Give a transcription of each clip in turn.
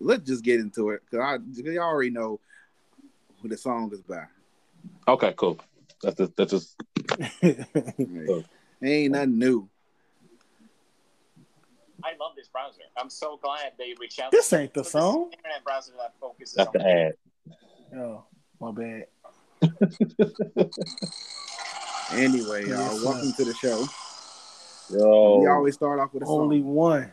let's just get into it because I y'all already know who the song is by. Okay, cool. That's just, that's just Right. Ain't nothing new. I love this browser. I'm so glad they reached out. This to ain't the So this song. internet browser that focuses that's on the ad. oh, my bad. Anyway, y'all, Yes, welcome to the show. Yo, We always start off with a Only song. one.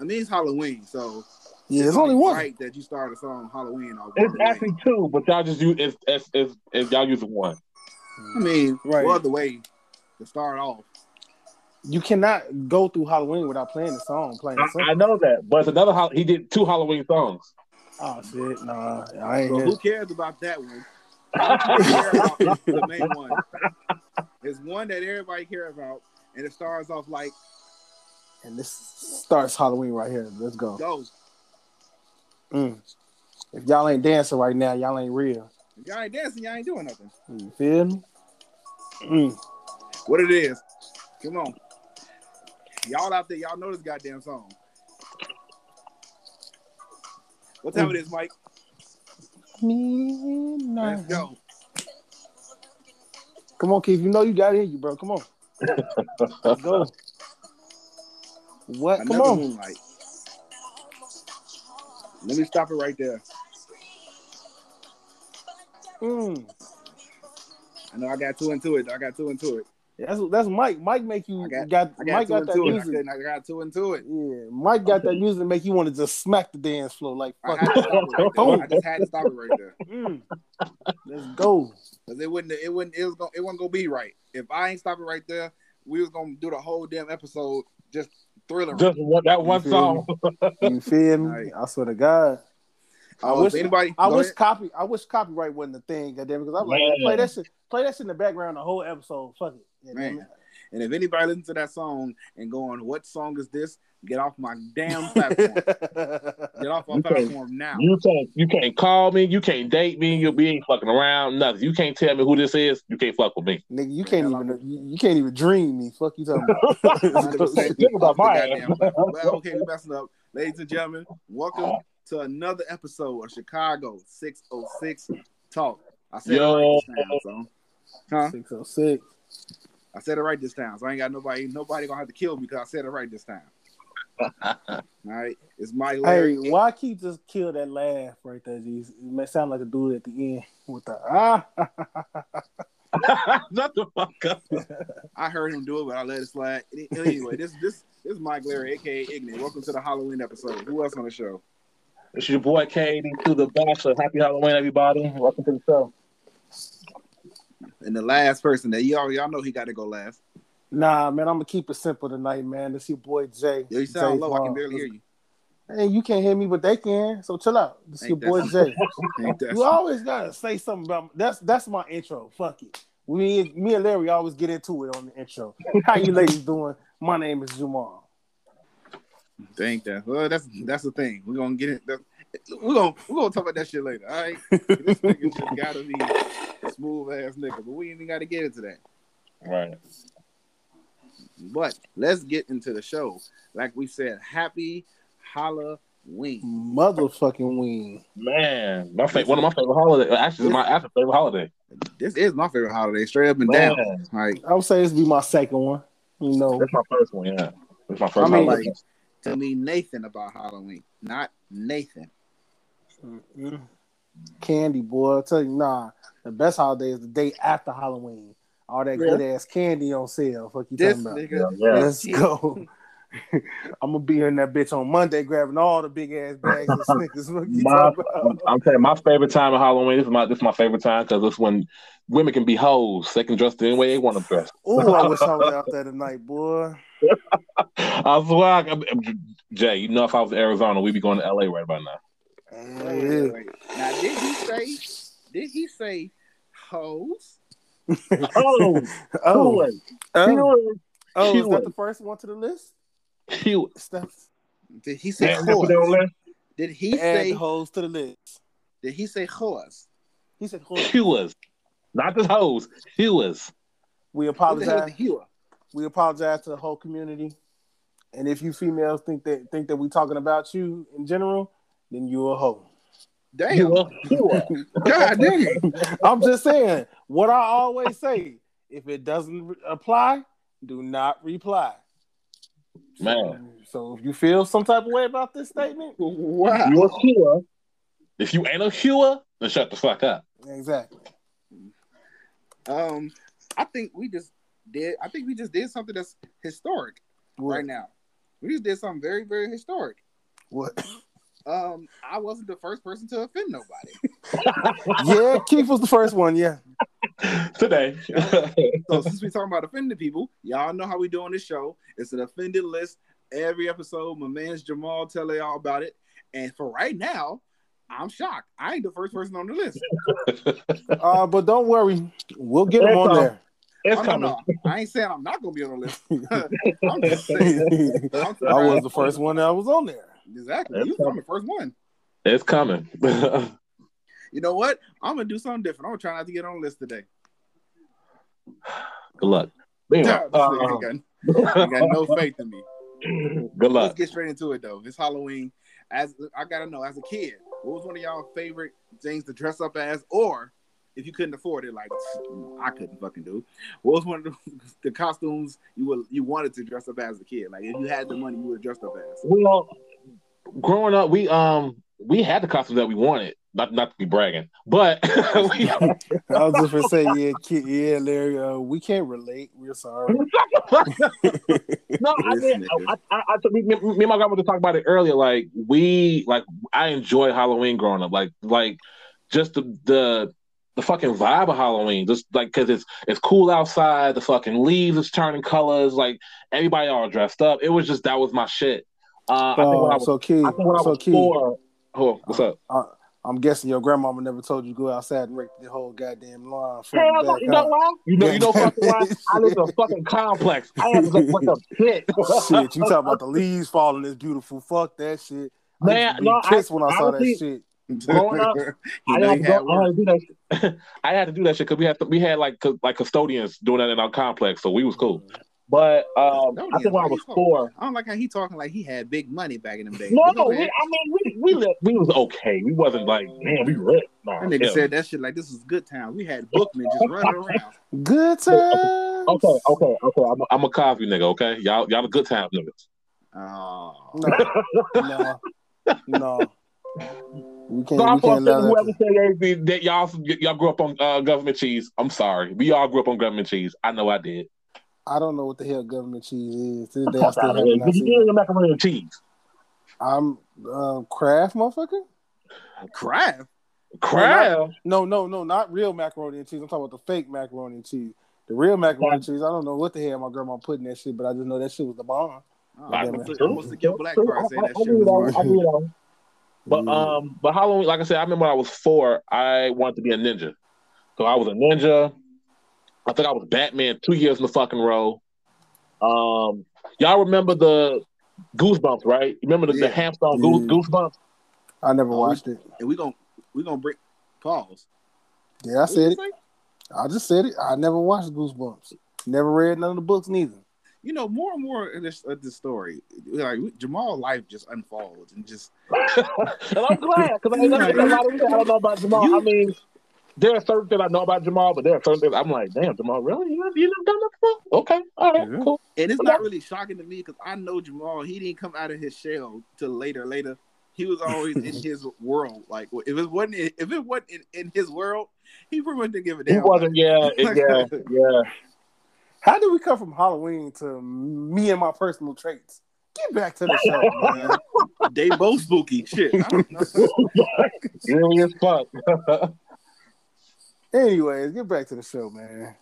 I mean, it's Halloween, so Yeah, there's only one. Right, that you start a song Halloween. Off it's Halloween. actually two, but y'all just use it's it's, it's, it's y'all using one. I mean, Right. what other way to start off? You cannot go through Halloween without playing the song. Playing the song. I, I know that, but it's another. Hol- He did two Halloween songs. Oh shit, nah, I ain't So who cares about that one? All people care about the main one. There's one that everybody cares about, and it starts off like And this starts Halloween right here. Let's go. go. Mm. If y'all ain't dancing right now, y'all ain't real. If y'all ain't dancing, y'all ain't doing nothing. You feel me? Mm. What it is? Come on, y'all out there, y'all know this goddamn song. What time it is, Mike? Midnight. Let's go. Come on, Keith. You know you got it in you, bro. Come on. Let's go. What? Come on. moonlight. Let me stop it right there. Mm. I know I got two into it. I got two into it. That's that's Mike. Mike make you I got, got- I got Mike got that into it. I music. said I got two into it. Yeah, Mike got that music make you want to just smack the dance floor like I fuck. had stop it right. I just had to stop it right there Mm. Let's go. because it wouldn't. It wouldn't. It was going. It wasn't gonna be right if I ain't stop it right there. We was gonna do the whole damn episode just thriller. Just one, that one feel song. You feel me? Right. I swear to God. Uh, I Oh, wish anybody. I wish ahead. copy I wish copyright wasn't a thing, goddamn because I'm like Man. play that shit play that shit in the background the whole episode. Fuck it. Yeah, damn Man. And if anybody listens to that song and going, "What song is this?" Get off my damn platform. Get off my You platform now. You can't you can't call me. You can't date me. you'll be ain't fucking around. Nothing. You can't tell me who this is. You can't fuck with me. Nigga, you can't even you, you can't even dream me. Fuck you talking about. Think about my goddamn ass. platform. Well, okay, we messing up. Ladies and gentlemen, welcome to another episode of Chicago 606 Talk. I said Yo. it right this time, so. Huh? Six oh six. I said it right this time, so I ain't got nobody. Nobody gonna have to kill me because I said it right this time. All right, it's my Hey, Larry. why keep just kill that laugh right there, G? It may sound like a dude at the end with the ah. Shut the fuck up. I heard him do it, but I let it slide. Anyway, this this this is Mike Larry, aka Ignorant. Welcome to the Halloween episode. Who else on the show? It's your boy Katie to the Bachelor. Happy Halloween, everybody. Welcome to the show. And the last person that y'all y'all know he got to go last. Nah, man, I'm gonna keep it simple tonight, man. This is your boy Jay. Yo, you sound Jay low. I can barely hear you. Hey, you can't hear me, but they can. So chill out. This your boy Jay. You always gotta say something about that's that's my intro. Fuck it. We me and Larry always get into it on the intro. How you ladies doing? My name is Jamal. Thank that? Well, that's that's the thing. We're gonna get it. We're gonna we're gonna talk about that shit later. All right. this nigga just gotta be a smooth ass nigga, but we ain't even gotta get into that. Right. But let's get into the show. Like we said, happy Halloween. Motherfucking wing. Man, my fa- one of my favorite holidays. Actually, it's my actual favorite holiday. This is my favorite holiday, straight up and Man, down. Like I would say this would be my second one. You know, that's my first one. Yeah, that's my first. I mean, holiday. like to me, Nathan about Halloween, not Nathan. Mm-mm. candy boy. I tell you, nah. The best holiday is the day after Halloween. All that Really? good ass candy on sale. Fuck you This talking about? nigga, Yeah, yeah. Let's go. I'm gonna be in that bitch on Monday grabbing all the big ass bags of Snickers. What you My, I'm, about? I'm telling you, my favorite time of Halloween. This is my this is my favorite time because it's when women can be hoes. They can dress the any way they want to dress. Oh, I wish I was out there tonight, boy. I swear, I, Jay, you know, if I was in Arizona, we'd be going to LA right about now. Hell Wait, yeah. wait, wait. Now, did he say? Did he say hoes? Oh, Oh, oh, oh, She is that the first one to the list? she was. Steph, Did he say Man, put that on whores? there. Did he add say? hoes to the list. Did he say whores? He said, "Hold on." She was. Not just hoes. She was. We What the hell is apologize. the hue? We apologize to the whole community. And if you females think that think that we talking about you in general, then you a hoe. Damn. You a whore. God damn. I'm just saying what I always say. If it doesn't re- apply, do not reply. Man. So if you feel some type of way about this statement, Wow. You a whore. If you ain't a whore, then shut the fuck up. exactly. Um, I think we just did. I think we just did something that's historic What? right now. We just did something very, very historic. What? Um, I wasn't the first person to offend nobody. yeah, Keith was the first one. Yeah. Today. So since we talking about offending people, y'all know how we do on this show. It's an offended list. Every episode, my man's Jamal tell y'all about it. And for right now, I'm shocked. I ain't the first person on the list. Uh, but don't worry, we'll get him on there. it's Oh, coming. no, I ain't saying I'm not gonna be on the list. I'm just saying. I'm I was the first one that was on there. Exactly. You was the first one. It's coming. You know what? I'm gonna do something different. I'm gonna try not to get on the list today. Good luck. Anyway, uh, ain't got, ain't got no faith in me. good luck. Let's get straight into it though. It's Halloween. As I gotta know, as a kid, what was one of y'all favorite things to dress up as, or if you couldn't afford it, like I couldn't fucking do, what was one of the, the costumes you would you wanted to dress up as a kid? Like if you had the money, you would dress up as. Well, growing up, we um we had the costumes that we wanted. Not not to be bragging, but we, I was just gonna say, yeah, kid, yeah, Larry. Uh, we can't relate. We're sorry. no, I mean. I, I, I, me, me and my grandmother talked about it earlier. Like we, like I enjoy Halloween growing up. Like, like just the the the fucking vibe of Halloween. Just like because it's it's cool outside. The fucking leaves is turning colors. Like everybody all dressed up. It was just that was my shit. Uh, I think when I Uh, was, so, kid, I think when I so was four. Oh, what's up? uh, I'm guessing your grandmama never told you to go outside and rake the whole goddamn lawn. front Hell and no, you know why? You know, you know fucking why? I live in a fucking complex. I have to look like a pit. shit, you talking about the leaves falling is beautiful. Fuck that shit. Man, used to be I- pissed when I, saw honestly- that shit. Growing up, I had, to go, I had to do that. I had to do that shit because we had to, we had like like custodians doing that in our complex, so we was cool. But um, Don't I get think when I why was four, I don't like how he talking like he had big money back in the day. no, But go we, I mean we we lived, we was okay. We wasn't like man, we rich. Nah, That nigga hell. said that shit like this was good time. We had bookmen just running around. Good times. Okay, okay, okay. I'm a, I'm a Cosby nigga. Okay, y'all y'all the good time niggas. Oh. No, no, no. We can't. So I'm we can't allow whoever that. said that, that y'all y'all grew up on uh, government cheese. I'm sorry, we all grew up on government cheese. I know I did. I don't know what the hell government cheese is. To this day, I still haven't Did you get it. macaroni and cheese? I'm uh, Kraft, motherfucker. Kraft. Crab. No, no, no, not real macaroni and cheese. I'm talking about the fake macaroni and cheese. The real macaroni and cheese. I don't know what the hell my grandma put in that shit, but I just know that shit was the bomb. Oh, I- I Yeah, almost man. took- almost took black True. saying that shit was know, wrong. I. But Yeah. um, but Halloween, like I said, I remember when I was four, I wanted to be a ninja. So I was a ninja. I think I was Batman two years in the fucking row. Um, y'all remember the Goosebumps, right? You remember the, Yeah. the hamster on Goose, Goosebumps? I never Oh, watched it. And we gonna we gonna break pause. Yeah, I said it. I just said it. I never watched Goosebumps. Never read none of the books neither. You know, more and more of this, of this story, like Jamal life just unfolds and just and I'm glad because I, I, a lot of shit I don't know about Jamal. I mean, there are certain things I know about Jamal, but there are certain things I'm like, damn, Jamal, really? You you never done that before? Okay, all right, Yeah. cool. and it's not really shocking to me because I know Jamal. He didn't come out of his shell till later. Later, he was always in his world. Like if it wasn't if it wasn't in, in his world, he pretty much didn't give a damn. He wasn't, yeah, it- yeah, yeah. How did we come from Halloween to me and my personal traits? Get back to the show, man. They both spooky. Shit. I don't know. Really fuck. Anyways, get back to the show, man.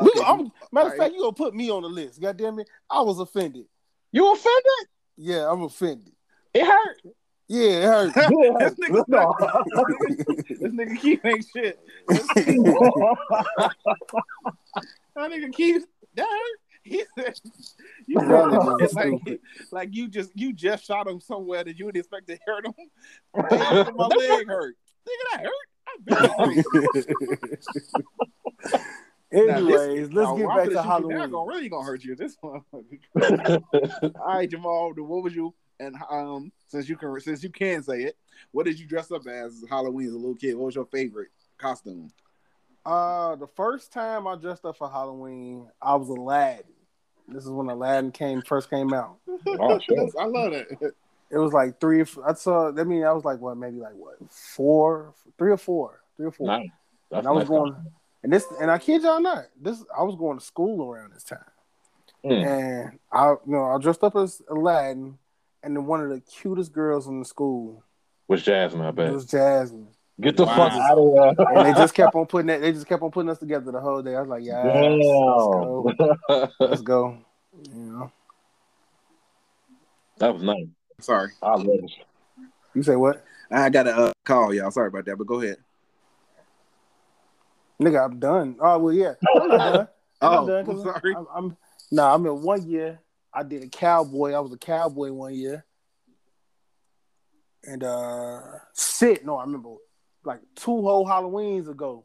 We- Okay, I'm- matter of All fact, you gonna put me on the list. God damn it. I was offended. you offended? Yeah, I'm offended. It hurt. Yeah, it hurt. This nigga- no. this nigga Keith ain't shit. That nigga Keith, that hurt. He said, you said Y'all that niggas shit is like, like you just you just shot him somewhere that you would expect to hurt him. My leg hurt. Nigga, that hurt. I bet it hurt. Anyways, let's Now, get back gonna to Now, Halloween. gonna really gonna hurt you. This one. All right, Jamal. What was you? And um, since you can, since you can say it, what did you dress up as Halloween as a little kid? What was your favorite costume? Uh, the first time I dressed up for Halloween, I was Aladdin. This is when Aladdin came first came out. Oh, sure. I love that. It was like three. I saw. I mean, I was like what, maybe like what, four, three or four, three or four. Nice. That's And I was nice. going, and this, and I kid y'all not, this I was going to school around this time, Mm. and I, you know, I dressed up as Aladdin, and then one of the cutest girls in the school Was Jasmine, I bet. was Jasmine, Get the Wow. fuck out of here. and they just kept on putting that, they just kept on putting us together the whole day. I was like, yeah, let's go, let's go, you know. that was nice. Sorry, I love it. You say what, I got to uh, call y'all. Sorry about that, but go ahead. nigga? I'm done. Oh well, yeah, I'm not done. I'm Oh, not done 'cause sorry. I'm, I'm no, I mean one year I did a cowboy. I was a cowboy one year, and uh, shit. No, I remember like two whole Halloweens ago.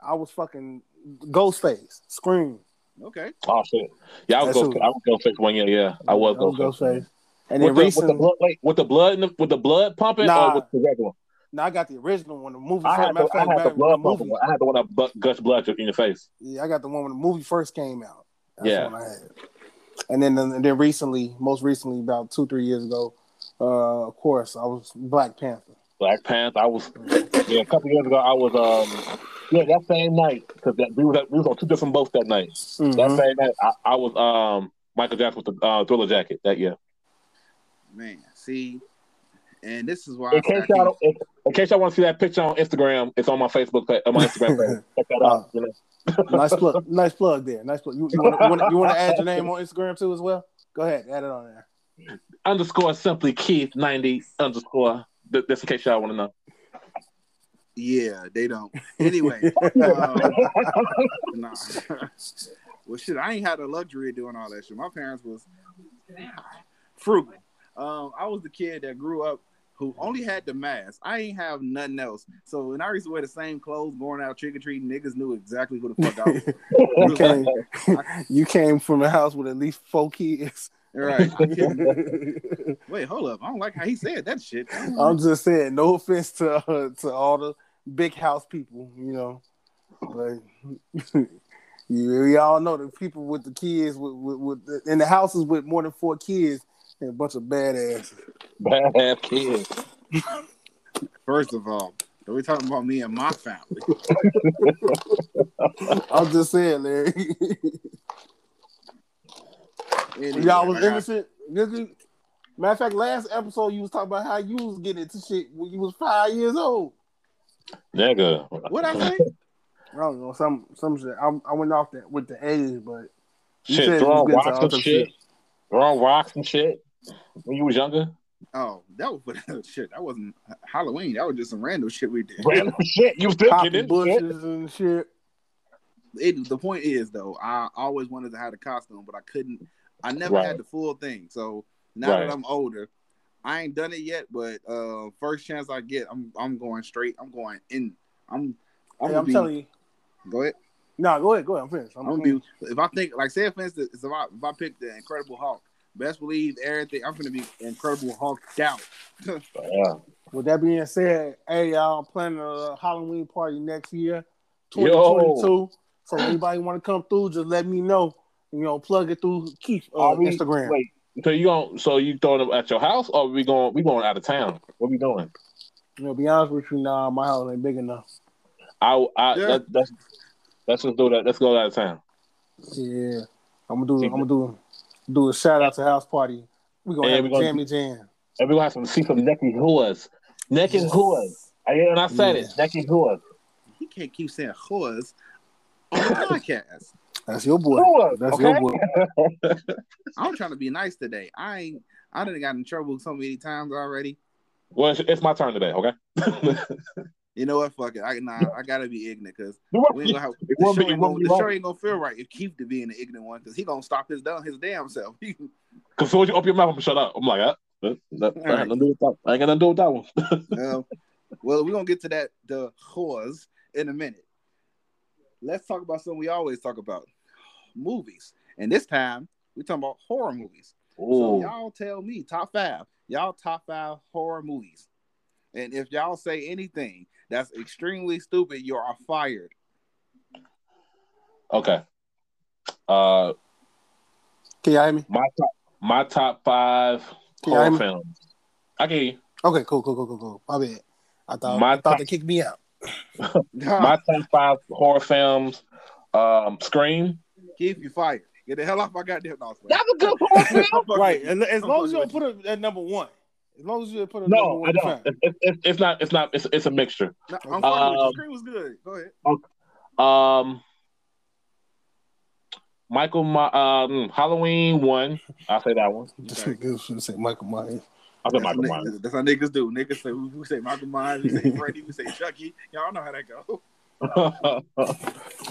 I was fucking Ghostface, Scream. Okay. Oh shit. Yeah, I was That's go. who- I was go fix one year. Yeah, I was go fix. Ghostface. And then With the, with the recently, blood, wait, with the blood, in the, with the blood pumping, Nah. or with the regular? now I got the original one. The movie. I had, the, I had the blood the pumping movie, one. I had the one that bu- gush blood in your face. Yeah, I got the one when the movie first came out. That's Yeah. the one I had. And then and then recently, most recently, about two three years ago, uh, of course, I was Black Panther. Black Panther. I was yeah. A couple years ago, I was um yeah that same night because we was we was on two different boats that night. That Mhm. same night, I, I was um Michael Jackson with the uh, Thriller jacket that year. Man, see, and this is why In I case y'all don't, in, in case y'all want to see that picture on Instagram, it's on my Facebook page, on my Instagram page. Check that out. You know? nice plug, nice plug there. Nice plug. You, you want you want you want to add your name on Instagram too as well? Go ahead, add it on there. Underscore simply Keith ninety underscore. Just in case y'all want to know. Yeah, they don't. Anyway, um, nah. well, shit, I ain't had the luxury of doing all that shit. My parents was frugal. Um, I was the kid that grew up who only had the mask. I ain't have nothing else. So when I used to wear the same clothes, going out trick or treating, niggas knew exactly who the fuck I was. you came you came from a house with at least four kids. right. Wait, hold up. I don't like how he said that shit. I'm just saying, no offense to uh, to all the big house people, you know, but you, we all know the people with the kids with, with, with in the houses with more than four kids, a bunch of badasses. Bad ass kids. First of all, we talking about me and my family. I'm just saying, Larry. Anyway, Y'all was I got- innocent, nigga. Matter of fact, last episode you was talking about how you was getting into shit when you was five years old. Nigga. What I say? I don't know some some shit. I, I went off that with the age, but You said Shit, you throwing was getting to rocks all and shit. shit. Throwing rocks and shit. When you was younger. Oh, that was shit. That wasn't Halloween. That was just some random shit we did. Random shit. You was still popping getting into shit. bushes and shit. It, the point is though, I always wanted to have a costume, but I couldn't. I never Right. had the full thing. So now Right. that I'm older, I ain't done it yet. But uh first chance I get, I'm I'm going straight. I'm going in. I'm. I'm, Hey, I'm be, telling you. Go ahead. No, go ahead, go ahead. I'm finished. I'm, I'm gonna be. If I think like say for instance, if I if I pick the Incredible Hulk, best believe everything. I'm gonna be Incredible Hulked out. Yeah. With that being said, hey y'all, I'm planning a Halloween party next year, Yo. 2022. So anybody want to come through, just let me know. You know, plug it through Keith uh, we- Instagram. Wait. So you going? So you throwing them at your house, or we going? We going out of town? What we doing? You know, be honest with you, nah, my house ain't big enough. I, I Yeah. that, that's let's just do that. Let's go out of town. Yeah, I'm gonna do. I'm gonna do. Do a shout out to house party. We're gonna Yeah, have we a gonna- jammy jam. And we gonna have to see some naked whores. Naked whores. I, and I said Yeah. it. Naked whores. He can't keep saying whores on the podcast. That's your boy. Whores, That's okay? your boy. I'm trying to be nice today. I ain't. I done got in trouble so many times already. Well, it's, it's my turn today. Okay. You know what? Fuck it. I nah, I gotta be ignorant because we ain't gonna have the show, ain't gonna, be the show ain't gonna feel right if Keith to being the ignorant one because he gonna stop his down his damn self. Cause as soon as you open your mouth, I'm gonna shut up. I'm like, ah, that, that, that had nothing to do with that. I ain't to do with that one. Um, well, we're gonna get to that the whores in a minute. let's talk about something we always talk about: movies. And this time, we're talking about horror movies. So y'all tell me top five. Y'all top five horror movies. And if y'all say anything that's extremely stupid, you are fired. Okay. Uh, Can y'all hear me? my top, my top five Can horror films. I can hear you. Okay, cool, cool, cool, cool, cool. My bad. I thought My I thought top- they kicked me out. My top five horror films. Um, Scream. Keith, you fired. Get the hell off my goddamn house. That's a good horror film. Right, and as long as you don't put it at number one. As long as you put it at number No, one. I it's don't. fine. It's, it's, it's not. It's not. It's, it's a mixture. No, I'm fucking with you. Um, Scream was good. Go ahead. Um, Michael, Ma- um, Halloween one. I'll say that one. This nigga say Michael Myers. I'll say That's, Michael Myers. niggas, that's how niggas do. Niggas say we, we say Michael Myers, we say Freddy, we say Chucky. Y'all know how that go.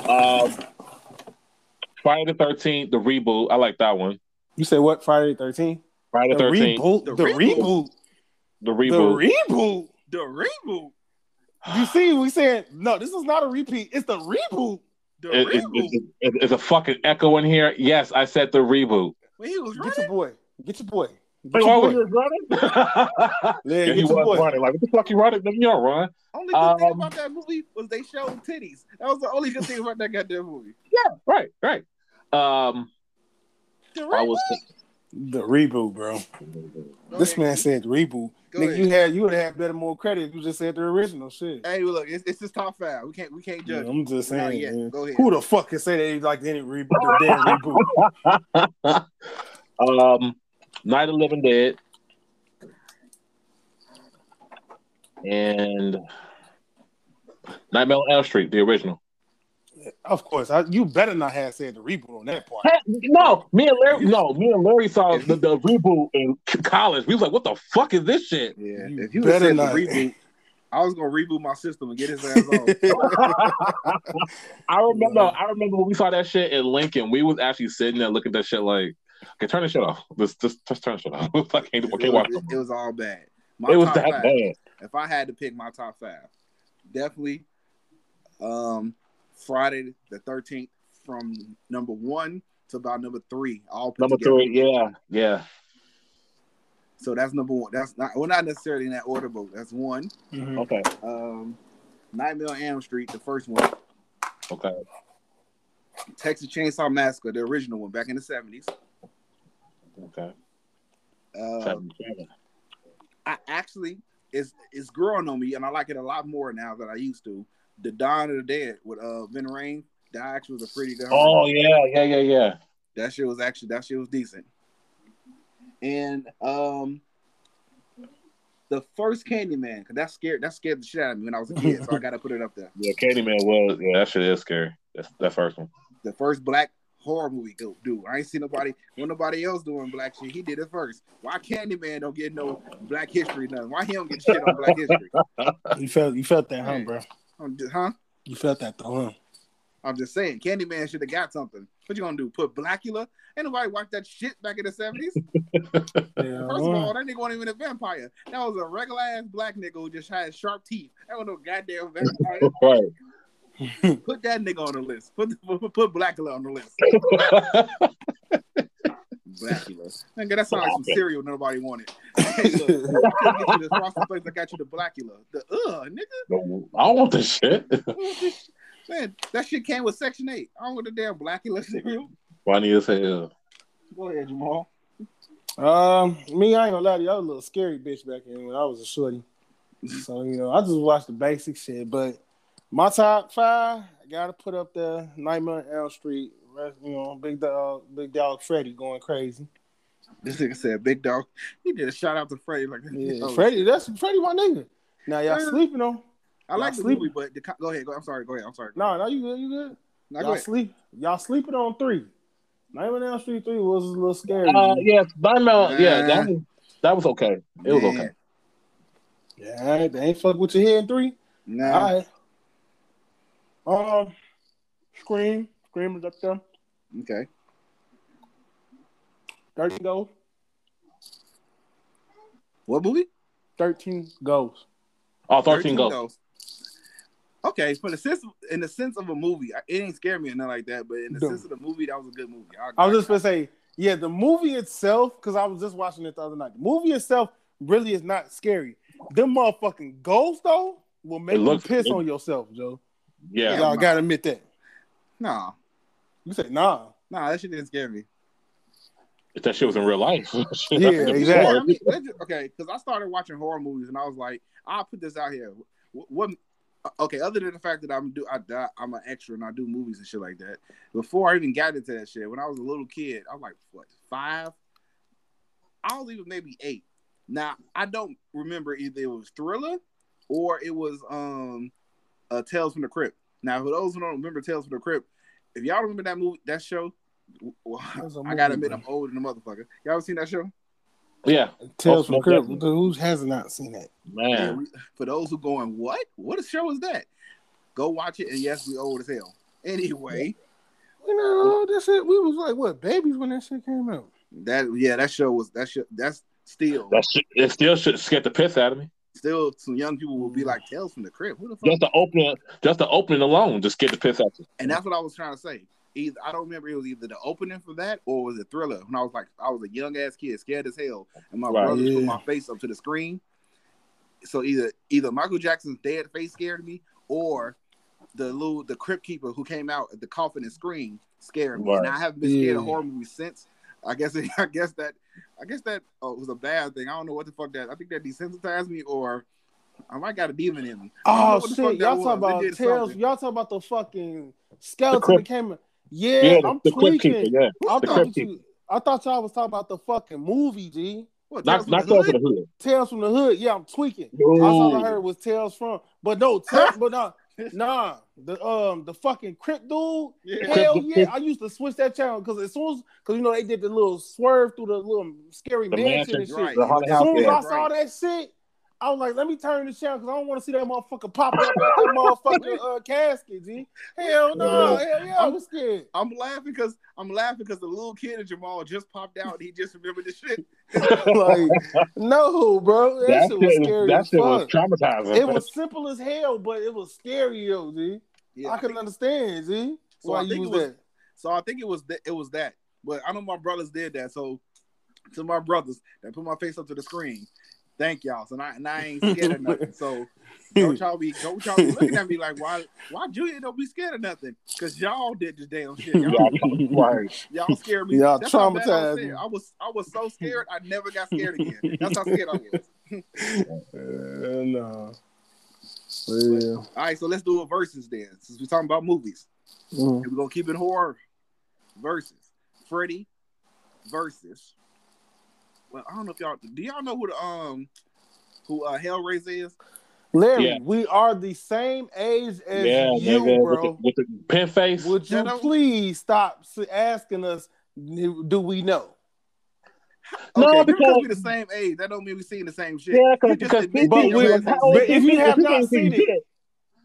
um, Friday the Thirteenth, the reboot. I like that one. You say what? Friday the Thirteenth. Friday the The Thirteenth, reboot. The The reboot. reboot. The reboot. The reboot. reboot. The reboot. You see, we said no. This is not a repeat. It's the reboot. The It- it- reboot. it- it- it's a fucking echo in here. Yes, I said the reboot. when he was Get your boy. Get your boy. Get Wait, your boy. was you running? Yeah, yeah, get he your was boy. running. Like, what the fuck you running? You don't run. only good thing Um, about that movie was they showed titties. That was the only good thing about that goddamn movie. Yeah, right, right. Um, The I was. The reboot, bro. Go This man said reboot. Go Nigga, ahead. you had you would have had better more credit if you just said the original shit. Hey, look, it's, it's just top five. We can't we can't Yeah, judge. I'm just Not saying. man. Go ahead. Who the fuck can say they like any reboot? The damn reboot. um, Night of the Living Dead, and Nightmare on Elm Street, the original. Of course, I, you better not have said the reboot on that part. No, me and Larry, no, me and Larry saw the, the reboot in college. We was like, "What the fuck is this shit?" Yeah, You if you had better said the not. reboot, I was gonna reboot my system and get his ass off. I remember, I remember when we saw that shit in Lincoln. We was actually sitting there looking at that shit like, "Okay, turn the shit off. Just, just, just turn the shit off. I can't, I can't watch it, it." it was all bad. My It was that five, bad. If I had to pick my top five, definitely um Friday the thirteenth from number one to about number three. All put Number together. three, yeah, yeah. So that's number one. That's not well, not necessarily in that order, but that's one. Mhm. Okay, Um, Nightmare on Elm Street, the first one. okay. Texas Chainsaw Massacre, the original one, back in the seventies. Okay. Uh, Seven, seven. I actually it's it's growing on me, and I like it a lot more now than I used to. The Dawn of the Dead with uh Ving Rhames. That actually was a pretty good. horror Oh yeah, yeah, yeah, yeah. That shit was actually that shit was decent. And um the first Candyman, because that scared that scared the shit out of me when I was a kid, so I gotta put it up there. Yeah, Candyman was yeah, that shit is scary. That's that first one. The first black horror movie go do. I ain't seen nobody when nobody else doing black shit. He did it first. Why Candyman don't get no black history nothing? Why he don't get shit on black history? You felt you felt that, huh, bro? I'm just, huh? You felt that though, huh? I'm just saying, Candyman should have got something. What you gonna do? Put Blacula? Ain't nobody watched that shit back in the 70s. Yeah, First of all, that nigga wasn't even a vampire. That was a regular ass black nigga who just had sharp teeth. That was no goddamn vampire. Right. put that nigga on the list. Put put, put Blacula on the list. Blacula. Nigga, that sounds like some cereal nobody wanted. Hey, look, I get you the frosted flakes. I got you the Blacula. The uh, nigga. I don't want this shit. Man, that shit came with Section 8. I don't want the damn Blacula cereal. Funny as hell. Go ahead, Jamal. Um, me, I ain't gonna lie to you, I was a little scary bitch back then when I was a shorty. So you know, I just watched the basic shit. But my top five, I gotta put up the Nightmare on Elm Street. Rest- You know, big dog, big dog Freddy going crazy. This nigga said big dog. He did a shout out to Freddy. Like, Yeah, oh, Freddy, that's Freddy, my nigga. Now y'all Yeah. sleeping on? I like y'all the sleeping. movie, but the, co- go ahead. Go, I'm sorry. Go ahead. I'm sorry. No, no, you good, you good. Now, y'all ahead. sleep, y'all sleeping on three. Nightmare on Elm Street three was a little scary. Uh, yes, Nightmare. Yeah, that was that was okay. It was Man. okay. yeah, all right, they ain't fuck with your head in three. Nah. All right. Um, Scream, Scream is up there. Okay. Thirteen Ghosts. What movie? Thirteen Ghosts. Oh, 13, Ghosts. Okay, for the sense in the sense of a movie, it ain't scare me or nothing like that. But in the No. sense of the movie, that was a good movie. I was just gonna say, yeah, the movie itself, because I was just watching it the other night. The movie itself really is not scary. Them motherfucking ghosts though will make looks- you piss it- on yourself, Joe. Yeah. Y'all gotta admit that. nah, You say nah. nah, that shit didn't scare me. If that shit was in real life. Yeah, exactly. I mean, let's okay, because I started watching horror movies and I was like, I'll put this out here. What, what okay, other than the fact that I'm do I I'm an extra and I do movies and shit like that. Before I even got into that shit, when I was a little kid, I was like what five? I was even maybe eight. Now I don't remember either it was Thriller or it was um uh Tales from the Crypt. Now for those who don't remember Tales from the Crypt, if y'all remember that movie, that show, well, That's a I gotta admit. I'm older than a motherfucker. Y'all ever seen that show? yeah, Tales Oh, from no, Crypt. Who has not seen that? Yeah, man. we- for those who going, what? What a show is that? Go watch it, and yes, we old as hell. Anyway, You know, that shit. We was like what babies when that shit came out. that yeah, that show was that shit. That's still That shit, it still should scare the piss out of me. Still some young people will be like Tales from the Crib. Who the fuck? Just the opening, just the opening alone, just get the piss out of you. And that's what I was trying to say. Either I don't remember it was either the opening for that or was it Thriller. When I was like, I was a young ass kid, scared as hell, and my Right. brother put my face up to the screen. So either either Michael Jackson's dead face scared me, or the little the crypt keeper who came out at the coffin and screamed scared me. And I haven't been scared of horror movies since. I guess I guess that I guess that uh, was a bad thing. I don't know what the fuck that. I think that desensitized me, or I might got a demon in me. I don't Oh what the fuck shit! Y'all was. talk about did Tales. something. Y'all talk about the fucking skeleton crypt- that came. Yeah, Yeah, the, I'm the crypt tweaking. keeper. Yeah, I the thought you, I thought y'all was talking about the fucking movie, G. What, not Tales from not the Tales Hood? from the Hood. Tales from the Hood. Yeah, I'm tweaking. That's all I No. heard was Tales from. But no, Tales, but nah, nah. The um the fucking crypt dude. Yeah. Hell yeah! I used to switch that channel because as soon as because you know they did the little swerve through the little scary The mansion, mansion, and shit. right. As soon as Yeah. I saw that shit, I was like, let me turn the channel because I don't want to see that motherfucker pop up at that motherfucking uh, casket, G. Hell no, hell yeah, I was scared. I'm laughing because I'm laughing because the little kid in Jamal just popped out. And he just remembered the shit. like, no, bro, that, That shit was scary. that as shit was traumatizing. It was simple as hell, but it was scary, yo, G. Yeah, I couldn't understand, G. So Why I you think was, it was- that? So I think it was that. It was that. But I know my brothers did that. So to my brothers that put my face up to the screen, thank y'all. So I, and I ain't scared of nothing. So don't y'all be don't y'all be looking at me like why why Julia don't be scared of nothing? Because y'all did this damn shit. Y'all, right. y'all scared me. Y'all That's how bad I was traumatized me. I was I was so scared I never got scared again. That's how scared I was. Uh, no. Yeah. All right, so let's do a versus then. Since we're talking about movies. Mhm. We're gonna keep it horror versus Freddy versus. Well, I don't know if y'all do y'all know who the um who uh Hellraiser is? Larry, Yeah. we are the same age as Yeah, you, nigga, bro. with the, with the pin face. Would you Yeah, please stop asking us? Do we know? No, okay, just because because- we the same age, that don't mean we seeing the same shit. Yeah, because because admit But we- ass but if you have not seen it- it,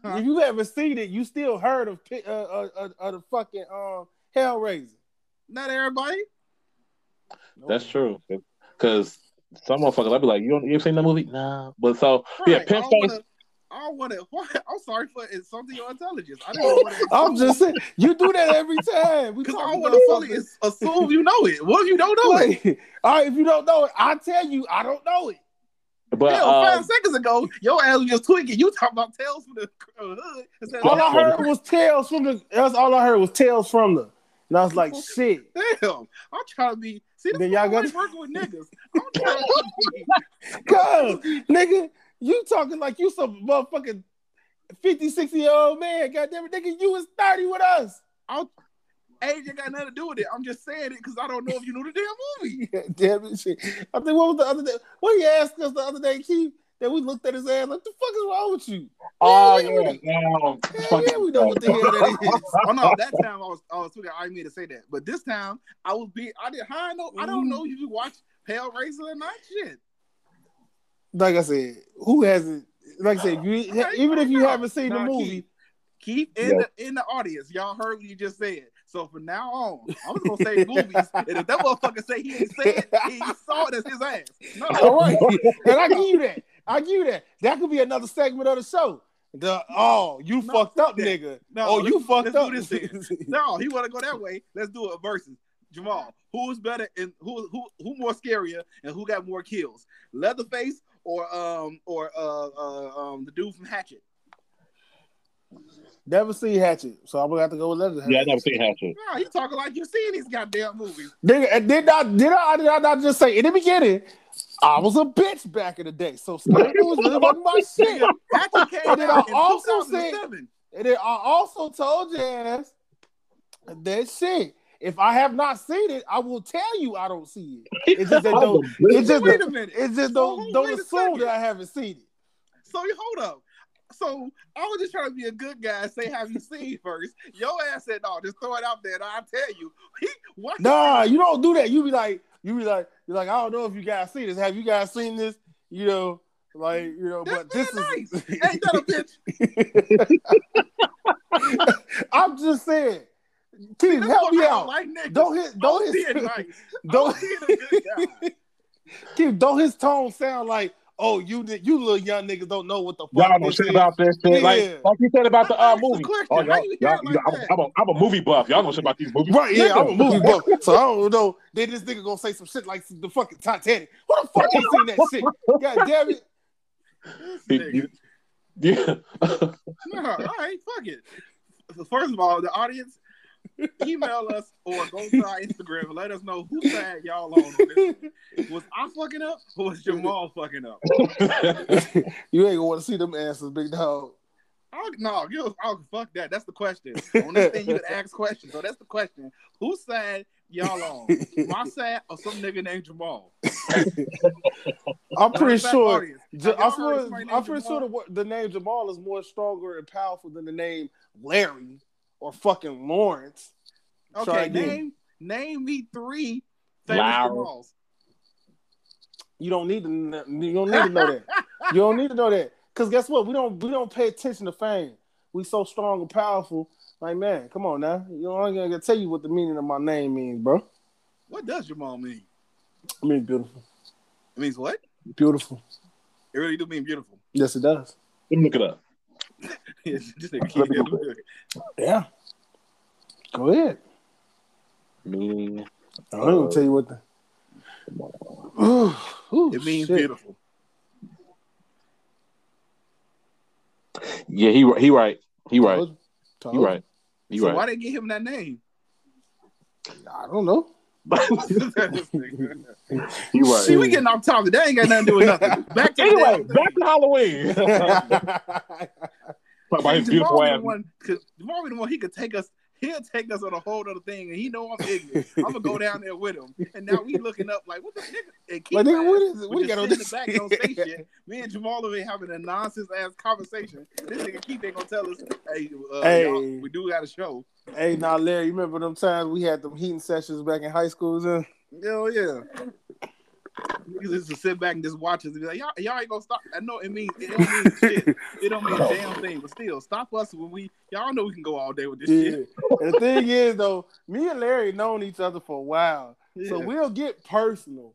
Huh? If you haven't seen it, you still heard of pi- uh, uh, uh, uh, the fucking um Hellraiser. not everybody. that's true. Because some motherfuckers, I'd be like, you don't, you ever seen that movie? Nah. But so yeah, Right, pin I don't face. wanna- I don't want to. I'm sorry for insulting your intelligence. I don't want to. I'm just saying, you do that every time. We because I don't want to fully assume you know it. What if you don't know it? All right, if you don't know it, I tell you, I don't know it. But Hell, uh, five seconds ago, your ass was just tweaking. You talking about tales from the uh, hood. instead All I heard was tales from the. That's all I heard was tales from the. And I was like, shit. Damn, I'm trying to be. See, Then y'all got- like working with niggas. I'm to. Cuz, nigga, you talking like you some motherfucking 50, 60 year old man. Goddamn it, nigga, you was 30 with us. Age ain't got nothing to do with it. I'm just saying it because I don't know if you knew the damn movie. Damn it, shit. I think what was the other day? What he asked us the other day, Keith? That we looked at his ass like, the fuck is wrong with you? oh yeah, yeah, Hell yeah, we know what the hell that is. oh no, that time I was I was tweaking. I didn't mean to say that, but this time I was being. I did. How I know? I don't mm-hmm. know if you watch Hellraiser or not. Shit. Like I said, who hasn't? Like I said, you, even if you haven't seen the no, movie, Keep in Yeah. the in the audience. Y'all heard what you just said. So from now on, I'm just gonna say movies. And if that motherfucker say he ain't say it, he saw it as his ass. No, all right, and I give you that. I give you that. That could be another segment of the show. The oh, you No, fucked up, that. nigga. No, oh, you fucked up. do this then. No, he want to go that way. Let's do it versus Jamal. Who's better and who who who more scarier and who got more kills? Leatherface or um or uh, uh um the dude from Hatchet? Never seen Hatchet, so I'm gonna have to go with Leatherface. Yeah, I never seen Hatchet. No, he talking like you seen these goddamn movies. Nigga, and did I did I did I not just say in the beginning? I was a bitch back in the day, so scary movies really wasn't my shit. Hatchet came And then out I also said- 2007. And then I also told your ass that shit. If I have not seen it, I will tell you I don't see it. It's just that don't, it's just Wait a minute. it's just don't, don't assume that I haven't seen it. So you hold up. So I was just trying to be a good guy and say, "Have you seen first? Your ass said, "No, just throw it out there." And I'll tell you. He, what? Nah, you don't do that. You be like, you be like, you're like, I don't know if you guys see this. Have you guys seen this? You know, like, you know, That's but this being is Ain't that a bitch? I'm just saying. Keith, help me out. Like. Don't hit, don't nice. Don't, was being a good guy. Keith, don't his tone sound like, oh, you you little young niggas don't know what the fuck Y'all know this shit is. about this shit. Yeah. Like, like you said about the uh, That's the movie. Oh, y'all, you y'all, like I'm, a, I'm a movie buff. Y'all know shit about these movies. Right, yeah, I'm a movie buff, so I don't know. Then this nigga gonna say some shit like the fucking Titanic. Who the fuck ain't seen that shit? God damn it! Yeah. No, all right, fuck it. First of all, the audience, email us or go to our Instagram and let us know who side y'all on. on this. Was I fucking up or was Jamal fucking up? you ain't gonna want to see them answers, big dog. I'll, no, you, I'll, fuck that. That's the question. On this thing, you can ask questions. So that's the question. Who side y'all on? My side or some nigga named Jamal? I'm pretty Matter of fact, sure. Ja- I'm heard sure I'm named pretty sure the, the name Jamal is more stronger and powerful than the name Larry or fucking Lawrence. Try Okay, again. name name me three famous Larry. Jamals. You don't need to. You don't need to know that. You don't need to know that. Cause guess what? We don't. We don't pay attention to fame. We so strong and powerful. Like man, come on now. You know I'm gonna tell you what the meaning of my name means, bro. What does Jamal mean? I mean beautiful, It means what? beautiful. It really do mean beautiful. Yes, it does. Let me look it up. This nigga keep it. Yeah. Go ahead. Meaning. I'm gonna tell you what the. Ooh, ooh, It means shit. beautiful. Yeah, he he right. He right. Told you. Told He you. right. He so right. why they give him that name? I don't know. he right. See, we getting off topic. That ain't got nothing to do with nothing. Back to Anyway, the back to Halloween. Talk about his beautiful Jamal be ass. the one, cause Jamal be the one he could take us. He'll take us on a whole other thing, and he know I'm ignorant. I'm gonna go down there with him, and now we looking up like what the nigga. And keep Like, nigga, what it? What you got on this? Back, don't say shit. Me and Jamal are having a nonsense ass conversation. This nigga keep ain't gonna tell us, hey, uh, Hey. y'all, we do got a show. Hey, now Larry, you remember them times we had them heating sessions back in high school? Huh? Hell yeah. Niggas used to sit back and just watch us and be like, y'all, y'all ain't gonna stop. I know it means it don't mean shit. It don't mean a damn thing, but still, stop us when we y'all know we can go all day with this Yeah. shit. And the thing is, though, me and Larry known each other for a while, so we'll get personal.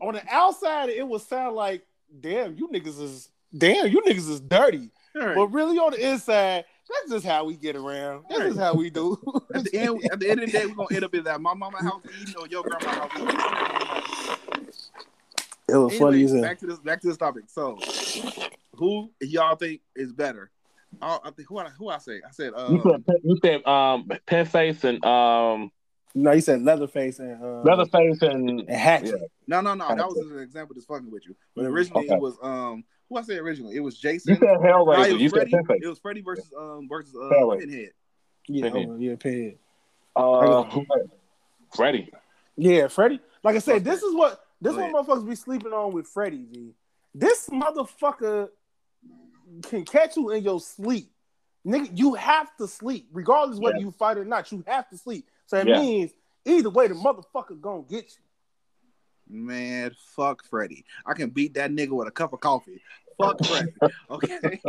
On the outside, it would sound like, "Damn, you niggas is damn, you niggas is dirty," right. but really on the inside, that's just how we get around. That's just how we do. at the end, at the end of the day, we're gonna end up in that my mama house eating or your grandma house eating. it was funny Anyways, as back to this back to this topic. So, who y'all think is better? I, I think who I, who I say? I said You um, said, you said um, Penface and um, No, you said Leatherface and uh, Leatherface and and Hatchet. no no no. That was an example just fucking with you. But originally Okay. it was um who I say originally it was Jason. you Jason. said Hellraiser. No, it was you said Freddy. Penface. It was Freddy versus um versus uh, Hellraiser. Pinhead. Yeah, Pinhead. oh, yeah, Pinhead. Uh, who- Freddy. Yeah, Freddy. Like I said, this is what this Go is what motherfuckers be sleeping on with Freddy. G. This motherfucker can catch you in your sleep, nigga. You have to sleep, regardless whether Yeah. you fight or not. You have to sleep. So it Yeah. means either way, the motherfucker gonna get you. Man, fuck Freddy. I can beat that nigga with a cup of coffee. Fuck Freddy. Okay.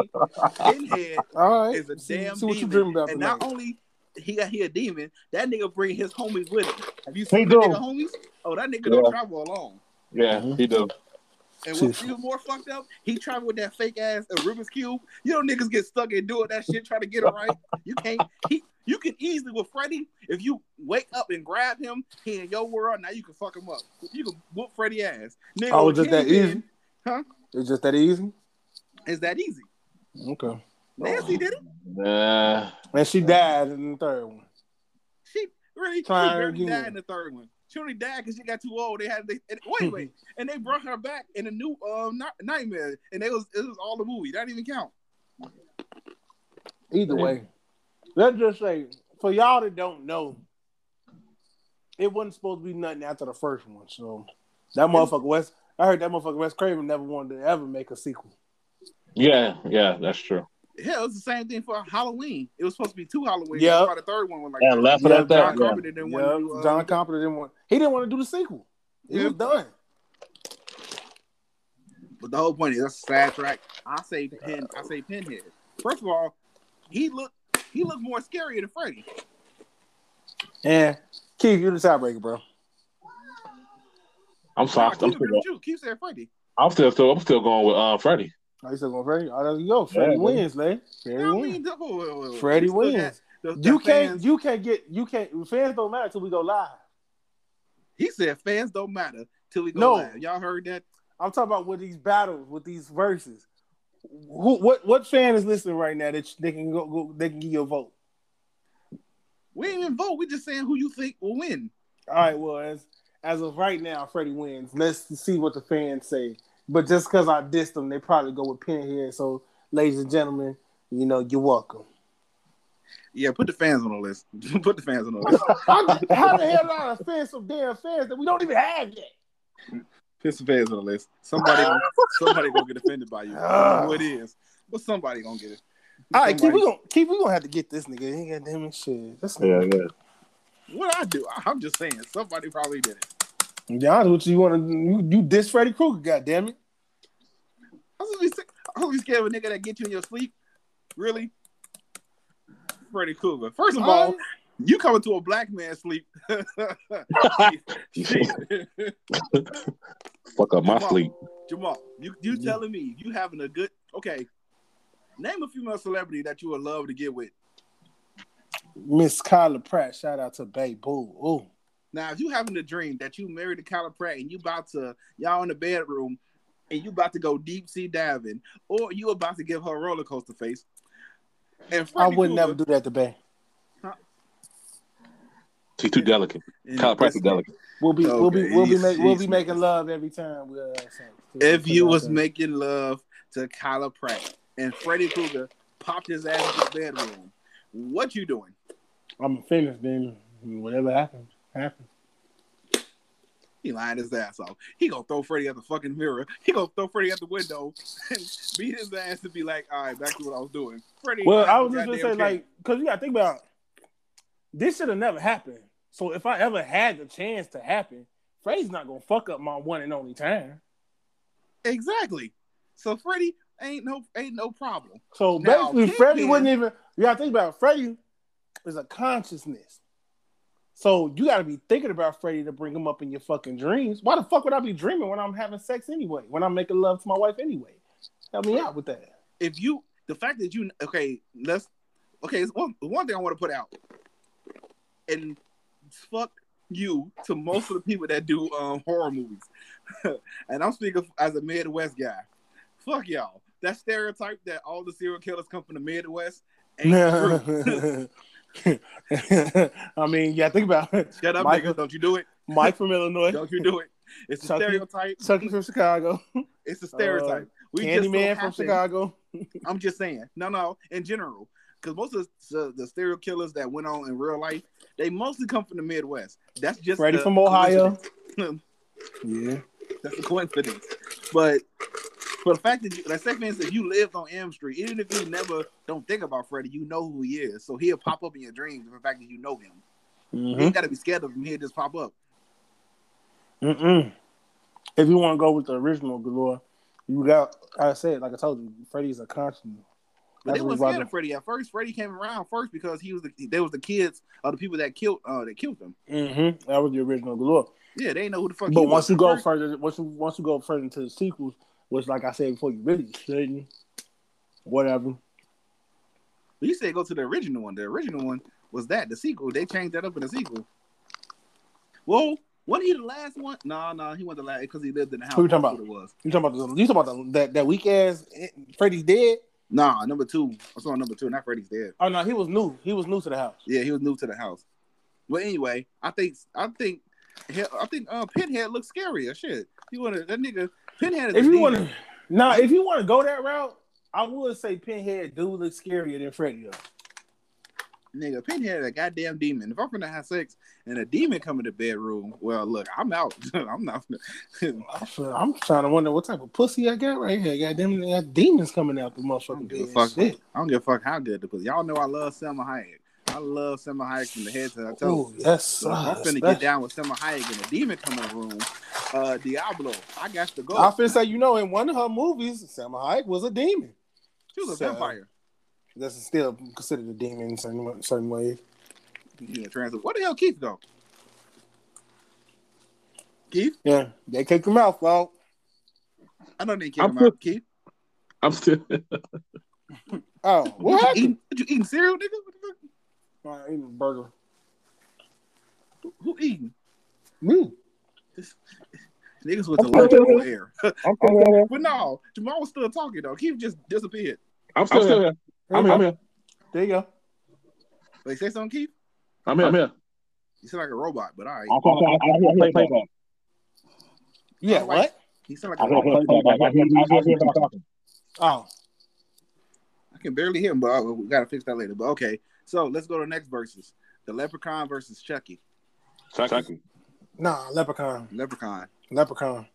Pinhead All right, is a see, damn see what you demon. dreaming about and tonight. not only he got he a demon, that nigga bring his homies with him. Have you seen He the do. nigga homies? Oh, that nigga Yeah. don't travel alone. Yeah, Mhm. he do. And what's even more fucked up, he tried with that fake ass uh, Rubik's cube. You know, niggas get stuck in doing that shit, trying to get it right. You can't. He, you can easily with Freddy, if you wake up and grab him, he in your world. Now you can fuck him up. You can whoop Freddy ass. Nigga, Oh, with just that Kingpin, easy? Huh? It's just that easy. Is that easy? Okay. Nancy did it. Nah. And she died in the third one. She really she Trying barely again. died in the third one. She only died because she got too old. They had they and, wait, wait, and they brought her back in a new um Night- nightmare, and it was it was all the movie. That didn't even count. Either way, let's just say for y'all that don't know, it wasn't supposed to be nothing after the first one. So that motherfucker West, I heard that motherfucker Wes Craven never wanted to ever make a sequel. Yeah, yeah, that's true. Hell, it was the same thing for Halloween. It was supposed to be two Halloween. Yeah. That's the third one was like Yeah, left Yeah, at that. John Yeah. Carpenter didn't want to do. Uh, John Carpenter didn't want. He didn't want to do the sequel. He Yeah. was done. But the whole point is that's a sad track. I say pin. I say pinhead. First of all, he looked he looked more scary than Freddy. Yeah, Keith, you're the tiebreaker, bro. I'm Nah, soft. I'm keep still, it with you. Keep saying Freddy. I'm still, still, I'm still going with uh, Freddy. Are you still going Freddy? Oh, there you go. Freddy Yeah, wins, man. Freddy I wins. mean, got wins. the- the You can't. fans- You can't get. You can't. Fans don't matter till we go live. He said fans don't matter till we go No. live. Y'all heard that? I'm talking about with these battles, with these verses. Who, what, what fan is listening right now that they can go, go they can give you a vote? We ain't even vote. We just saying who you think will win. All right, well, as as of right now, Freddy wins. Let's see what the fans say. But just because I dissed them, they probably go with Pinhead. So, ladies and gentlemen, you know, you're welcome. Yeah, put the fans on the list. put the fans on the list. How, how the hell did I offend some damn fans that we don't even have yet? Put some fans on the list. Somebody, gonna, somebody gonna get offended by you. I don't know who it is, but somebody gonna get it. All right, keep we gonna keep we gonna have to get this nigga. He got damn it shit. This Yeah, yeah. What I do? I'm just saying. Somebody probably did it. Yeah, what you want to you, you diss Freddy Krueger? God damn it! I was be sick. I was be scared of a nigga that get you in your sleep. Really? Freddy Krueger. First of all, you coming to a black man's sleep. Fuck up my Jamal, sleep. Jamal, you you Yeah. telling me you having a good okay. Name a female celebrity that you would love to get with. Miss Kyla Pratt, shout out to Bay Boo. Ooh. Now, if you having a dream that you married to Kyla Pratt and you about to y'all in the bedroom and you about to go deep sea diving, or you about to give her a roller coaster face, and I would Krueger- never do that to Bay. She's too delicate. and Kyla Pratt's delicate. We'll be we'll be we'll be he's- make, we'll be making love every time we uh, have. If you was Okay. making love to Kyla Pratt and Freddy Krueger popped his ass in the bedroom, what you doing? I'm finished, then whatever happens, happens. He lying his ass off. He gonna throw Freddy at the fucking mirror. He gonna throw Freddy at the window and beat his ass and be like, "All right, back to what I was doing." Freddy. Well, I was just gonna say, care. like, because you gotta think about this should have never happened. So if I ever had the chance to happen, Freddy's not gonna fuck up my one and only time. exactly. So Freddy ain't no ain't no problem. So Now, basically, Freddy Kingpin- wouldn't even. You gotta think about it. Freddy is a consciousness. So you gotta be thinking about Freddy to bring him up in your fucking dreams. Why the fuck would I be dreaming when I'm having sex anyway? When I'm making love to my wife anyway? Help me out with that. If you the fact that you okay, let's okay. It's one one thing I want to put out, and fuck you to most of the people that do um, horror movies, and I'm speaking as a Midwest guy. Fuck y'all. That stereotype that all the serial killers come from the Midwest ain't true. I mean, yeah, think about it. Shut up, Michael- nigga. Don't you do it. Mike from Illinois, Don't you do it. It's a Chucky- stereotype. Chucky from Chicago, It's a stereotype. we just so Candyman from Chicago. I'm just saying. No, no, in general. Because most of the, the serial killers that went on in real life, they mostly come from the Midwest. That's just Freddy from Ohio. Yeah. That's a coincidence. But for the fact that you, like, say for instance, if you lived on Elm Street, even if you never don't think about Freddy, you know who he is. So he'll pop up in your dreams. For the fact that you know him, you Mhm. ain't got to be scared of him. He'll just pop up. Mm-mm. If you want to go with the original Galore, you got. I said, like I told you, Freddy's a constant. But That's they wasn't scared of Freddy at first. Freddy came around first because he was the they was the kids of the people that killed uh that killed them. Mm-hmm. That was the original Galore. Yeah, they know who the fuck. But once you go first. further, once you once you go further into the sequels, which, like I said before, you really shouldn't. Whatever. But You said go to the original one. The original one was that the sequel. They changed that up in the sequel. Whoa, wasn't he the last one? No, no, he wasn't the last because he lived in the house. Who you talking about? It was. You talking about the, you talking about the, that that weak ass Freddy's dead? Nah, number two. I saw number two. Not Freddy's dead. Oh no, he was new. He was new to the house. Yeah, he was new to the house. But anyway, I think I think I think uh, Pinhead looks scarier. Shit, you want to that nigga Pinhead is If you want to, now if you want to go that route, I would say Pinhead do look scarier than Freddy does. nigga Pinhead a goddamn demon. If I'm gonna have sex and a demon come in the bedroom, well, look, I'm out. I'm not. I'm trying to wonder what type of pussy I got right here. Goddamn, I got demons coming out the motherfucking give a bed. fuck. Shit. I don't give a fuck how good the pussy. Y'all know I love Salma Hayek. I love Salma Hayek from the head to the toe. Oh yes, So I'm finna get down with Salma Hayek and a demon come in the room. Uh, Diablo, I got to go. I finna say, you know, in one of her movies, Salma Hayek was a demon. she was a so- vampire. That's still considered a demon in certain certain ways. Yeah, trans. What the hell, Keith go? Keith, Yeah, they kicked him out, fault. I know they kick I'm him out. Keith, I'm still. Oh, what what you happened? eating? What you eating cereal, nigga? What the fuck? I ate a burger. Who, who eating? Me. Niggas with the I'm lunch still air. I'm still here. But no, Jamal was still talking though. Keith just disappeared. I'm still here. I'm here. I'm here. There you go. Like, say something, Keith. I'm here. I'm here. You sound like a robot, but all right. I'm talking. I hear play playback. Yeah, Oh, what? He sound like I a hear robot. playback. I hear I hear him talking. Oh, I can barely hear him, but uh, we gotta fix that later. But okay, so let's go to the next verses. The Leprechaun versus Chucky. Chucky. nah, Leprechaun. Leprechaun. Leprechaun.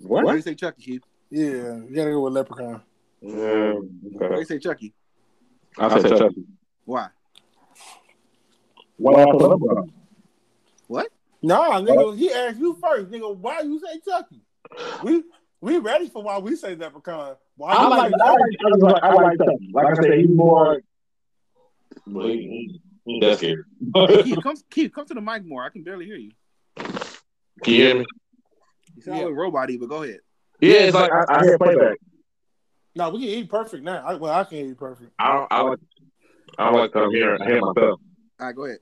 Why do you say Chucky, Keith? Yeah, you gotta go with Leprechaun. Yeah, Why do you say Chucky? I said Chucky. Why? Why I put up with? What? Nah, nigga, he asked you first, nigga. Why you say Chucky? We we ready for why we say Leprechaun. Why I you like, like I like, I like, I like Chucky. Like I said, he's more. Well, he, he, he that's scary. Keith, come, Keith, come to the mic more. I can barely hear you. Can you hear me? You sound Yeah. like robot but go ahead. Yeah, it's like I, I hear playback. No, we can eat perfect now. I, well, I can eat perfect. I don't, I like, I don't like to come here. I hear myself. All right, go ahead.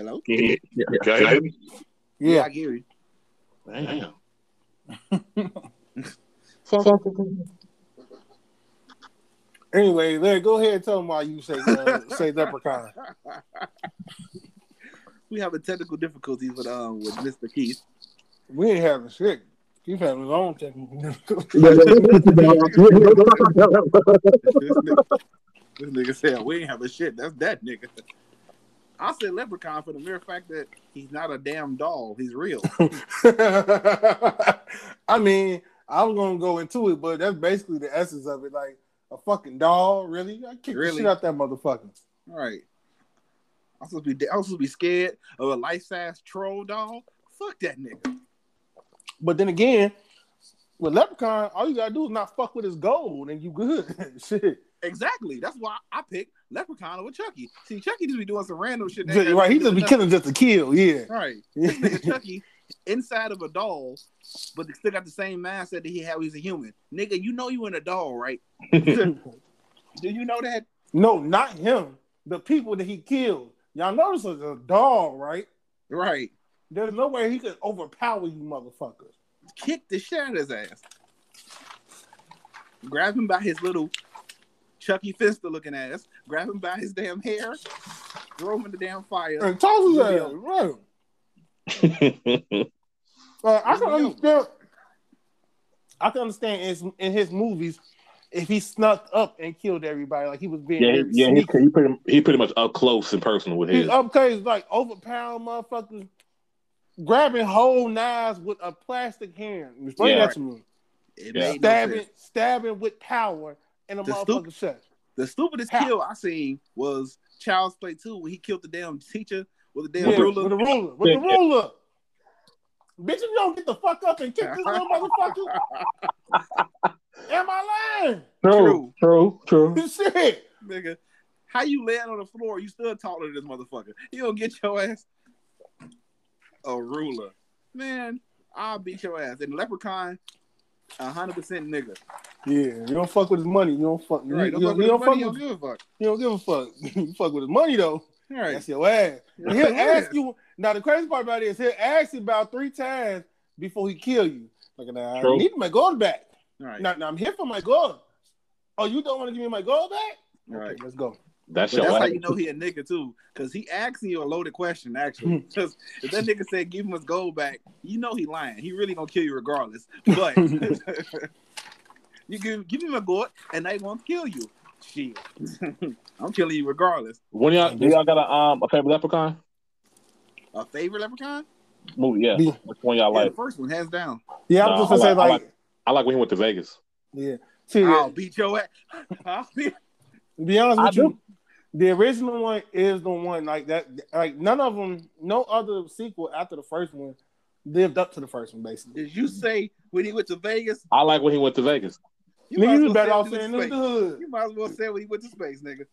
Hello? Can you, can you hear me? Yeah. I hear you. Damn. Anyway, Larry, go ahead and tell them why you say uh, say Leprechaun. we having technical difficulties with um with Mr. Keith. We ain't having shit. He's having his own technical difficulties. this, nigga, this nigga said we ain't having shit. That's that nigga. I said leprechaun for the mere fact that he's not a damn doll. He's real. I mean, I was gonna go into it, but that's basically the essence of it. Like a fucking doll, really? I can kick Really? the shit out that motherfucker. All right. I'm supposed to be I'm supposed to be scared of a life size troll doll. Fuck that nigga. But then again, with Leprechaun, all you gotta do is not fuck with his gold, and you good. shit. Exactly. That's why I picked Leprechaun over Chucky. See, Chucky just be doing some random shit. that ain't got right? He just be killing just to kill. Yeah. Right. This nigga Chucky inside of a doll, but they still got the same mindset that he had when he's a human. Nigga, you know you in a doll, right? Do you know that? no, not him. The people that he killed. Y'all notice it's a doll, right? Right. There's no way he could overpower you, motherfuckers. Kick the shit out of his ass. Grab him by his little Chucky Fister looking ass. Grab him by his damn hair. Throw him in the damn fire. And toss his ass, right? Uh, I can understand. I can understand in, in his movies if he snuck up and killed everybody, like he was being yeah, very he, yeah, he, sneaky. he pretty, he pretty much up close and personal with He's his. up case like overpowering motherfuckers, grabbing whole knives with a plastic hand. Explain Yeah. that to me. It Yeah. made no Stabbing, stabbing with power in a The motherfucker's chest. The stupidest How? kill I seen was Child's Play 2 when he killed the damn teacher with the damn Yeah, ruler. with a ruler. With the ruler. Bitch, if you don't get the fuck up and kick this little motherfucker, am I lying? True, true, true. Shit. Nigga, how you laying on the floor? You still taller than this motherfucker. You don't get your ass. a ruler. Man, I'll beat your ass. And Leprechaun, hundred percent nigga. Yeah, you don't fuck with his money. You don't fuck. Right? you, Don't you, fuck you with don't his fuck money. You don't give a fuck. You don't give a fuck. you fuck with his money though. Right. That's your ass. Yeah. He'll ask you. Now the crazy part about it is he'll ask you about three times before he kill you. Like, nah, I need my gold back. Right. Now, now I'm here for my gold. Oh, you don't want to give me my gold back? Right. Okay, let's go. That's your that's how you know he a nigga too, because he asking you a loaded question. Actually, because if that nigga said give him his gold back, you know he lying. He really gonna kill you regardless. But you give give him a gold, and they won't kill you. Shit, I'm killing you regardless. When y'all, do y'all got a um a favorite leprechaun A favorite leprechaun? movie? Yeah. Yeah. Which one y'all Yeah, like? the first one, hands down. Yeah, No, I'm just gonna say like- I like, like- I like when he went to Vegas. yeah. See, I'll beat your ass. I'll be- be honest I with do. You, the original one is the one like that. Like none of them, no other sequel after the first one lived up to the first one. Basically, Did you say when he went to Vegas? I like when he went to Vegas. You nigga, might as you well better say off it in saying it was space. the hood. You might as well say when he went to space, nigga.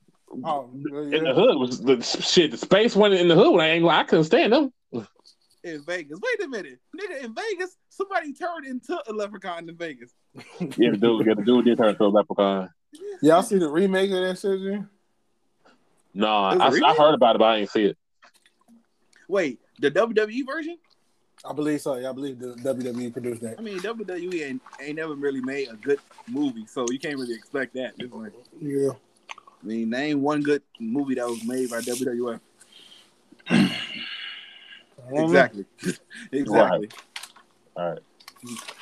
Oh, In the hood was the shit. The space went in the hood. When I ain't, I couldn't stand them. In Vegas. Wait a minute. Nigga, in Vegas, somebody turned into a leprechaun in Vegas. Yeah, the dude, yeah, the dude did turn into a leprechaun. Y'all see the remake of that shit? Jim? No, I, was a I, I remake? heard about it, but I ain't see it. Wait, the WWE version? I believe so. Yeah, I believe the WWE produced that. I mean, WWE ain't, ain't never really made a good movie, so you can't really expect that. Yeah. I mean, name one good movie that was made by WWF. Exactly. exactly. All right.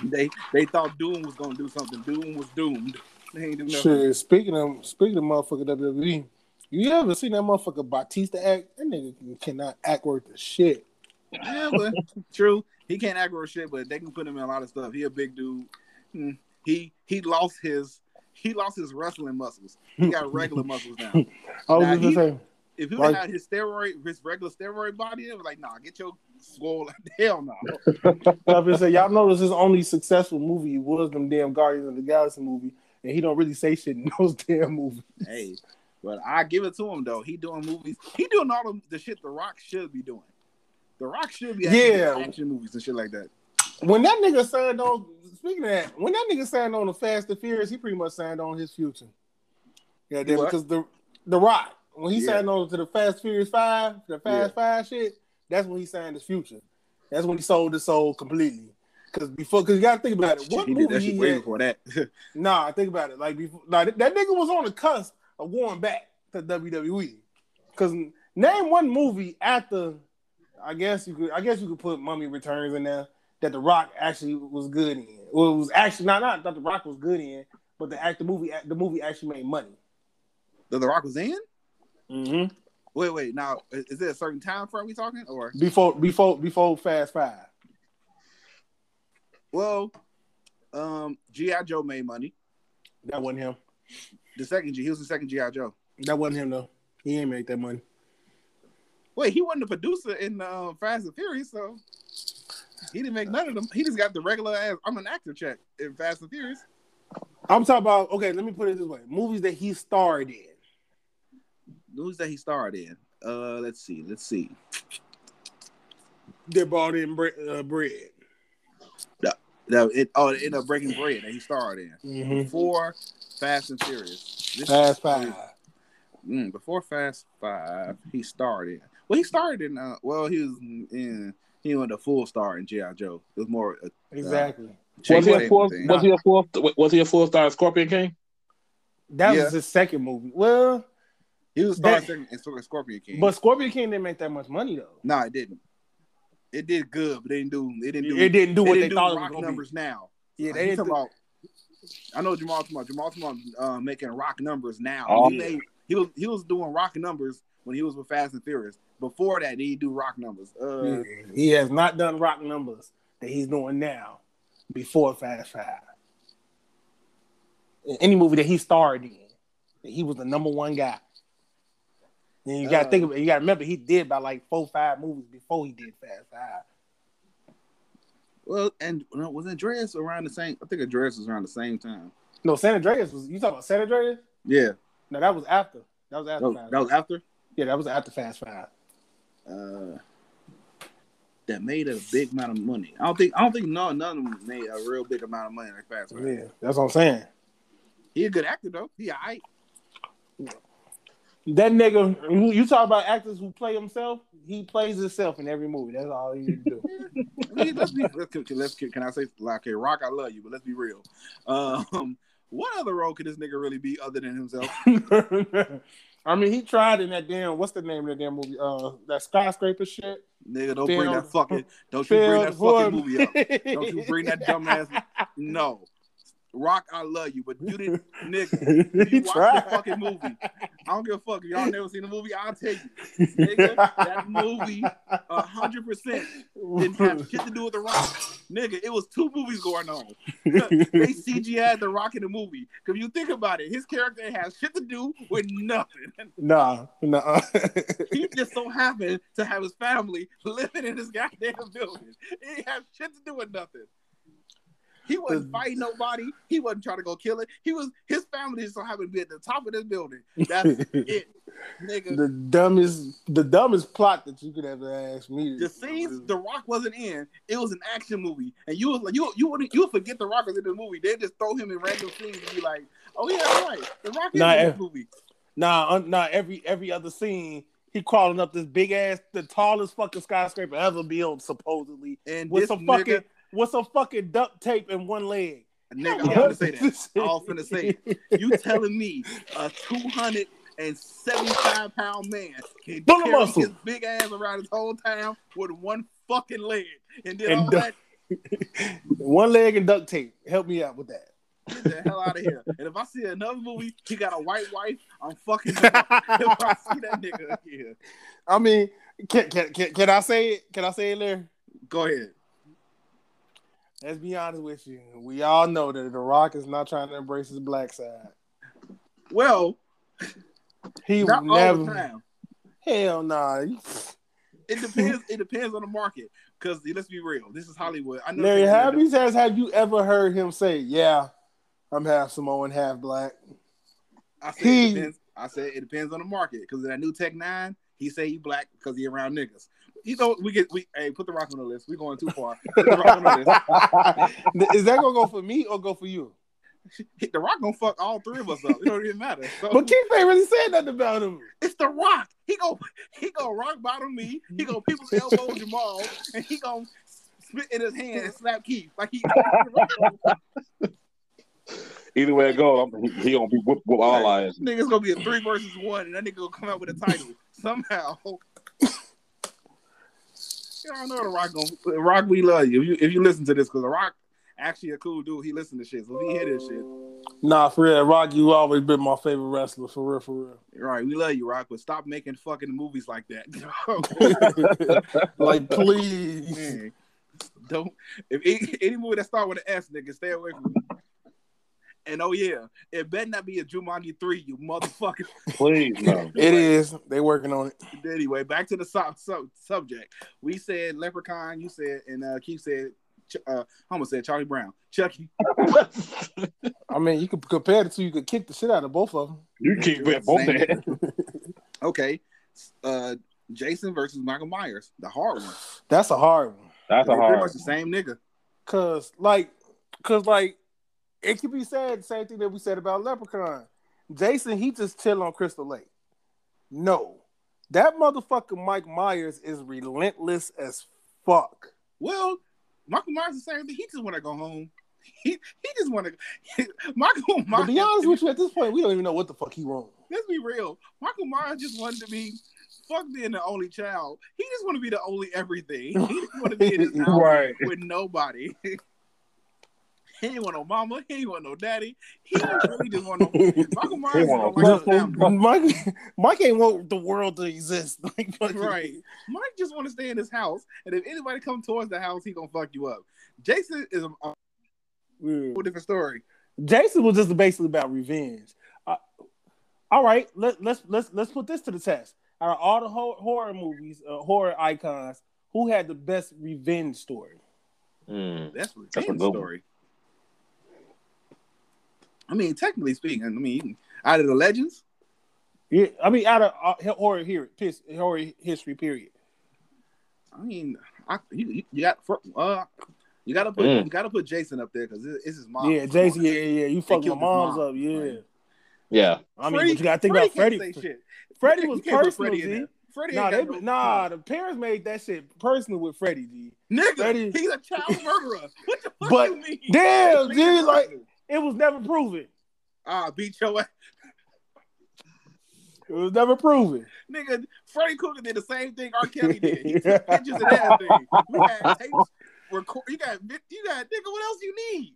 They they thought Doom was gonna do something. Doom was doomed. They ain't do nothing. Shit, speaking of speaking of motherfucker WWE, you ever seen that motherfucker Batista act? That nigga cannot act worth a shit. Yeah, but true. He can't act worth shit, but they can put him in a lot of stuff. He a big dude. Hmm. He he lost his he lost his wrestling muscles. He got regular muscles now. I was Nah, gonna he- say, If he Right. had his steroid, his regular steroid body, it was like, nah, get your swole. Hell no. I was say, y'all notice his only successful movie was them damn Guardians of the Galaxy movie, and he don't really say shit in those damn movies. hey, but I give it to him though. He doing movies. He doing all the, the shit The Rock should be doing. The Rock should be Yeah. action movies and shit like that. When that nigga signed on, speaking of that, when that nigga signed on the Fast and Furious, he pretty much signed on his future. Yeah, What? because the the Rock when he Yeah. signed on to the Fast Furious Five, the Fast Yeah. Five shit, that's when he signed his future. That's when he sold his soul completely. Because before, because you got to think about it. What he did that movie he way had? before that. Nah, think about it. Like before, like that nigga was on the cusp of going back to WWE. Cause name one movie after, I guess you could, I guess you could put Mummy Returns in there that The Rock actually was good in. Well, it was actually not not that The Rock was good in, but the act the movie the movie actually made money. that The Rock was in. Mm-hmm. Wait, wait. Now, is there a certain time frame we talking, or Before before before Fast Five. well, um, GI Joe made money. That wasn't him. The second G, he was the second GI Joe. That wasn't him though. He ain't make that money. Wait, he wasn't a producer in uh, Fast and Furious, so he didn't make none of them. He just got the regular ass. I'm an actor check in Fast and Furious. I'm talking about okay. Let me put it this way: movies that he starred in. Who's that he starred in? Uh, let's see, let's see. They brought in bre- uh, bread. No, it oh, it ended up breaking bread that he starred in Mm-hmm. before Fast and Furious. This- Fast Five. Mm, before Fast Five, he started. Well, he started in. Uh, well, he was in. He went a full star in GI Joe. It was more. A, Exactly. Was he a Tatum full? Was he a full? Was he a full star Scorpion King? That Yeah. was his second movie. Well, He was starred That- second in Scorpion King. but Scorpion King didn't make that much money though. no, it didn't. It did good, but they didn't do. It didn't do. It didn't do they what didn't they thought it was rock gonna be. numbers now. Yeah, Like, they you didn't. talking do- about. I know Jamal talking about Jamal talking uh, making rock numbers now. Oh, he, made, he was he was doing rock numbers when he was with Fast and Furious. Before that, he do rock numbers. Uh, he has not done rock numbers that he's doing now before Fast Five. In Any movie that he starred in, he was the number one guy. And you gotta Uh, think of it. You gotta remember he did about like four, five movies before he did Fast Five. Well, and no, was Andreas around the same? I think Andreas was around the same time. No, San Andreas was. You talking about San Andreas? Yeah, No, that was after. That was after that was, Fast that was after. Yeah, that was after Fast Five. Uh, that made a big amount of money. I don't think I don't think no none of them made a real big amount of money like Fast Five. Yeah, that's what I'm saying. He a good actor though. He alright. That nigga, you talk about actors who play himself. He plays himself in every movie. That's all he do. Let's be let's, can- let's can I say like okay, Rock, I love you, but let's be real. Um, what other role could this nigga really be other than himself? I mean, he tried in that damn what's the name of that damn movie? Uh, that skyscraper shit. Nigga, don't Failed- bring that fucking don't you bring that fucking movie up. Don't you bring that dumbass no. Rock, I love you, but you didn't nigga. You watch tried. the fucking movie. I don't give a fuck. If y'all never seen the movie, I'll tell you. Nigga, that movie, a hundred percent didn't have shit to do with the rock. Nigga, it was two movies going on. they CGI the rock in the movie. Cause you think about it, his character has shit to do with nothing. Nah, nah. He just so happened to have his family living in this goddamn building. He had shit to do with nothing. He wasn't fighting nobody. He wasn't trying to go kill it. He was his family just so happened to be at the top of this building. That's it, nigga. the dumbest, the dumbest plot that you could ever ask me. The scenes The Rock wasn't in, it was an action movie, and you was like, you you would you forget The Rock was in the movie. They just throw him in random scenes and be like, oh yeah, right, The Rock is Nah, in this movie. Nah, un, nah. Every every other scene, he crawling up this big ass, the tallest fucking skyscraper ever built, supposedly, And with some nigga, fucking with some fucking duct tape and one leg. nigga, I'm gonna say that. I was finna say. You telling me a two hundred and seventy-five pound man can carry muscle. his big ass around his whole town with one fucking leg, and then all that one leg and duct tape. Help me out with that. get the hell out of here. And if I see another movie, he got a white wife, I'm fucking if I see that nigga here, I mean, can, can can can I say it? Can I say it there? go ahead. Let's be honest with you. We all know that The Rock is not trying to embrace his black side. Well, He not never. Hell nah. It depends. it depends on the market. Because let's be real, this is Hollywood. I know. Larry things are Habby says, have you ever heard him say, "Yeah, I'm half Samoan, half black"? I said He- it depends. I said it depends on the market because that new Tech Nine, he say he black because he around niggas. You know, we get we hey put the rock on the list. We going too far. Put the rock on the list. is that gonna go for me or go for you? The rock gonna fuck all three of us up. It don't even matter. So But Keith ain't really said nothing about him. it's the rock. He go he go rock bottom me. He go people's elbow Jamal, and he gonna spit in his hand and slap Keith like he. Either way it goes, I'm, he, he gonna be whoop, whoop all our ass. Nigga's gonna be a three versus one, and that nigga gonna come out with a title somehow. Y'all know the Rock gonna Rock. We love you. If you if you listen to this, because the Rock actually a cool dude. He listen to shit, so he hear this shit, Nah, for real, Rock, you always been my favorite wrestler. For real, for real. right? We love you, Rock, but stop making fucking movies like that. like, please. Man, don't if any, any movie that start with an S, nigga, stay away from me. And oh yeah, it better not be a Jumanji three, you motherfucker. Please, no. It is. They working on it. anyway, back to the sub, sub, subject. We said Leprechaun. You said, and uh, Keith said, Ch- uh, I almost said Charlie Brown. Chucky. I mean, you could compare the two. You could kick the shit out of both of them. You keep it both Same. that. Okay. Uh, Jason versus Michael Myers, the hard one. That's a hard one. That's a They're pretty hard. much the same nigga. Cause like, cause like, it could be said the same thing that we said about Leprechaun. Jason, he just chill on Crystal Lake. No, that motherfucker Mike Myers is relentless as fuck. Well, Michael Myers the same thing. He just want to go home. He he just want to. Michael To Myers. be honest with you, at this point, we don't even know what the fuck he wants. let's be real. Michael Myers just wanted to be. Fuck being the only child. He just want to be the only everything. He just want to be in his house Right. with nobody. he ain't want no mama. He ain't want no daddy. He really just want no. Michael Myers He don't want like his no- family. Mike, Mike ain't want the world to exist. Like, fucking- Right. Mike just want to stay in his house, and if anybody come towards the house, he gonna fuck you up. Jason is a, a Yeah. whole different story. Jason was just basically about revenge. Uh, all right, let, let's let's let's put this to the test. Out of all the ho- horror movies, uh, horror icons, who had the best revenge story? Mm. That's That's a revenge good one. Story. I mean, technically speaking, I mean, out of the legends, Yeah, I mean, out of uh, horror here, horror history period. I mean, I, you, you, you got uh, you gotta put Mm. you gotta put Jason up there because it's his mom. Yeah, Jason. Yeah, yeah, yeah. You fucked my mom's mom. up. Yeah. Right. Yeah. I mean, Freddy- but you gotta think Freddy about Freddy. can't shit. Freddy You was can't personal, Freddy in G. Freddy Nah, they, no- nah, the parents made that shit personal with Freddy, G. nigga, Freddy- he's a child murderer. What the fuck But you mean? Damn, dude, like personal. It was never proven. ah, beat your ass, It was never proven. nigga. Freddy Krueger did the same thing R. Kelly did. He took pictures of everything. We had tapes. Record. You got, you got, nigga. What else you need?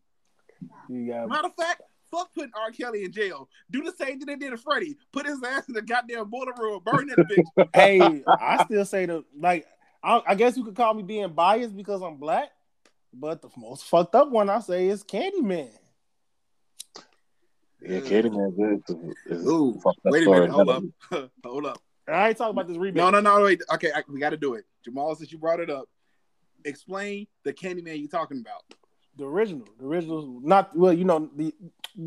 You got Matter of fact, fuck putting R. Kelly in jail. Do the same thing they did to Freddy. Put his ass in the goddamn boiler room, burn that bitch. hey, I still say the like. I, I guess you could call me being biased because I'm black, but the most fucked up one I say is Candyman. Yeah, Candyman is, is Ooh, wait a minute. Hold up. Hold up. I ain't talking about this remake. No, no, no. Wait. Okay, I, we got to do it. Jamal, since you brought it up, explain the Candyman you're talking about. The original, the original, not well. You know, the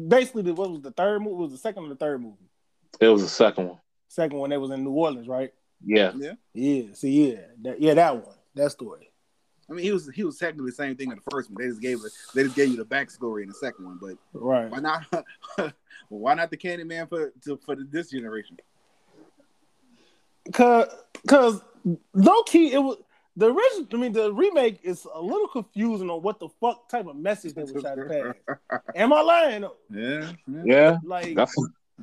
basically the, what was the third movie? Was the second or the third movie? It was the second one. Second one. They was in New Orleans, right? Yeah. Yeah. See, yeah, that, yeah, that one, that story. I mean, he was he was technically the same thing in the first one. They just gave it. They just gave you the backstory in the second one. But Right. why not? why not the Candyman for to, for this generation? Cause, cause low key, it was the original. I mean, the remake is a little confusing on what the fuck type of message they were trying to pass. Am I lying? though? Yeah, yeah, Yeah. Like, That's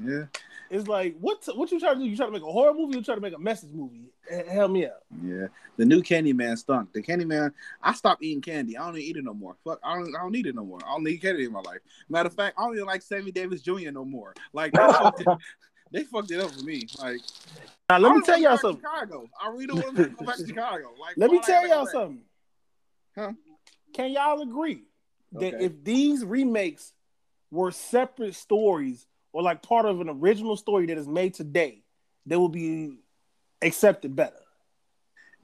yeah. it's like what what you trying to do? You trying to make a horror movie? You trying to make a message movie? H- Help me out. Yeah, the new Candyman stunk. The Candyman, I stopped eating candy. I don't even eat it no more. Fuck, I don't. I don't need it no more. I don't need candy in my life. Matter of fact, I don't even like Sammy Davis Jr. no more. Like they fucked it, they fucked it up for me. Like Now let me tell y'all something. Chicago. I really don't want to go back to Chicago. Like Let me tell y'all something. Huh? Can y'all agree that Okay. if these remakes were separate stories or like part of an original story that is made today, they will be accepted better?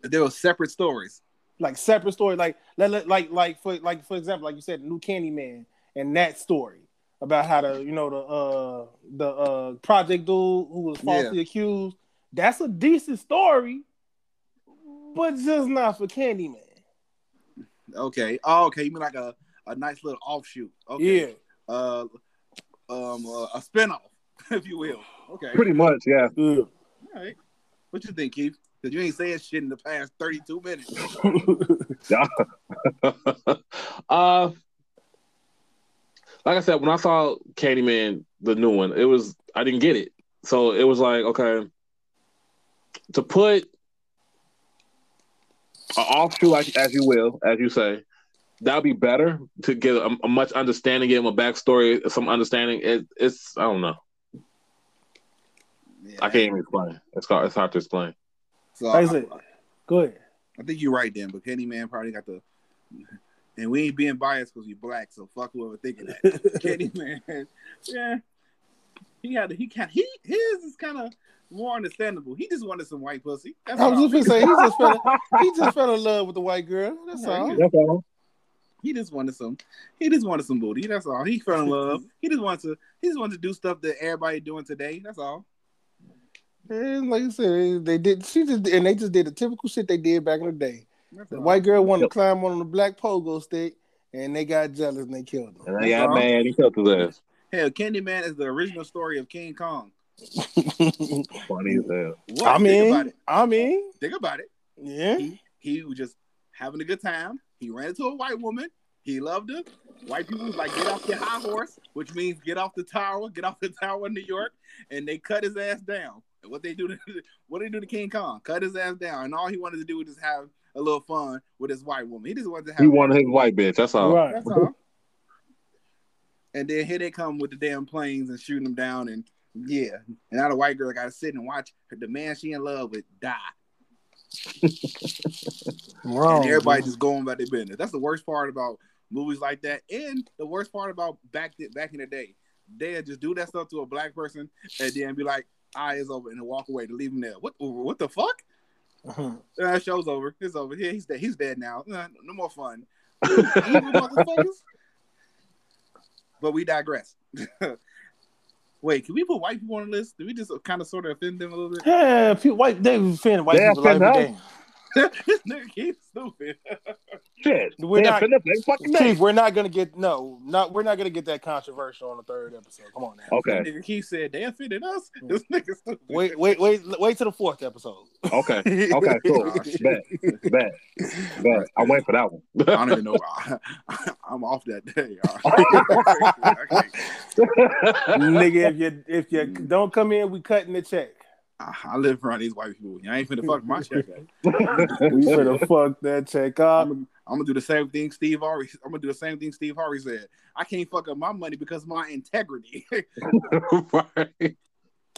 There were separate stories. Like separate story, like like like- like for like for example, like you said, the new Candyman and that story about how the you know the uh the uh project dude who was falsely accused. That's a decent story, but just not for Candyman. Okay. Oh, okay. You mean like a, a nice little offshoot? Okay. Yeah. Uh, um, uh, a spinoff, if you will. Okay. pretty much, yeah. Yeah. All right. What you think, Keith? Because you ain't saying shit in the past 32 minutes. uh like I said, when I saw Candyman, the new one, it was I didn't get it. So it was like, okay, to put an offshoot, like as you will, as you say, that'd be better to get a, a much understanding, give him a backstory, some understanding. It, it's I don't know. Yeah. I can't even explain. It's hard. It's hard to explain. So I I, said, go ahead. I think you're right, then. But Candyman probably got the. And we ain't being biased because we black, so fuck whoever thinking that. Candyman, yeah, he had he can he his is kind of more understandable. He just wanted some white pussy. That's I was all. just gonna say he just fell he just fell in love with the white girl. That's Yeah, all. That's all. He just wanted some. He just wanted some booty. That's all. He fell in love. He just wants to. He just wants to do stuff that everybody doing today. That's all. And like I said, they did. She just and they just did the typical shit they did back in the day. That's The all. white girl wanted to climb on the black pogo stick, and they got jealous and they killed And him. I got mad. He killed his ass. Hell, Candyman is the original story of King Kong. Funny as hell. What? I Think mean, about it. I mean, Think about it. yeah. He he was just having a good time. He ran into a white woman. He loved her. White people was like, get off your high horse, which means get off the tower, get off the tower in New York, and they cut his ass down. And what they do to what they do to King Kong? Cut his ass down, and all he wanted to do was just have a little fun with his white woman. He just wanted to have. He wanted his white bitch. That's all. Right. That's all. And then here they come with the damn planes and shooting them down, and yeah, and now the white girl got to sit and watch the man she in love with die, Wrong. and everybody just going about their business. That's the worst part about movies like that, and the worst part about back back in the day, they just do that stuff to a black person and then be like, "I is over," and walk away to leave him there. What what the fuck? Mhm. Uh, show's over. It's over. Yeah, he's dead. He's dead now. Uh, no more fun. But we digress. Wait, can we put white people on the list? Did we just uh, kind of sort of offend them a little bit? Yeah, people, white they offend white They people every offend day. This nigga keep stupid. Shit, We're Dan not- Finesse fucking Chief, we're not gonna get no, not we're not gonna get that controversial on the third episode. Come on now. Okay, This nigga keep said Dan fitted us. This mm. nigga stupid. Wait, wait, wait, wait till the fourth episode. okay, okay, cool. bet, bet, bet. I'm waiting for that one. I don't even know. I, am off that day. y'all. Nigga, if you if you don't come in, we cutting the check. I, I live around these white people. I ain't finna fuck my check. up. We finna fuck that check up. I'm, I'm gonna do the same thing Steve Harvey. I'm gonna do the same thing Steve Harvey said. I can't fuck up my money because of my integrity. right.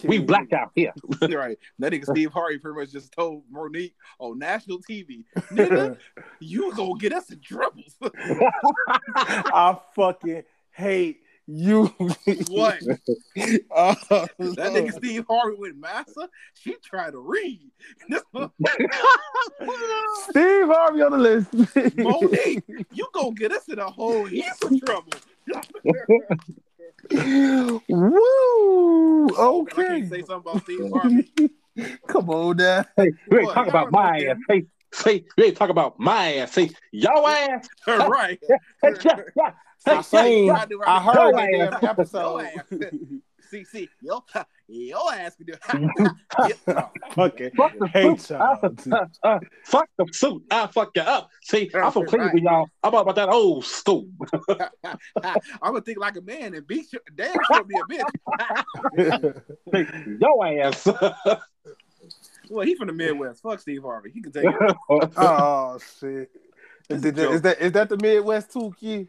We black out here. right. That nigga Steve Harvey pretty much just told Mo'Nique on national TV, nigga, you gonna get us in troubles. I fucking hate you. what? Uh, That nigga Steve Harvey with Massa, she tried to read. Steve Harvey on the list. Mo'Nique, you gonna get us in a whole heap of trouble. Woo! I Okay. can't say something about Steve Harvey. Come on now. Hey, we ain't What? talking about my ass. Say, say, we ain't talking about my ass. Say, your ass. right. Hey, yeah, yeah. I seen, I do right I now. heard Your that ass. damn episode. Your See, see, yo, your ass can do it. Yeah, Okay. Fuck the Hate suit. y'all. Uh, uh, fuck the suit. I fuck you up. See, I'm from Right. Cleveland, y'all. I'm about that old school. I'm gonna think like a man and beat you. Damn, sure be a bitch. Say, your ass. well, he from the Midwest. Fuck Steve Harvey. He can take it. Oh shit. Is, It's a that- joke. is that is that the Midwest too, Keith?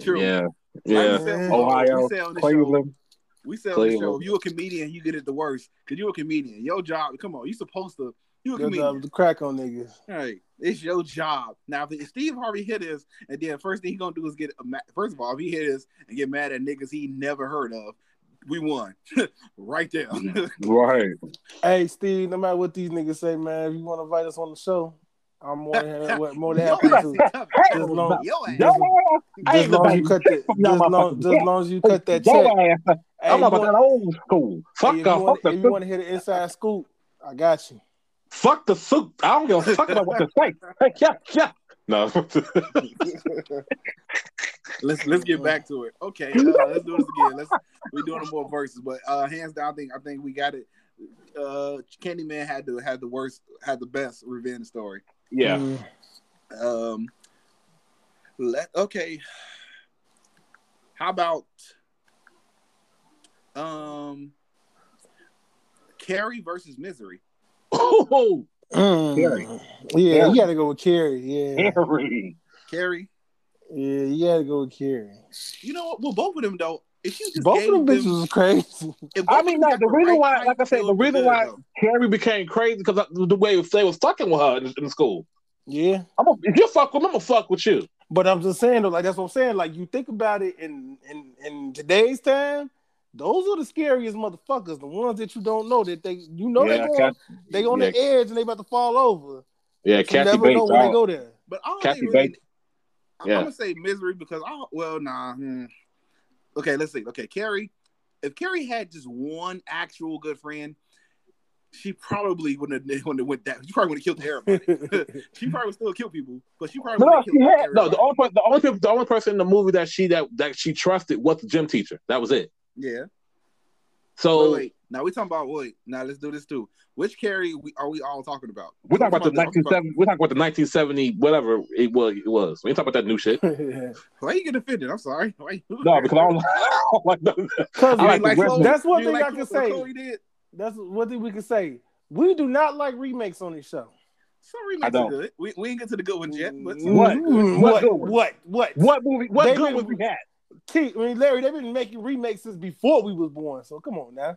True. yeah, yeah. we said, Ohio, we said on the show, Cleveland. we said on the show, if you a comedian, you get it the worst. Cause you a comedian. Your job, come on, you supposed to. You a Good comedian. job to crack on niggas. Right. It's your job. Now, if Steve Harvey hit us, and then first thing he gonna do is get a ma- first of all, if he hit us and get mad at niggas he never heard of, we won right there. Right. Hey Steve, no matter what these niggas say, man, if you want to invite us on the show, I'm more than what more than happy to. is tough. Hey, Your Just- ass. Just long as you cut that, from y'all just long, just long as you cut that check. Hey, I'm you about want- that old school. Fuck if you off. want, Fuck if you want to hit an inside scoop, I got you. Fuck the suit. I don't give a fuck about what to say. Hey, yeah, yeah. No. let's let's get back to it. Okay, uh, let's do this again. Let's we doing more verses, but uh, hands down, I think I think we got it. Uh, Candyman had the had the worst, had the best revenge story. Yeah. Mm. Um, let okay. How about um, Carrie versus Misery? Oh, Mm. Carrie. Yeah, Carrie. you gotta go with Carrie. Yeah, Harry. Carrie. yeah, you gotta go with Carrie. You know what? Well, both of them though. If you just Both of them bitches was crazy. I mean, of no, the reason why, like I said, it the reason why though. Carrie became crazy because the way they was fucking with her in, in school. Yeah, I'm a, if you fuck with me, I'm gonna fuck with you. but I'm just saying though, like that's what I'm saying. Like you think about it in in in today's time, those are the scariest motherfuckers. The ones that you don't know that they you know they yeah, going, Cat- they on yeah, the edge and they about to fall over. yeah, You Kathy never Bates. know when they go there. But I don't Kathy think really. Bates. I'm, Yeah. Gonna say misery because I well nah. hmm. Okay, let's see. Okay, Carrie. If Carrie had just one actual good friend, she probably wouldn't have, wouldn't have went that. She probably would have killed everybody. she probably would still kill people, but she probably No, would have she killed had no. The only the only the only person in the movie that she that that she trusted was the gym teacher. That was it. yeah. So wait, wait. Now we talking about wait. Now let's do this too. Which Carrie we, are we all talking about? we're talking about the I'm talking 1970. We're talking about the 1970 whatever it was. It was. We ain't talking about that new shit. Why you get offended? I'm sorry. Why you- No, because I don't, I don't like that. Cause like like that's one thing like I can what say. Chloe did. That's one thing we can say. We do not like remakes on this show. Some I remakes are don't. good. We, we ain't get to the good ones yet, but What? What What? What? What? What movie? What They good been- was we had? Keith, I mean, Larry, they've been making remakes since before we was born. So come on now.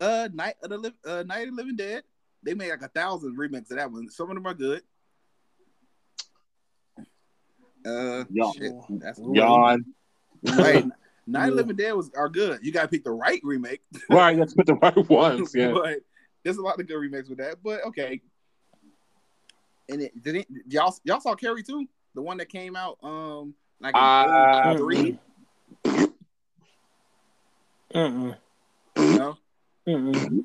Uh, Night of the Liv- uh, Night of the Living Dead. They made like a thousand remakes of that one. Some of them are good. Uh, Yawn. shit, that's Yawn. Right, Night of the Living Dead was are good. You gotta pick the right remake. Right, let's put the right ones. Yeah. but there's a lot of good remakes with that. But okay. And it did it, y'all y'all saw Carrie too? The one that came out um like Uh, 03? Mm-mm. No? Mm-mm.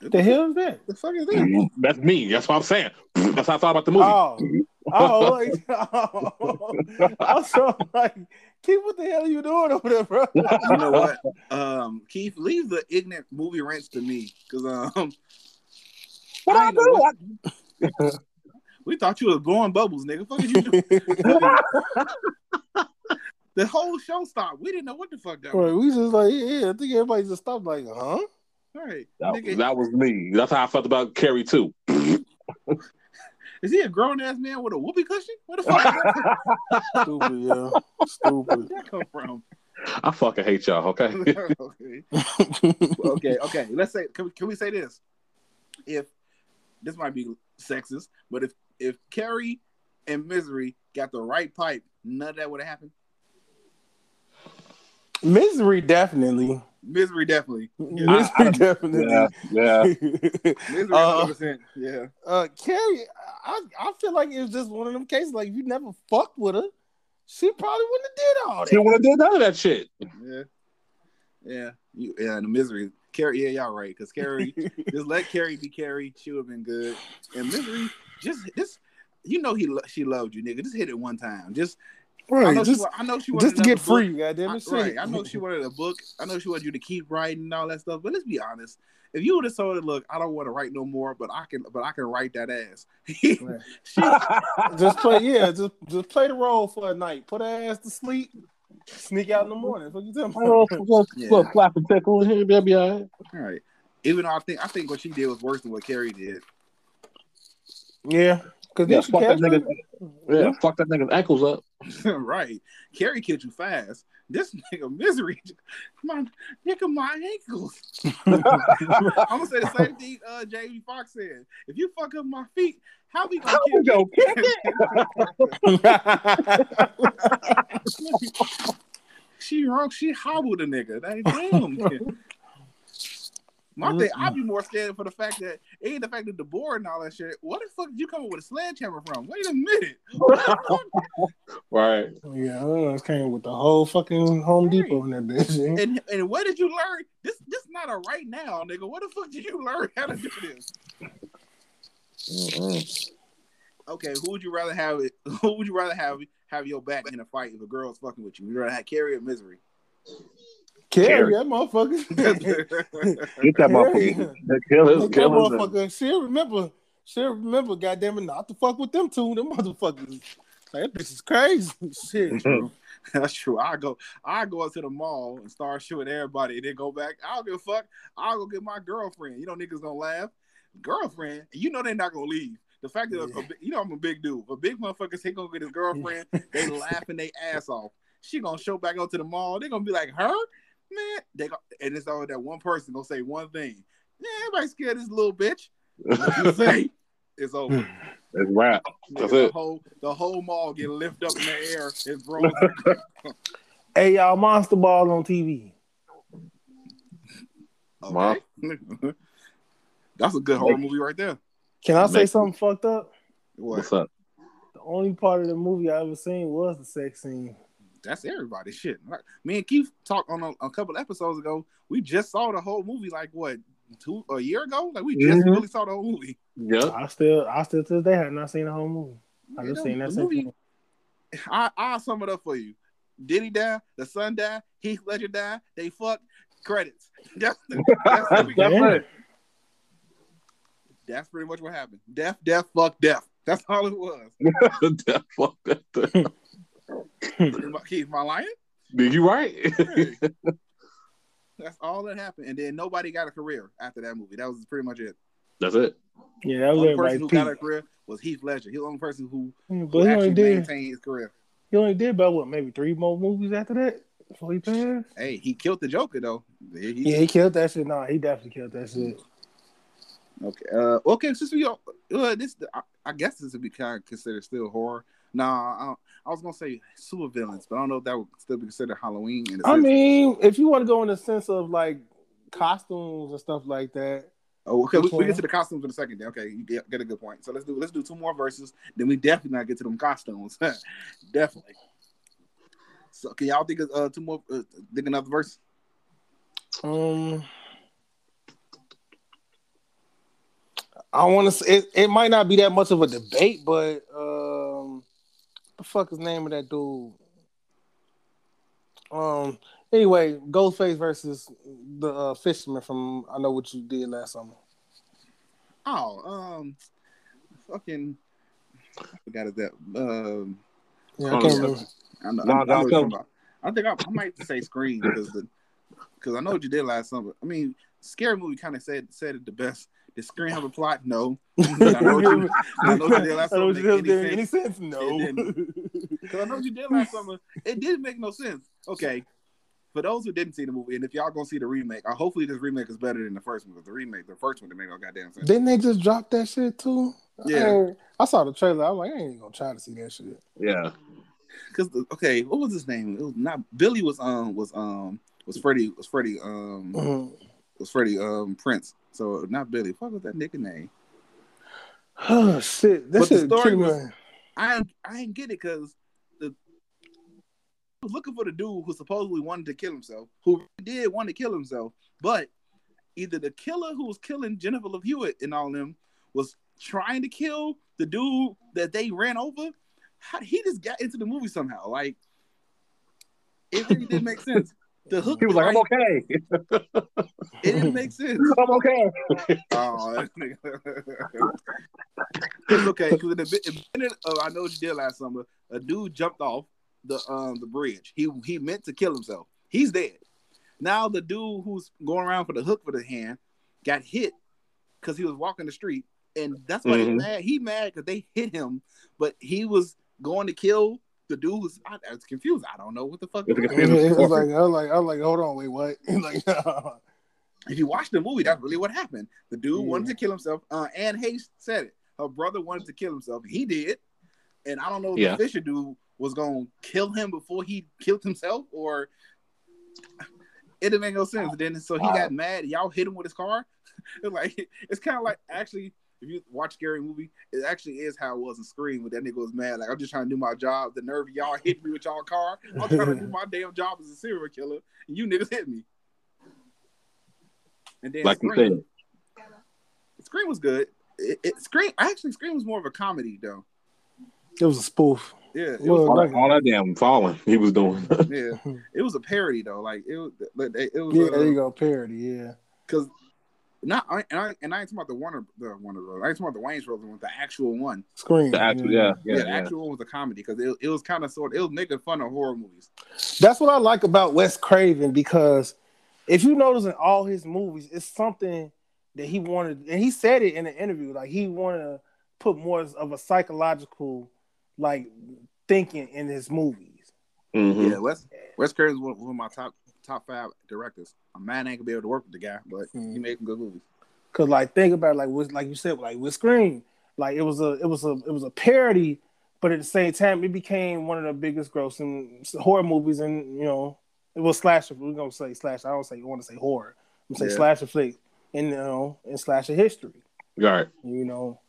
The hell is that? The fuck is that? That's me. That's what I'm saying. That's how I thought about the movie. Oh, oh, like, oh. Also, like, Keith, what the hell are you doing over there, bro? You know what? Um, Keith, leave the ignorant movie rants to me, cause um, what I I ain't know do? what- we thought you was blowing bubbles, nigga. Fuck is you doing? the whole show stopped. We didn't know what the fuck that was. We just like, yeah, yeah, I think everybody just stopped, like, huh? Right, That, nigga, that was me. That's how I felt about Carrie too. is he a grown ass man with a whoopee cushion? Where the fuck Stupid, yeah, stupid. that come from? I fucking hate y'all. Okay. okay. okay, okay. Let's say can we, can we say this? If this might be sexist, but if if Carrie and Misery got the right pipe, none of that would have happened. Misery, definitely. Misery definitely. Yeah. Misery, definitely. yeah, yeah. Misery Uh, 100%. Yeah. uh, Carrie, I, I feel like it was just one of them cases. Like, if you never fucked with her, she probably wouldn't have did all that. She that. would have did none of that shit. Yeah. Yeah. You, yeah, the misery. Carrie, yeah, y'all right. Because Carrie, just let Carrie be Carrie. She would have been good. And misery, just just you know he she loved you, nigga. Just hit it one time. Just I know just, she, I know she wanted just to get book. free, goddamn I, it. right. I know she wanted a book. I know she wanted you to keep writing and all that stuff. But let's be honest. If you would have told her, look, I don't want to write no more, but I can but I can write that ass. she, just play, yeah, just just play the role for a night. Put her ass to sleep. Sneak out in the morning. What you talking Little, about? little, Yeah. little flap and tickle. He'll be all right. all right. Even though I think I think what she did was worse than what Carrie did. Yeah, because Yeah, then she fuck that nigga. her. Yeah, fuck that nigga's ankles up. right. Carrie killed you fast. This nigga misery, come my nigga, my ankles. I'm gonna say the same thing uh Jamie Foxx said. If you fuck up my feet, how we gonna How kill gonna you? she wrong. She hobbled a nigga. That damn. Kid. My thing, I'd be more scared for the fact that it ain't the fact that the board and all that shit. What the fuck did you come up with a sledgehammer from? Wait a minute. What the fuck? right. yeah, I don't know, it came with the whole fucking Home Depot in that bitch. And and where did you learn this? This not a right now, nigga. What the fuck did you learn how to do this? Okay, who would you rather have? It, who would you rather have have your back in a fight if a girl's fucking with you? Would you rather have Carrie or Misery? Carrie, Carrie. that motherfucker. Get that motherfucker. Kill his, that kill his. motherfucker. She remember. She remember. Goddamn it, not to fuck with them two. Them motherfuckers. Like, that bitch is crazy. Shit. That's true. I go, I go up to the mall and start shooting everybody, and then go back. I don't give a fuck. I'll go get my girlfriend. You know, niggas gonna laugh. Girlfriend, you know they're not gonna leave. The fact that a, a you know I'm a big dude, but big motherfuckers he gonna get his girlfriend. They laughing their ass off. She gonna show back up to the mall. They gonna be like, her man. They go, and it's all that one person gonna say one thing. Yeah, everybody scared this little bitch. You say? It's over. It's rap. That's the it. whole the whole mall get lifted up in the air and thrown. Hey, y'all, Monster Ball on TV. Okay. That's a good horror movie right there. Can I say Make- something fucked up? What? What's up? The only part of the movie I ever seen was the sex scene. That's everybody. Shit. Like, Me and Keith talked on a, a couple episodes ago. We just saw the whole movie like what two a year ago. Like we just Mhm. really saw the whole movie. Yeah. I still, I still to this day have not seen the whole movie. I just seen that movie. scene. I I'll sum it up for you. Diddy die, the son died, Heath Ledger died, they fuck credits. That's the, that's, the. That's Yeah. it. that's pretty much what happened. Death, death, fuck, death. That's all it was. Death, fuck that thing. Am I- Keith, am I lying? Did you right? Hey. That's all that happened, and then nobody got a career after that movie. That was pretty much it. That's it. Yeah, that The was only person everybody's who got a career was Heath Ledger. He's the only person who, Yeah, who But he only actually did, maintained his career. he only did about what, maybe three more movies after that before he passed. Hey, he killed the Joker though. He- Yeah, he killed that shit. Nah, he definitely killed that shit. Okay. Uh, okay. Since we, all- uh, this, I, I guess this would be kind of considered still horror. Nah, I, I was gonna say super villains, but I don't know if that would still be considered Halloween. I mean, if you want to go in the sense of like costumes and stuff like that, oh, okay. We, we get to the costumes in a second. Then. Okay, you get, get a good point. So let's do let's do two more verses. Then we definitely not get to them costumes. definitely. So can y'all think of uh, two more? Uh, think another verse. um, I want to say it, it might not be that much of a debate, but um, the fuck is the name of that dude? Um. Anyway, Ghostface versus the uh, fisherman from I know what you did last summer. Oh, um, fucking, I forgot it that. Um, Yeah, I can't remember. I, know, No, I, know no, no. I think I, I might say Scream because the because I know what you did last summer. I mean, scary movie kind of said said it the best. Did Scream have a plot? No. But I know what you, I know what you did last I know summer. what Make did. any Any sense. sense? No. It Because I know what you did last summer. It didn't make no sense. Okay. For those who didn't see the movie, and if y'all gonna see the remake, uh, hopefully this remake is better than the first one. Because the remake, the first one, didn't make no goddamn sense. Didn't they just drop that shit too? Yeah. I, I saw the trailer. I'm like, I ain't even gonna try to see that shit. Yeah. Because okay, what was his name? It was not Billy. Was um was um was Freddie was Freddie um Mhm. Was Freddie um Prinze. So not Billy. What was that nigga name? Oh shit! This But shit story was- I I didn't get it because the I was looking for the dude who supposedly wanted to kill himself, who did want to kill himself, but either the killer who was killing Jennifer Love Hewitt and all them was trying to kill the dude that they ran over. How, he just got into the movie somehow. Like it really didn't make sense. The hook He was like, I'm okay. It didn't make sense. I'm okay. Oh, that nigga. 'Cause, okay, because in the in the minute of I know what you did last summer, a dude jumped off the um the bridge. He he meant to kill himself. He's dead. Now the dude who's going around for the hook for the hand got hit because he was walking the street, and that's why Mhm. he mad. He mad because they hit him, but he was going to kill the dude. Who's I, I was confused. I don't know what the fuck. It's was It going on. was like I was like I was like, hold on, wait, what? like, if you watch the movie, that's really what happened. The dude Yeah. wanted to kill himself. Uh, Anne Heche said it. Her brother wanted to kill himself. He did, and I don't know if Yeah. the Fisher dude was gonna kill him before he killed himself, or it didn't make no sense. Then so he got mad. Y'all hit him with his car. Like it's kind of like actually. If you watch scary movie, it actually is how it was in Scream. When that nigga was mad, like I'm just trying to do my job. The nerve of y'all hit me with y'all car. I'm trying to do my damn job as a serial killer, and you niggas hit me. And then Like you Scream, said. Scream was good. It, it Scream actually Scream was more of a comedy though. it was a spoof. Yeah, it Well, was. All like- that, all that damn falling he was doing. Yeah, it was a parody though. Like it was. like, It was. Yeah, uh, there you go, parody. Yeah, Because not and I and I ain't talking about the Warner the Warner Brothers. I ain't talking about the Wayans Brothers one, the actual one. Scream. The actual, yeah, Yeah, yeah, the yeah. actual one was a comedy because it, it was kind of sort. It was making fun of horror movies. That's what I like about Wes Craven because if you notice in all his movies, it's something that he wanted, and he said it in an interview, like he wanted to put more of a psychological, like thinking in his movies. Mhm. Yeah, Wes Wes Craven's one, one of my top top five directors. I'm mad I ain't gonna be able to work with the guy, but he Mm. made some good movies. Cause like think about it, like with like you said, like with Scream, like it was a it was a it was a parody, but at the same time, it became one of the biggest grossing horror movies, and you know it was slasher. We're gonna say slasher. I don't say I want to say horror. I'm gonna say Yeah. slasher flick in you know in slasher history. Right. you know,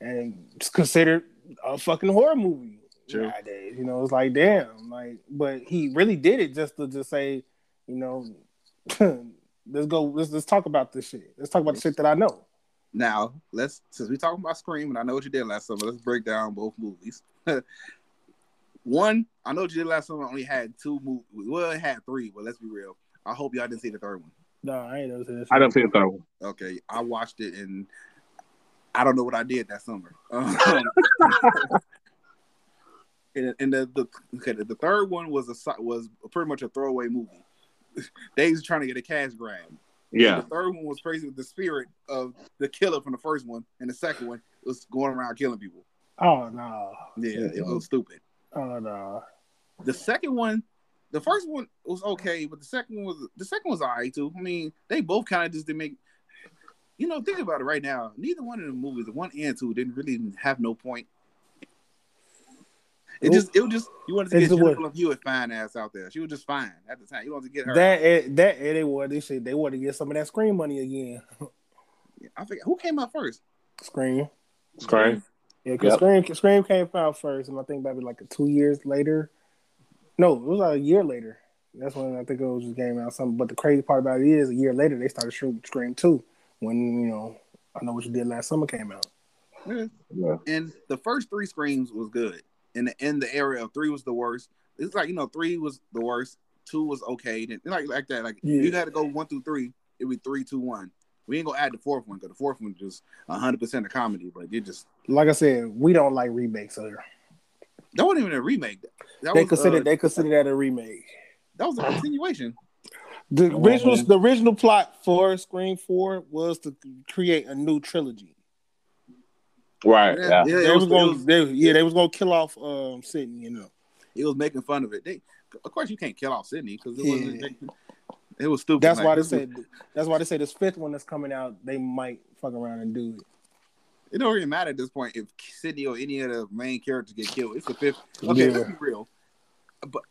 and it's considered a fucking horror movie True. nowadays. You know, it's like damn, like, but he really did it just to just say, you know, let's go, let's let's talk about this shit. Let's talk about the shit that I know. Now let's since we talking about Scream and I know what you did last summer. Let's break down both movies. One, I know what you did last summer. Only had two movies. Well, it had three, but let's be real. I hope y'all didn't see the third one. No, I ain't never seen this. I didn't see the third one. Okay, I watched it and I don't know what I did that summer. Um, and and the, the okay, the, the third one was a si- was pretty much a throwaway movie. They was trying to get a cash grab. Yeah. The third one was crazy with the spirit of the killer from the first one, and the second one was going around killing people. Oh no, Yeah, it was stupid. oh no. The second one, the first one was okay, but the second one was the second was alright too. I mean, they both kind of just didn't make. You know, think about it right now. Neither one of the movies, the one and two, didn't really have no point. It just, it was just you wanted to It's get a what? Jennifer Love Hewitt fine ass out there. She was just fine at the time. You wanted to get her. That that eh, they wanted this shit. They wanted to get some of that Scream money again. I forget who came out first. Scream. Scream. Yeah, because Yep. Scream Scream came out first, and I think maybe like two years later. No, it was like a year later. That's when I think it was just came out. Something, but the crazy part about it is, a year later they started shooting Scream two. When you know I know what you did last summer came out. Yeah. Yeah. And the first three screams was good. And the in the area of three was the worst. It's like you know, three was the worst, two was okay, then like like that. Like Yeah. you had to go one through three, it'd be three, two, one. We ain't gonna add the fourth one because the fourth one just hundred percent of comedy, but it just Like I said, we don't like remakes either. that wasn't even a remake. That They was consider uh, they consider that a remake. that was a continuation. The original man. the original plot for Scream Four was to create a new trilogy. Right. Yeah, Yeah. yeah, they was, was, gonna they, yeah they was gonna kill off um Sidney, you know. it was making fun of it. They, of course, you can't kill off Sidney because it Yeah. wasn't. It was stupid. That's Like, why they this was- said that's why they say this fifth one that's coming out, they might fuck around and do it. it don't really matter at this point if Sidney or any of the main characters get killed. It's the fifth. Okay, Yeah. let's be real. But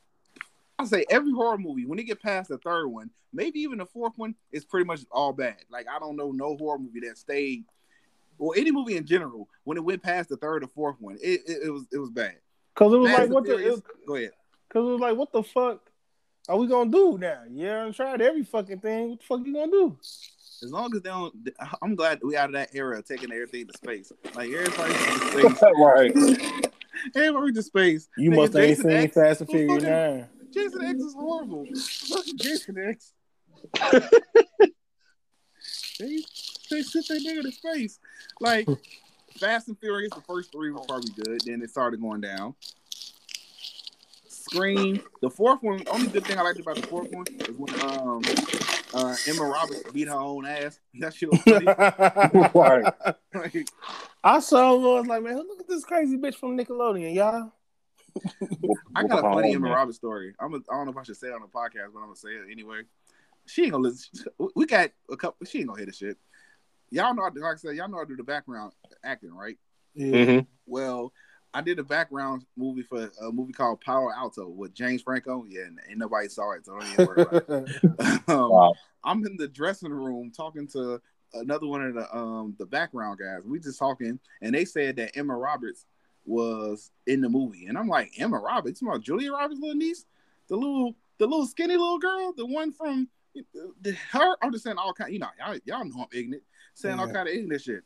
I say every horror movie, when they get past the third one, maybe even the fourth one, is pretty much all bad. Like I don't know no horror movie that stayed, or any movie in general, when it went past the third or fourth one, it, it, it was it was bad. Cause it was Fast like and what the Furious- it, Go ahead. cause it was like what the fuck are we gonna do now? Yeah, I tried every fucking thing. What the fuck you gonna do? As long as they don't, I'm glad we out of that era of taking everything to space. Like everybody to space. right. Everybody to space. You Nigga, must ain't Jason seen X- Fast and Furious fucking- Nine. Jason X is horrible. Fucking Jason X. they they sent that nigga to face. Like Fast and Furious, the first three were probably good. Then it started going down. Scream, the fourth one. Only good thing I liked about the fourth one is when um uh Emma Roberts beat her own ass. That shit was funny. Right. Like, I saw it, I was like, man, look at this crazy bitch from Nickelodeon, y'all. I got a funny Emma. Roberts story. I'm a, I don't know if I should say it on the podcast, but I'm gonna say it anyway. She ain't gonna listen. We got a couple. She ain't gonna hear the shit. Y'all know, I- like I said, y'all know I do the background acting, right? Yeah. hmm Well, I did a background movie for a movie called Palo Alto with James Franco. Yeah, and ain't nobody saw it, so don't even worry about it. um, Wow. I'm in the dressing room talking to another one of the um the background guys. We just talking, and they said that Emma Roberts was in the movie, and I'm like, Emma Roberts, you talking about Julia Roberts' little niece, the little the little skinny little girl, the one from the, her. I'm just saying all kind. You know, y'all, y'all know I'm ignorant, saying all kind of ignorant shit.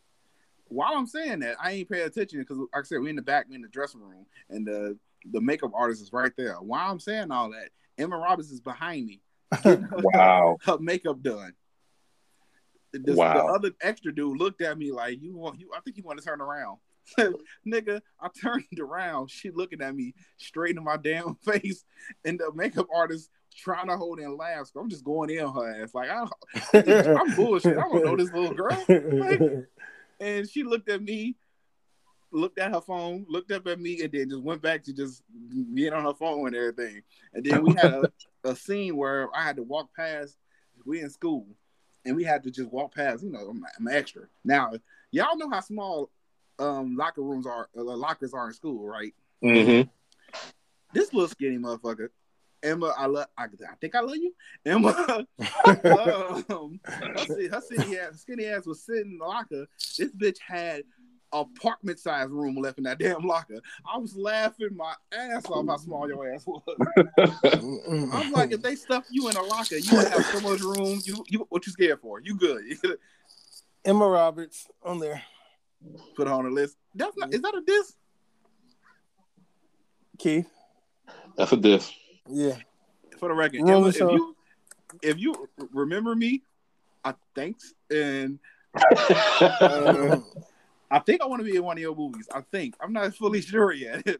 While I'm saying that, I ain't paying attention because, like I said, we in the back, we in the dressing room, and the the makeup artist is right there. While I'm saying all that, Emma Roberts is behind me Wow. her makeup done. This, Wow. The other extra dude looked at me like, "You want you? I think you want to turn around." Nigga, I turned around. She looking at me straight in my damn face, and the makeup artist trying to hold in laughs. I'm just going in her ass like I, I'm bullshit. I don't know this little girl. And she looked at me, looked at her phone, looked up at me, and then just went back to just being on her phone and everything. And then we had a, a scene where I had to walk past. We in school, and we had to just walk past. You know, I'm, I'm extra. Now, y'all know how small um, locker rooms are, uh, lockers are in school, right? hmm This little skinny motherfucker, Emma, I love. I, I think I love you, Emma. um, her, her skinny ass, skinny ass was sitting in the locker. This bitch had apartment size room left in that damn locker. I was laughing my ass off how small your ass was. I'm like, if they stuff you in a locker, you would have so much room. You, you, what you scared for? You good? Emma Roberts on there. Put her on the list. That's not. Is that a diss? Keith. That's a diss. Yeah. For the record, Rolling Emma, if Stone. you if you remember me, I thanks and Uh, I think I want to be in one of your movies. I think I'm not fully sure yet.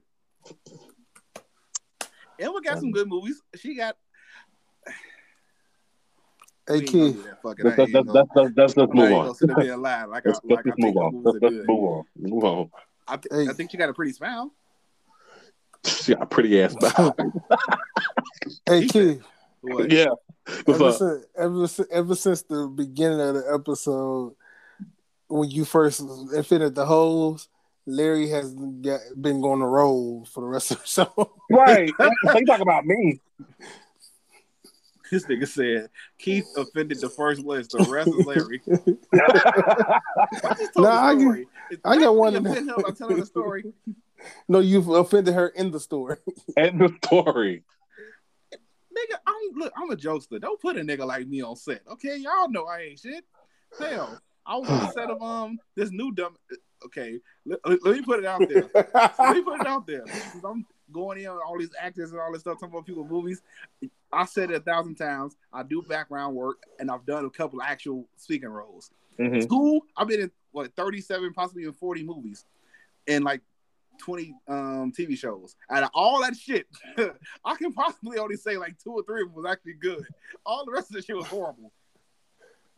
Emma got some good movies. She got. Hey We ain't gonna Keith. do that fucking- Let's, let's, let's, gonna- let's, let's, let's move on. sit up here and I Let's, like let's move think on. Let's, let's move on. Move on. I, th- Hey. I think she got a pretty smile. She got a pretty ass mouth. Hey He Keith. What? yeah. What's Ever up? since, ever, since, ever since the beginning of the episode, when you first invented the holes, Larry has got, been going to roll for the rest of the show. Right. you talking about me. This nigga said Keith offended the first list. The rest is Larry. I just told Nah, I get- story. It's I got definitely one of offend him by telling the story. no, you've offended her in the story. End the story. Nigga, I'm look, I'm a jokester. Don't put a nigga like me on set. Okay, y'all know I ain't shit. Hell, I was on the set of um this new dumb. Okay, let, let me put it out there. let me put it out there. 'Cause I'm going in on all these actors and all this stuff, talking about people movies. I said it a thousand times. I do background work, and I've done a couple actual speaking roles. Mhm. School, I've been in what 37, possibly even 40 movies, and like 20 um TV shows. Out of all that shit, I can possibly only say like two or three of them was actually good. All the rest of the shit was horrible.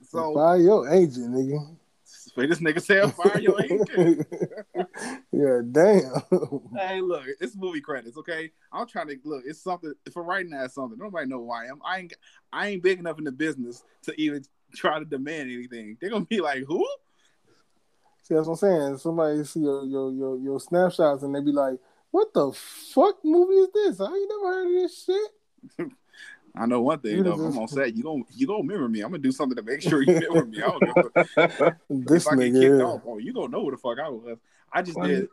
So Fire your agent, nigga. for this nigga said fire your agent. yeah, damn. Hey, look, it's movie credits, okay? I'm trying to look. It's something for right now. It's something. Nobody know who I am. I ain't. I ain't big enough in the business to even try to demand anything. They're gonna be like, who? See, that's what I'm saying. Somebody see your your your, your snapshots and they be like, "What the fuck movie is this? I ain't never heard of this shit." I know one thing though. I'm on set. You gonna you gonna remember me. I'm gonna do something to make sure you remember me. I don't know. This if I get kicked nigga. off, oh, you gonna know who the fuck I was. I just did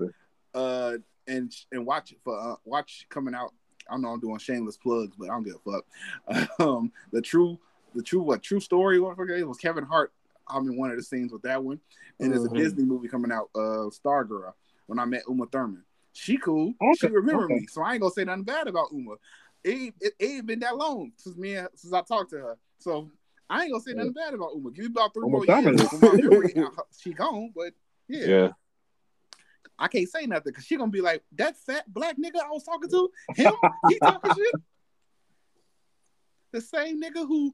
uh and and watch it for uh, watch coming out. I know I'm doing shameless plugs, but I don't give a fuck. Um, the true, the true what true story? What the fuck it was Kevin Hart. I'm in one of the scenes with that one, and there's a Mhm. Disney movie coming out, uh, Stargirl. When I met Uma Thurman, she cool. She remember okay. me, so I ain't gonna say nothing bad about Uma. It ain't, it, it ain't been that long since me and- since I talked to her, so I ain't gonna say nothing bad about Uma. Give me about three Uma more Thurman years. is- for my memory. she gone, but yeah. Yeah. I can't say nothing because she gonna be like that fat black nigga I was talking to him. He talking shit. The same nigga who,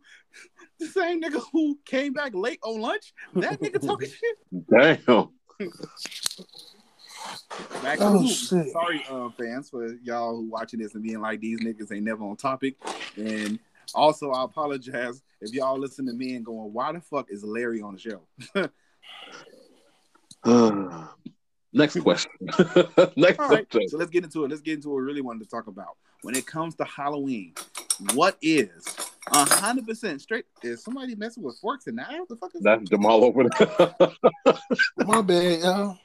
the same nigga who came back late on lunch. That nigga talking shit. Damn. Back to Oh, the shit. Sorry, uh, fans, for y'all who watching this and being like these niggas ain't never on topic. And also, I apologize if y'all listen to me and going, "Why the fuck is Larry on the show?" Next question. Next All right, subject. so let's get into it. Let's get into what we really wanted to talk about. When it comes to Halloween, what is a hundred percent straight? Is somebody messing with forks and knives? The fuck is That's Jamal over there. My bad, y'all.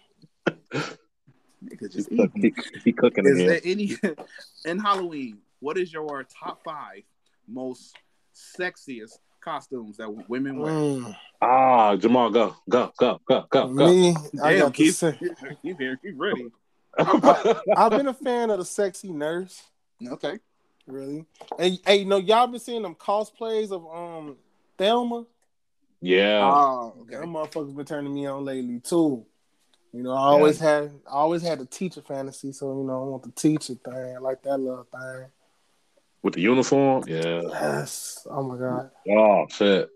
Nigga just he, eating. he cooking Is again. there any in Halloween? What is your top five most sexiest costumes that women wear? Mm, Ah, Jamal, go, go, go, go, go, go. me, I Damn, got to Keith. say, Keep here, keep ready. I've been a fan of the sexy nurse. Okay. Really? Hey, hey, no, y'all been seeing them cosplays of um Thelma? yeah. Oh, Them okay. motherfuckers been turning me on lately too. You know, I always had, I always had the teacher fantasy, so you know, I want the teacher thing. I like that little thing. With the uniform. Yeah. Yes. Oh my god. Oh shit.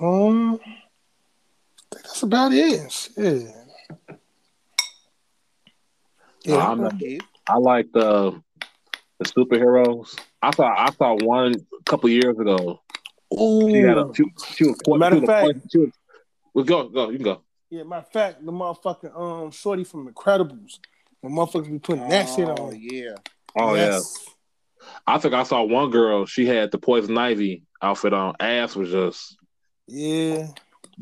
Um, I think that's about it. Shit. I'm Yeah. I like the the superheroes. I saw I saw one a couple years ago. Ooh. She had a she, she was she Matter was of fact- she was, well, go go you can go. Yeah, matter of fact, the motherfucking um shorty from Incredibles. The motherfuckers be putting that shit Oh, on. yeah. Oh yeah. I think I saw one girl. She had the poison ivy outfit on. Ass was just Yeah.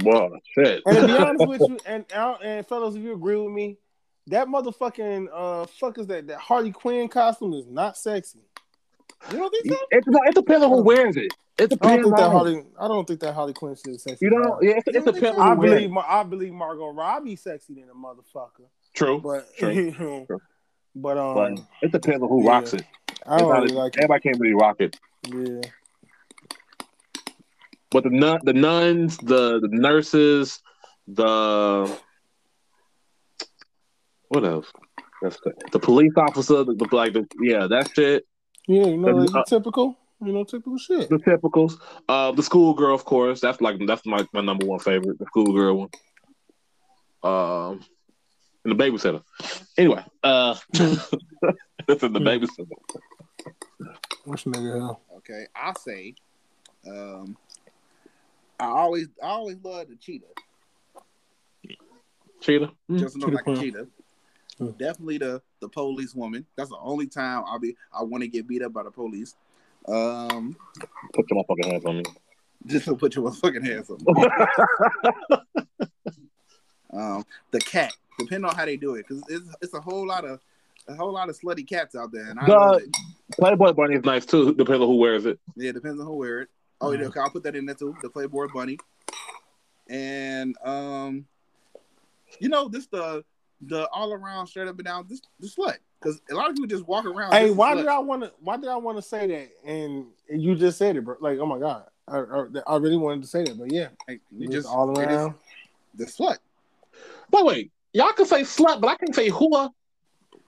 well shit. And to be honest with you, and and and fellas, if you agree with me, that motherfucking uh fuckers that that Harley Quinn costume is not sexy. You don't think so? it, it depends on who wears it. It I don't depends think that Harley. I don't think that Harley Quinn shit is sexy. you at know. Yeah, it, it depends I who wears believe I believe Margot Robbie sexy than a motherfucker, True. but True. True. but um, But it depends on who yeah. rocks it. I don't Everybody, really like it. can't really rock it. Yeah, But the nun, the nuns, the the nurses, the what else? That's the, the police officer, the, the like, the, yeah, that shit. Yeah, you know, And, like, uh, typical, you know, typical shit. The typicals. Uh, the schoolgirl, of course. That's like that's my, my number one favorite. The schoolgirl one. Um, and the babysitter. Anyway, uh, that's is the babysitter. Which nigga hell? Okay. I say, um, I always, I always love the cheetah. Cheetah. Mm. Just look Cheetah like a cheetah. Hmm. Definitely the the police woman. That's the only time I'll be. I want to get beat up by the police. Um, Put your motherfucking hands on me. just to put your fucking hands up. um, the cat. Depending on how they do it, because it's it's a whole lot of a whole lot of slutty cats out there, and I The-. Playboy bunny is nice too. Depends on who wears it. Yeah, depends on who wear it. Oh, yeah, okay, I'll put that in there too. The Playboy Bunny. and um, you know, this the the all around straight up and down this the slut because a lot of people just walk around. Hey, why slut. did I want to? Why did I want to say that? And, and you just said it, bro. Like, oh my god, I, I, I really wanted to say that, but yeah, Like, you just just all it is around. the slut. Wait, wait. Y'all can say slut, but I can say whore.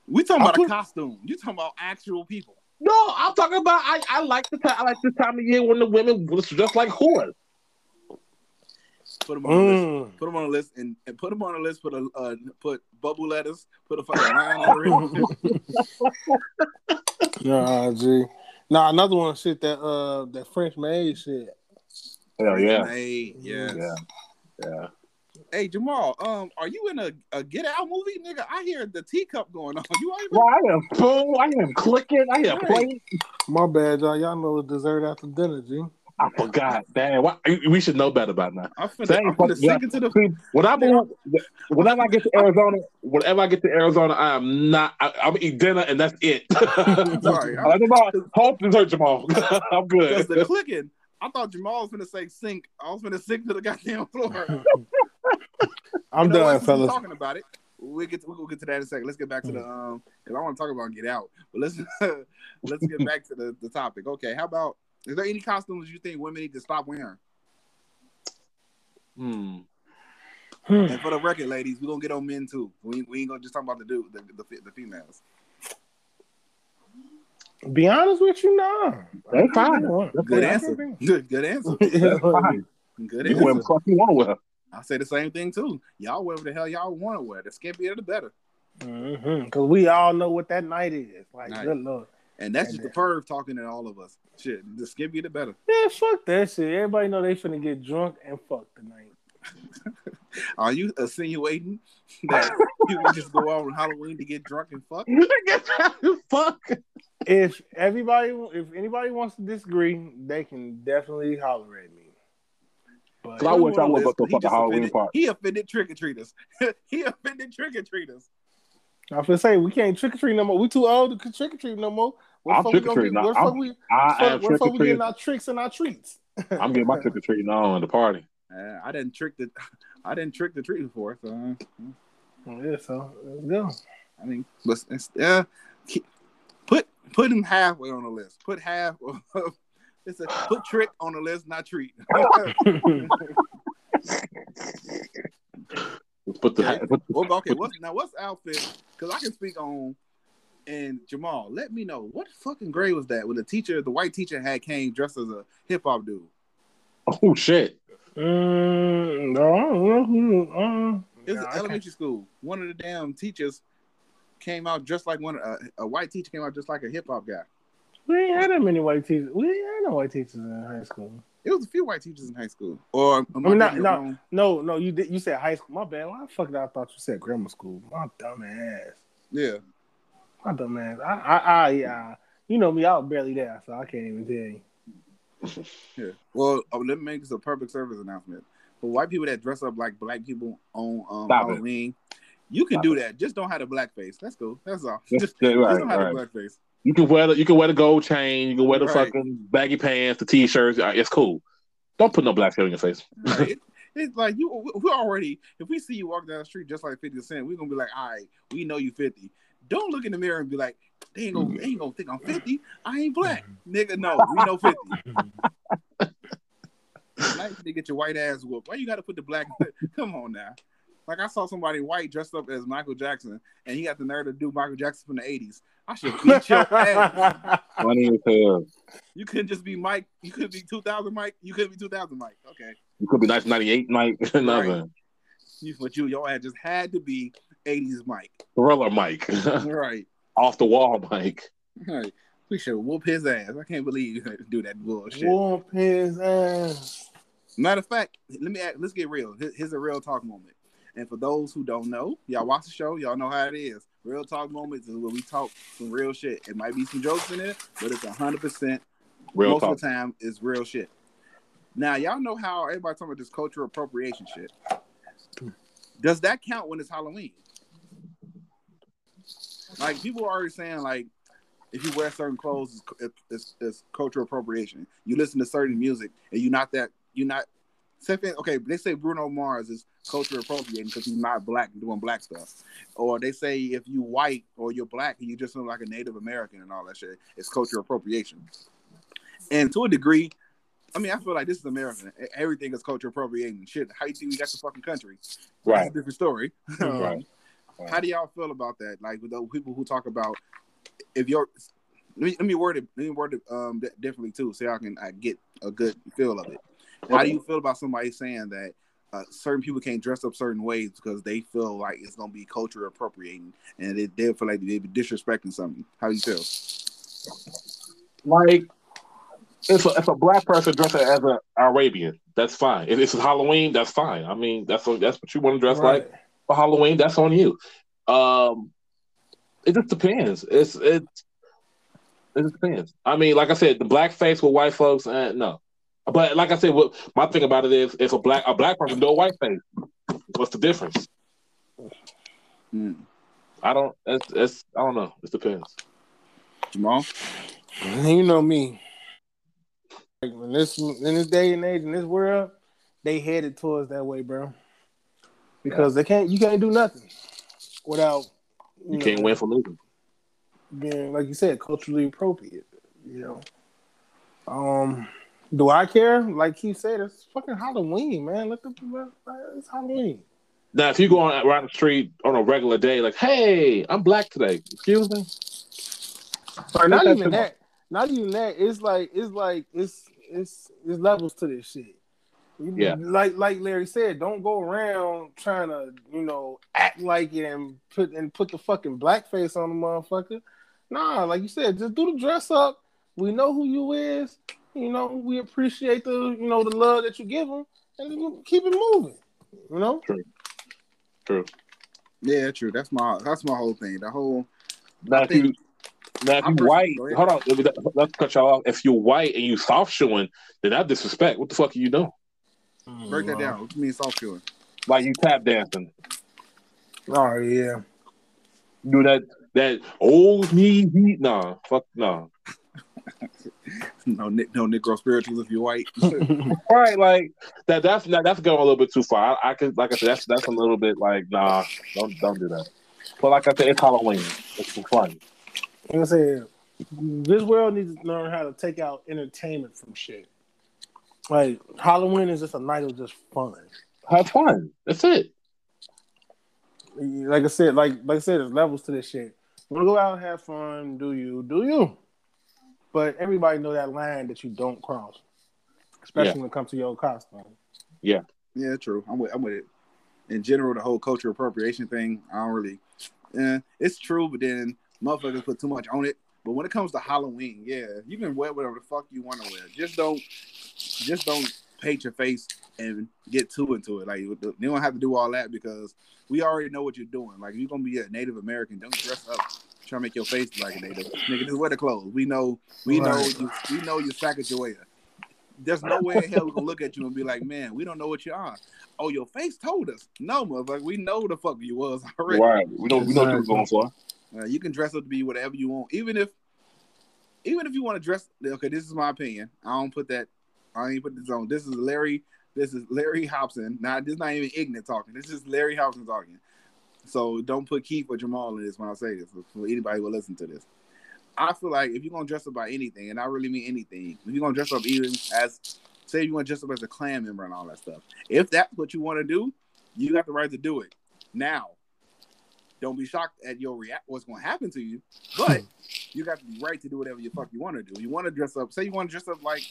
We talking about put- a costume. You talking about actual people. No, I'm talking about. I, I like the time. I like this time of year when the women was just like whores. Put them on the list. Mm. Put them on the list and, and put them on the list. Put a uh, put bubble letters. Put a fucking line under it. Nah, G. Nah, another one shit that uh that French maid shit. Hell yeah, Hey, yes. yeah, yeah. Hey Jamal, um, are you in a, a Get Out movie, nigga? I hear the teacup going on. You ain't Well, I am boom. I am clicking. I am Right. playing. My bad, y'all. Y'all know it's dessert after dinner, G. I forgot. Damn, why, we should know better by now. I'm finna, Dang, I'm finna fuck, sink into the. See, when I move, whenever I get to Arizona, whenever I get to Arizona, I am not. I, I'm gonna eat dinner and that's it. Sorry, I like Jamal. Hope dessert, Jamal. I'm Because good. the clicking, I thought Jamal was gonna say sink. I was gonna sink to the goddamn floor. I'm You know what? done, we fellas. Talking about it, we get to, we'll get to that in a second. Let's get back to the um because I want to talk about Get Out, but let's let's get back to the, the topic. Okay, how about is there any costumes you think women need to stop wearing? Hmm. And for the record, ladies, we're gonna get on men too. We, we ain't gonna just talk about the dude, the, the, the females. Be honest with you, nah. That's fine. Good Yeah, answer. Good good answer. That's fine. Good You wear answer. the fuck you want to wear. I say the same thing too. Y'all wear whatever the hell y'all want to wear. The skimpier the better. Mm-hmm. Cause we all know what that night is. Like, Night. good lord. And that's just the perv talking to all of us. Shit, the skimpier the better. Yeah, fuck that shit. Everybody know they finna get drunk and fuck tonight. Are you insinuating that people just go out on Halloween to get drunk and fuck? fuck. If everybody, if anybody wants to disagree, they can definitely holler at me. But I wish I He would go to a just fucking Halloween offended- party. He offended trick or treaters. he offended trick or treaters. I feel say we can't trick or treat no more. We too old to trick or treat no more. What I'm we trick-or-treating get- now. Fuck I'm- we? I fuck- am What trick fuck or we getting our tricks and our treats? I'm getting my trick or treating on at the party. Uh, I didn't trick the, I didn't trick the treat before. So uh, Yeah, so let's go. I mean, but it's, uh, put put him halfway on the list. Put half. Of, It's a put trick on the list, not treat. Put the Okay. put the- Well, okay, what's now? What's outfit? Because I can speak on. And Jamal, let me know what fucking grade was that when the teacher, the white teacher, had came dressed as a hip hop dude. oh shit. Mm, no, I don't know. Uh, It was nah, I in can't- elementary school. One of the damn teachers came out just like one. Uh, a white teacher came out just like a hip hop guy. We ain't had that many white teachers. We ain't had no white teachers in high school. It was a few white teachers in high school. Or I mean, not- getting it no. wrong? No, no, you did. You said high school. My bad. Why the fuck did I thought you said grammar school? My dumb ass. Yeah, My dumb ass. I, I, I, yeah. You know me. I was barely there, so I can't even tell you. yeah. Well, oh, let me make this a public service announcement for white people that dress up like black people on um, Stop it. Halloween. You can Stop do that. Just don't have a black face. That's cool. That's all. Just- Just, yeah, just don't have right. the black face. You can wear the you can wear the gold chain. You can wear the Right. fucking baggy pants, the t-shirts. Uh, It's cool. Don't put no black hair on your face. Right. It's like you. We already. If we see you walk down the street just like Fifty Cent, we're gonna be like, all right, we know you Fifty. Don't look in the mirror and be like, they ain't gonna, they ain't gonna think I'm Fifty. I ain't black, mm-hmm. nigga. No, we know Fifty. nice to get your white ass whooped. Why you got to put the black? Come on now. Like I saw somebody white dressed up as Michael Jackson, and he got the nerve to do Michael Jackson from the '80s. I should beat your ass. Funny as hell. You couldn't just be Mike. You could be 2000 Mike. You could be 2000 Mike. Okay. You could be 1998 Mike. Nothing. You, but you, your ass just had to be 80s Mike. Thriller Mike. right. Off the wall Mike. Right. We should whoop his ass. I can't believe you do that bullshit. Whoop his ass. Matter of fact, let me act, let's get real. Here- Here's a real talk moment. And for those who don't know, y'all watch the show, y'all know how it is. Real talk moments is where we talk some real shit. It might be some jokes in it, but it's hundred percent Real most talk. of the time is real shit. Now y'all know how everybody talking about this cultural appropriation shit. Does that count when it's Halloween? Like people are already saying like if you wear certain clothes, it's, it's, it's cultural appropriation. You listen to certain music, and you're not that you're not okay, they say Bruno Mars is culture appropriating because he's not black and doing black stuff, or they say if you white or you're black and you just look like a Native American and all that shit, it's culture appropriation. And to a degree, I mean, I feel like this is America. Everything is culture appropriating. Shit, how you think we got the fucking country? That's Right. a different story. Right. Right. How do y'all feel about that? Like with those people who talk about if you're let me, let me word it let me word it um di- differently too, so I can I get a good feel of it. How do you feel about somebody saying that uh, certain people can't dress up certain ways because they feel like it's gonna be culture appropriating and they, they feel like they be disrespecting something? How do you feel? Like, if a, if a black person dresses as an Arabian, that's fine. If it's Halloween, that's fine. I mean, that's what that's what you want to dress like for Halloween. That's on you. Um, it just depends. It's it. It just depends. I mean, like I said, the black face with white folks, uh, no. But like I said, what my thing about it is, if a black a black person do a white face, what's the difference? Hmm. I don't. It's, it's I don't know. It depends. Jamal? You know me. Like, in this in this day and age in this world, they headed towards that way, bro. Because they can't you can't do nothing without You know, can't win for losing. being like you said, culturally appropriate. You know. Um do I care? Like Keith said, it's fucking Halloween, man. Let the it's Halloween. Now, if you go on around the street on a regular day, like, hey, I'm black today. Excuse me. Or not even them. that. Not even that. It's like it's like it's it's it's levels to this shit. You- Yeah. Like like Larry said, don't go around trying to, you know, act like it and put and put the fucking blackface on the motherfucker. Nah, like you said, just do the dress up. We know who you is. You know, we appreciate the you know the love that you give them, and keep it moving. You know, True. True. Yeah, true. That's my that's my whole thing. The whole Now, I if you think- now if I'm you personally- white, hold on, let me- let's cut y'all off. If you're white and you soft shoeing, then I disrespect. What the fuck are you doing? Mm-hmm. break that down. What do you mean soft feeling? Like you tap dancing, Oh yeah. do that that old me heat? Nah, fuck no. No, no Negro spirituals if you're white. Right, like that. That's not, that's going a little bit too far. I, I could, like I said, that's that's a little bit like nah, don't don't do that. But like I said, it's Halloween. It's for fun. Like I said, this world needs to learn how to take out entertainment from shit. Like Halloween is just a night of just fun. Have fun. That's it. Like I said, like like I said, there's levels to this shit. Want to go out and have fun? Do you? Do you? But everybody know that line that you don't cross, especially Yeah. when it comes to your costume. Yeah. Yeah, true. I'm with I'm with it. In general, the whole cultural appropriation thing, I don't really. Yeah, it's true, but then motherfuckers put too much on it. But when it comes to Halloween, yeah, you can wear whatever the fuck you want to wear. Just don't, just don't paint your face and get too into it. Like you don't have to do all that because we already know what you're doing. Like if you're gonna be a Native American, don't dress up try to make your face look like a native. Nigga, just wear the clothes. We know, we know, you, we know you're Sacagawea. There's no way in hell we gonna look at you and be like, man, we don't know what you are. Oh, your face told us. No, motherfucker, we know the fuck you was already. Right. We don't we know what you're going for. Uh, you can dress up to be whatever you want, even if, even if you want to dress. Okay, this is my opinion. I don't put that. I ain't put this on. This is Larry. This is Larry Hobson. Not this. is Not even ignorant talking. This is Larry Hobson talking. So don't put Keith or Jamal in this when I say this. For anybody will listen to this, I feel like if you're gonna dress up by anything, and I really mean anything, if you're gonna dress up even as, say, you want to dress up as a clan member and all that stuff, if that's what you want to do, you got the right to do it. Now, don't be shocked at your react what's going to happen to you, but you got the right to do whatever the fuck you want to do. You want to dress up, say you want to dress up like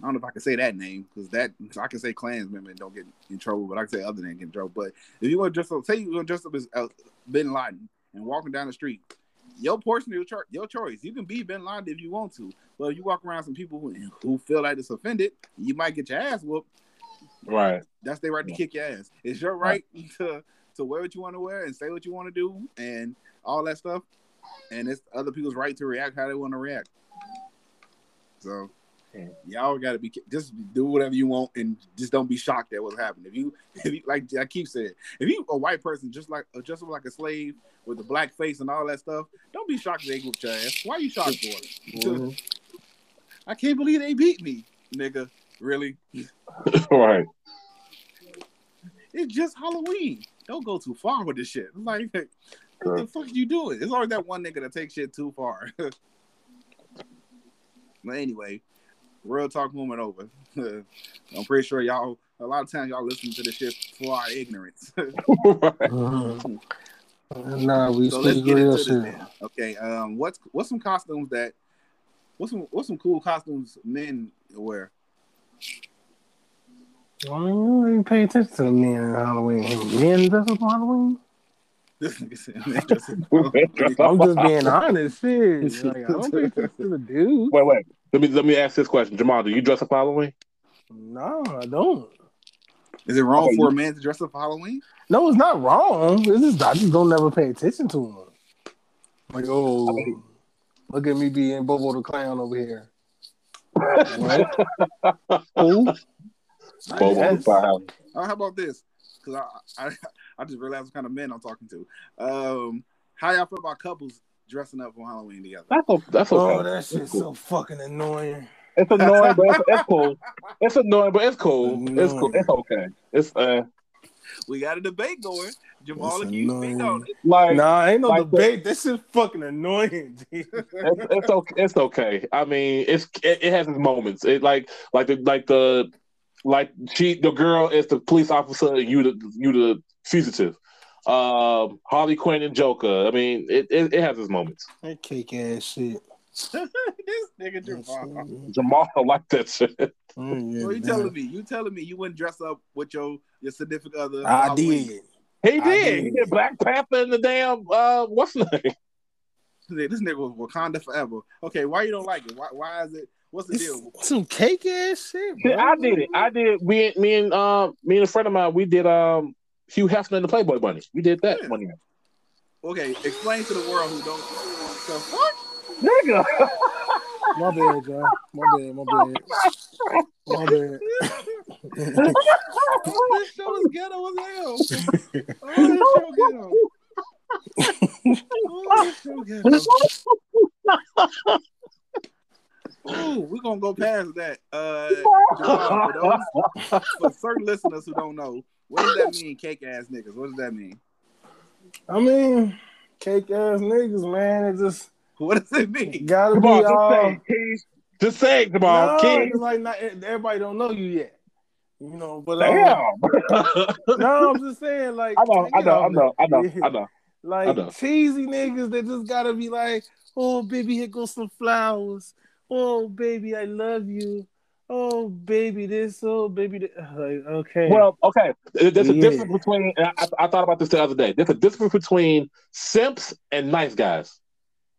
I don't know if I can say that name because that I can say Klansman and don't get in trouble, but I can say other than get in trouble. But if you want to dress up, say you want to dress up as uh, Bin Laden and walking down the street, your portion, your, cho- your choice. You can be Bin Laden if you want to, but if you walk around some people who, who feel like it's offended, you might get your ass whooped. Right. That's their right to Yeah. kick your ass. It's your right to to wear what you want to wear and say what you want to do and all that stuff. And it's other people's right to react how they want to react. So y'all got to be just do whatever you want and just don't be shocked at what's happening. If you, if you like I keep saying, if you a white person just like just like a slave with a black face and all that stuff, don't be shocked they whooped your ass. Why you shocked for it? Mhm. I can't believe they beat me, nigga. Really? right. It's just Halloween. Don't go too far with this shit. It's like, what the fuck you doing? It's always that one nigga that takes shit too far. but anyway, real talk moment over. I'm pretty sure y'all. A lot of times y'all listen to this shit for our ignorance. Nah, we so let's get real into this. Okay, um, what's what's some costumes that what's some what's some cool costumes men wear? I don't even pay attention to the men in Halloween. Men dress up on Halloween? This nigga said, man, just- I'm just being honest. Shit. Like, I don't pay attention to the dude. Wait, wait. Let me let me ask this question, Jamal. Do you dress up for Halloween? No, I don't. Is it wrong Okay, for a man to dress up for Halloween? No, it's not wrong. It's just I just don't never pay attention to him. Like, oh, I mean- look at me being Bobo the Clown over here. What? Who? Bobo Yes. style. Oh, how about this? Because I, I I just realized what kind of men I'm talking to. Um, how y'all feel about couples dressing up on Halloween together? That's o- that's okay. Oh, that That's shit's cool. so fucking annoying. It's annoying, but it's, it's cool. It's annoying, but it's cool. It's cool. It's okay. It's uh We got a debate going. Jamal, It's if you speak on it. like Nah, ain't no like the- debate. That shit's fucking annoying. G. it's, it's okay. It's okay. I mean, it's it, it has its moments. It like like the like the like she the girl is the police officer and you the you the fugitive. Um, Harley Quinn and Joker. I mean, it it, it has its moments. that cake ass shit. this nigga Jamal. Jamal like that shit. Mm, So you yeah, telling me? You telling me you wouldn't dress up with your your significant other? I Halloween? did. He I did. He did. did Black Panther in the damn uh what's the name? This nigga was Wakanda forever. Okay, why you don't like it? Why, why is it? What's the It's deal? some cake ass shit. Bro. I did it. I did. Me, me and um, me and a friend of mine, we did um, Hugh Hefner and the Playboy Bunny. We did that Yeah. one year. Okay, explain to the world who don't. The fuck? Nigga, My bad, y'all. My bad. My bad. My bad. this show is ghetto as hell. Oh, this show ghetto. Oh, this show ghetto. Ooh, we're gonna go past that. Uh, Jamal, for those for certain listeners who don't know, what does that mean, cake ass niggas? What does that mean? I mean, cake ass niggas, man. It just What does it mean? gotta come be on, just all. say, it, Keys. Just say, it, Jamal, No, King. it's like not everybody don't know you yet. You know, but um, Damn. no, I'm just saying, like I know, I you know, I know, I know, I know. like I know. cheesy niggas that just gotta be like, oh baby, here goes some flowers. Oh baby, I love you. Oh baby, this. Oh baby, that. like okay. Well, okay. There's a Yeah. difference between. I, I thought about this the other day. There's a difference between simps and nice guys.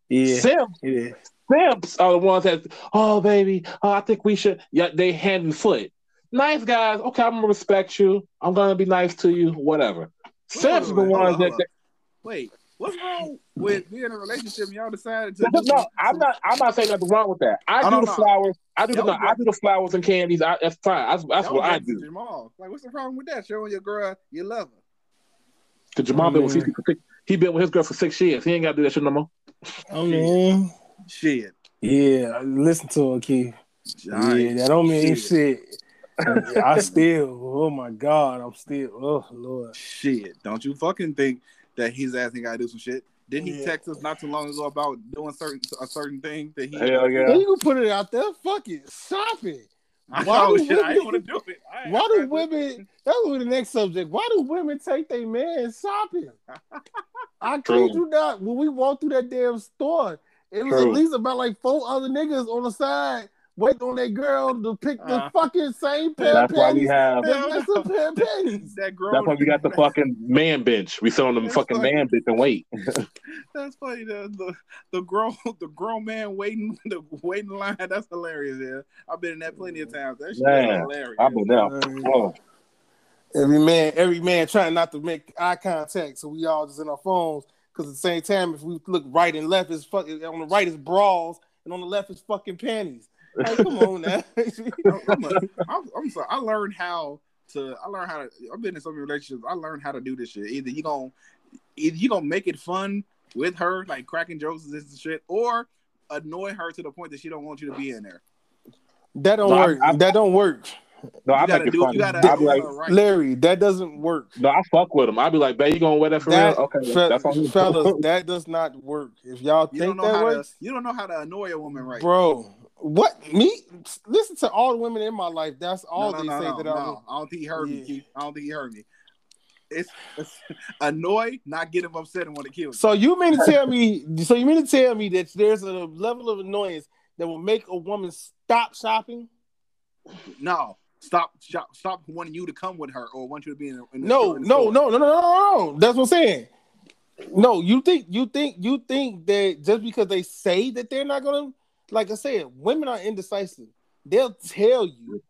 yeah, Simps, yeah. simps are the ones that, oh baby, oh, I think we should. Yeah, they hand and foot. Nice guys, okay, I'm gonna respect you. I'm gonna be nice to you. Whatever. Simps are the wait, ones that. Wait, what's wrong with being in a relationship and y'all decided to? No, no, I'm not. I'm not saying nothing wrong with that. I I do the know. flowers. I do the. That No, was I do the flowers and candies. I, that's fine. That's, that's what I like to do. Jamal. Like, what's the problem with that? Showing your girl you love her. Cause Jamal been with. For six. He been with his girl for six years. He ain't got to do that shit no more. I mean, Shit. yeah. Listen to her, Keith. Yeah, that don't mean Shit. shit. I still, oh my god, I'm still, oh lord. Shit. Don't you fucking think that his ass ain't gotta do some shit. Didn't he Yeah. text us not too long ago about doing certain a certain thing that he Hell yeah. Yeah, you can put it out there. Fuck it, stop it. I, oh, Why oh, do shit, I women- want to do it. I Why do women? That was the next subject. Why do women take their man shopping? I True. kid you not. When we walked through that damn store, it was True. at least about like four other niggas on the side waiting on that girl to pick the Uh, fucking same pair That's of why we panties. have. That's that's pair of panties. that grown. That's why we got the fucking man bench. We sit on the That's fucking funny. man bench and wait. That's funny. The, the the grown the grown man waiting the waiting line. That's hilarious. Yeah, I've been in that plenty of times. That's shit hilarious. I've been there. Oh, Every man, every man trying not to make eye contact, so we all just in our phones. Because at the same time, if we look right and left, is fucking on the right is bras, and on the left is fucking panties. Like, come on now. I'm, a, I'm, I'm sorry. I learned how to. I learned how to. I've been in so many relationships. I learned how to do this shit. Either you gonna, either you gonna make it fun with her, like cracking jokes and this and shit, or annoy her to the point that she don't want you to be in there. that don't No, work. I- that don't work. No, I You gotta make it do. funny. You gotta I'll be like, right. Larry, that doesn't work. no, I fuck with him. I'll be like, babe, you gonna wear that for That, real? Okay, fe- that's on you. fellas, that does not work. If y'all You don't think know that how to. You don't know how to annoy a woman right. bro, what me? Listen to all the women in my life. That's all no, they no, say no, that no. I'm. I don't think he heard me. Keith. I don't think he heard me. It's, it's annoy, not get him upset and want to kill you. So you mean to tell me? So you mean to tell me that there's a level of annoyance that will make a woman stop shopping? No, stop, stop, stop wanting you to come with her or want you to be in. the- in No, store- in the no, no, no, no, no, no. That's what I'm saying. No, you think you think you think that just because they say that they're not gonna, like I said, women are indecisive. They'll tell you,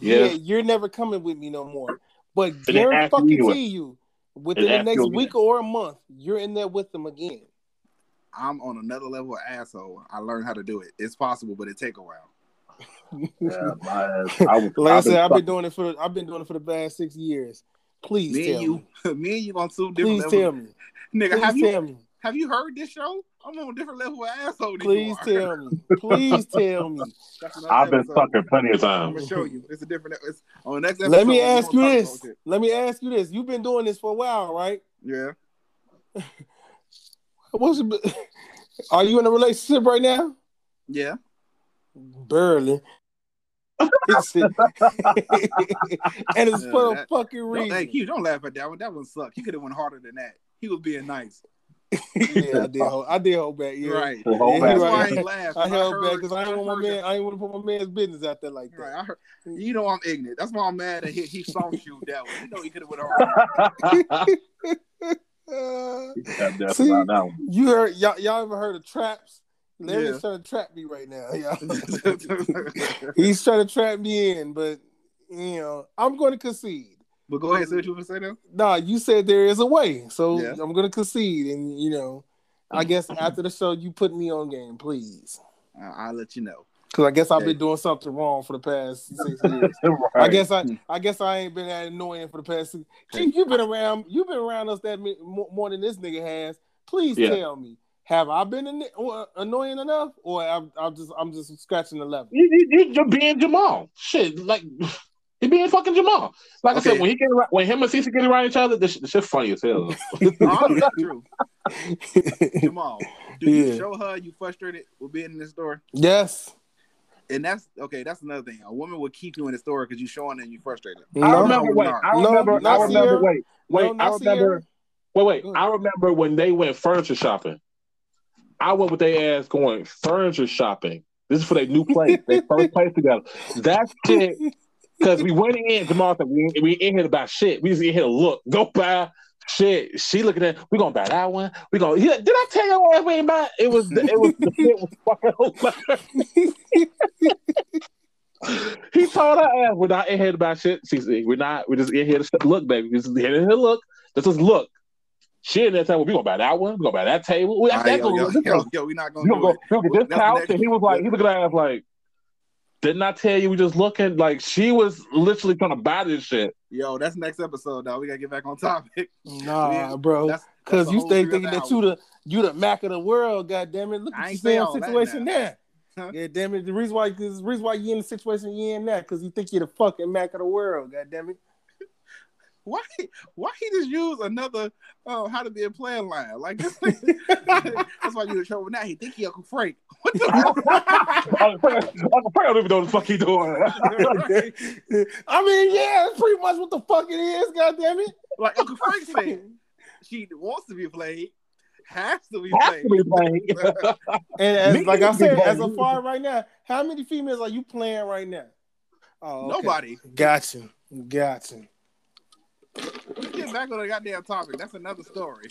yeah, Yeah. you're never coming with me no more. But then guarantee fucking you- you, within the next you week or a month, you're in there with them again. I'm on another level of asshole. I learned how to do it. It's possible, but it take a while. Yeah, my ass. I was, Like I I've been said, I've been doing it for I've been doing it for the past six years. Please Me tell and you, me. me and you on two different Please levels. tell me. Nigga, Please have you tell me. Have you heard this show? I'm on a different level of asshole. Please you are. tell me. Please tell me. I've been episode. fucking plenty of times. I'm gonna show you. It's a different. It's on the next episode. Let me ask you this. Let me ask you this. You've been doing this for a while, right? Yeah. What's are you in a relationship right now? Yeah. Barely. And it's Yeah, for a that- fucking Don't, reason. hey, Q, don't laugh at that one. That one sucked. He could have went harder than that. He was being nice. Yeah, I did. Hold, I did hold back. Yeah. Right. The whole Yeah, That's back. why I right. ain't laugh. I held back heard- because I don't want my man. I didn't want to put my man's business out there like Right, that. I heard, you know I'm ignorant. That's why I'm mad that he, he soft shoot that one. You know he could have went harder. Uh, See? about that you heard y'all, y'all ever heard of traps? Larry's Yeah. trying to trap me right now. y'all. He's trying to trap me in, but you know, I'm going to concede. But go ahead, say what you want to say now. Nah, you said there is a way, so Yeah. I'm going to concede, and you know, I mm-hmm. guess after the show, you put me on game, please, I- I'll let you know. because I guess I've been doing something wrong for the past six years. I guess I, hmm. I guess I ain't been that annoying for the past. Six. Keith, you've been around, you've been around us that more, more than this nigga has. Please Yeah. tell me, have I been annoying enough, or I'm, I'm just, I'm just scratching the level? You, you, you- you're being Jamal. Shit, like he being fucking Jamal. Like I said, when he get around, when him and Cece get around each other, this, shit- this shit funny as hell. Honestly, that's true. Jamal, do you show her you frustrated with being in the store? yes. And that's okay. That's another thing. A woman will keep you in the store because you showing and you frustrated. I No. remember. Wait, I No, remember. not I remember. Sierra. Wait, wait. No, I remember. Sierra. Wait, wait. Go. I remember when they went furniture shopping. I went with their ass going furniture shopping. This is for their new place, their first place together. That shit, because we went in, Jamal said, we, we in here to buy shit. We just in here to look, go buy shit. She looking at, we gonna buy that one. We gonna, he, did I tell you what we ain't buy? It was, it was, the shit was fucking He told her ass, we're not in here to buy shit. She said, we're not, we're just in here to look, baby. We're just in here to look. Let's just look. She in there telling me, we gonna buy that one, we gonna buy that table. We, that's right, yo, gonna- yo, yo, yo, we not gonna gonna go, do you gonna get this couch? And he was like, he looking at us like, didn't I tell you we just looking? Like she was literally trying to buy this shit. Yo, that's next episode. Now we gotta get back on topic. Nah, Yeah, bro. That's Because you a stay thinking other that you the you the Mac of the world. God damn it! Look I at ain't your say damn all that situation there. Huh? Yeah, damn it. The reason why, cause the reason why you in the situation you in that, because you think you're the fucking Mac of the world. God damn it. Why? Why he just use another? Oh, how to be a player line? Like this. that's why you in trouble now. He think he Uncle Frank. What the? Uncle Frank Uncle Frank don't even know what the fuck he doing. I mean, yeah, that's pretty much what the fuck it is. God damn it. like Uncle Frank said, she wants to be played, has to be Has played. to be playing. And as, like I too, said, as a far right now, how many females are you playing right now? Oh, okay. Nobody. Gotcha. Gotcha. Let's get back on the goddamn topic. That's another story.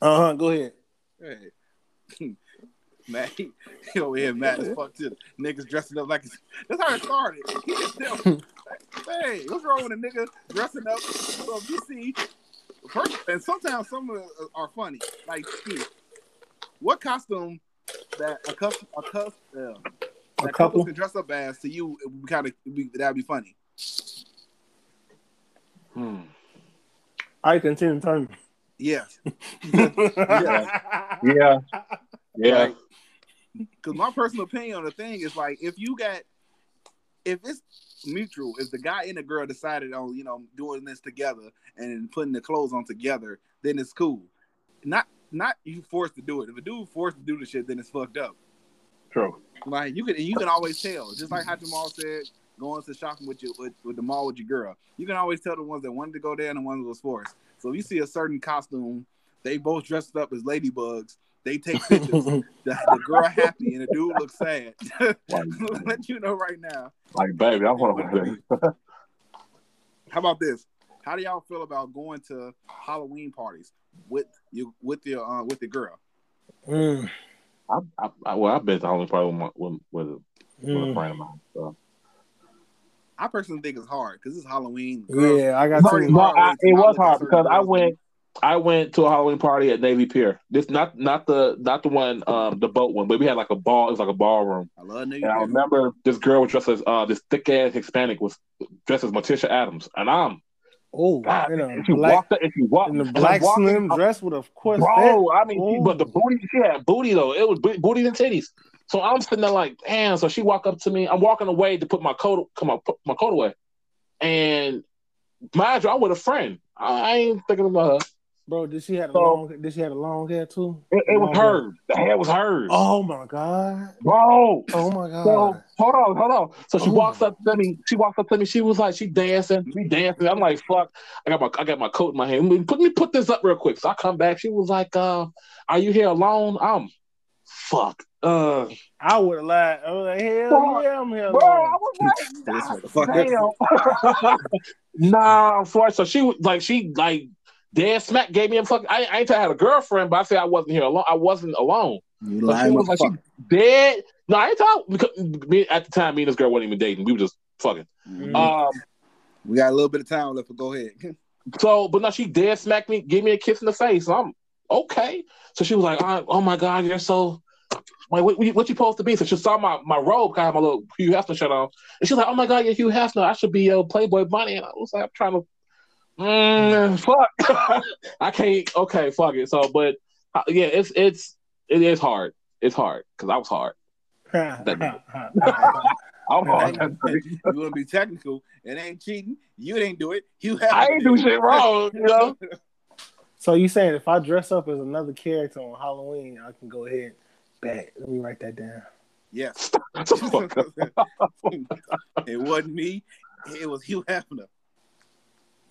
Uh huh. Go ahead. Hey. Matt, he, he over here mad as fuck too. Niggas dressing up like it's, that's how it started. He just tell, hey, what's wrong with a nigga dressing up? So if you see, first, and sometimes some of them are funny. Like, Steve, what costume that a couple, a couple, uh, A couple? couples can dress up as to you? Kind of that'd be funny. Hmm. I continue turn. Yes, Yeah. Yeah. Yeah. Because my personal opinion on the thing is like, if you got, if it's mutual, if the guy and the girl decided on you know doing this together and putting the clothes on together, then it's cool. Not not you forced to do it. If a dude forced to do the shit, then it's fucked up. True. Like you can you can always tell, just like how Jamal said, going to shopping with you with, with the mall with your girl. You can always tell the ones that wanted to go there and the ones that was forced. So if you see a certain costume, they both dressed up as ladybugs. They take pictures. the, the girl happy and the dude looks sad. Let you know right now. Like, baby, I want to. How about this? How do y'all feel about going to Halloween parties with you with your uh, with the girl? Mm, I, I, I, well, I've been to Halloween party with, my, with, with, a, with a mm. friend of mine. So. I personally think it's hard because it's Halloween. Girls, Yeah, I got But- to. No, I, it was hard because I went. I went to a Halloween party at Navy Pier. This not not the not the one um the boat one, but we had like a ball. It was like a ballroom. I love niggas. And I remember this girl was dressed as uh this thick ass Hispanic was dressed as Morticia Addams, and I'm Oh, God, you know, and she black walked up and she walked in the black walking- slim dress with a course. Bro, I mean, she, but the booty, she had booty though. It was bo- booty and titties. So I'm sitting there like, damn. So she walked up to me. I'm walking away to put my coat, come on, put my coat away. And mind you, I'm with a friend. I, I ain't thinking about her. Bro, did she have a long? Did she have a long hair too? It, it was hers. The hair was hers. Oh my god! Bro. Oh my god! So hold on, hold on. So she Oh. walks up to me. She walks up to me. She was like, she dancing, we dancing. I'm like, fuck. I got my I got my coat in my hand. Let me put me put this up real quick. So I come back. She was like, uh, are you here alone? I'm fuck. Uh I would have lied. I was like, hell Bro, yeah, I'm here. bro, I was This like, motherfucker. damn. nah, for so she was like she like dead smack gave me a fuck. I, I ain't tell I had a girlfriend, but I said I wasn't here alone. I wasn't alone. You So she lying was like, she motherfucker. dead. No, I ain't talk because me at the time. Me and this girl wasn't even dating. We were just fucking. Mhm. Um. we got a little bit of time left, but go ahead. So, but no, she dead smacked me, gave me a kiss in the face. So I'm okay. So she was like, "Oh, oh my god, you're so." Like, what, what, you- what you supposed to be? So she saw my, my robe, kind of my little Hugh Hefner shirt on, and she's like, "Oh my god, you're Hugh Hefner. I should be a Playboy bunny." And I was like, "I'm trying to, mm, fuck, I can't." Okay, fuck it. So, but uh, yeah, it's it's it is hard. It's hard because I was hard. I'm hard. you want to be technical? It ain't cheating. You didn't do it. You have. I ain't do shit wrong, you know. so you saying if I dress up as another character on Halloween, I can go ahead. Bet. Let me write that down. Yes. Fuck up. it wasn't me. It was Hugh Hefner.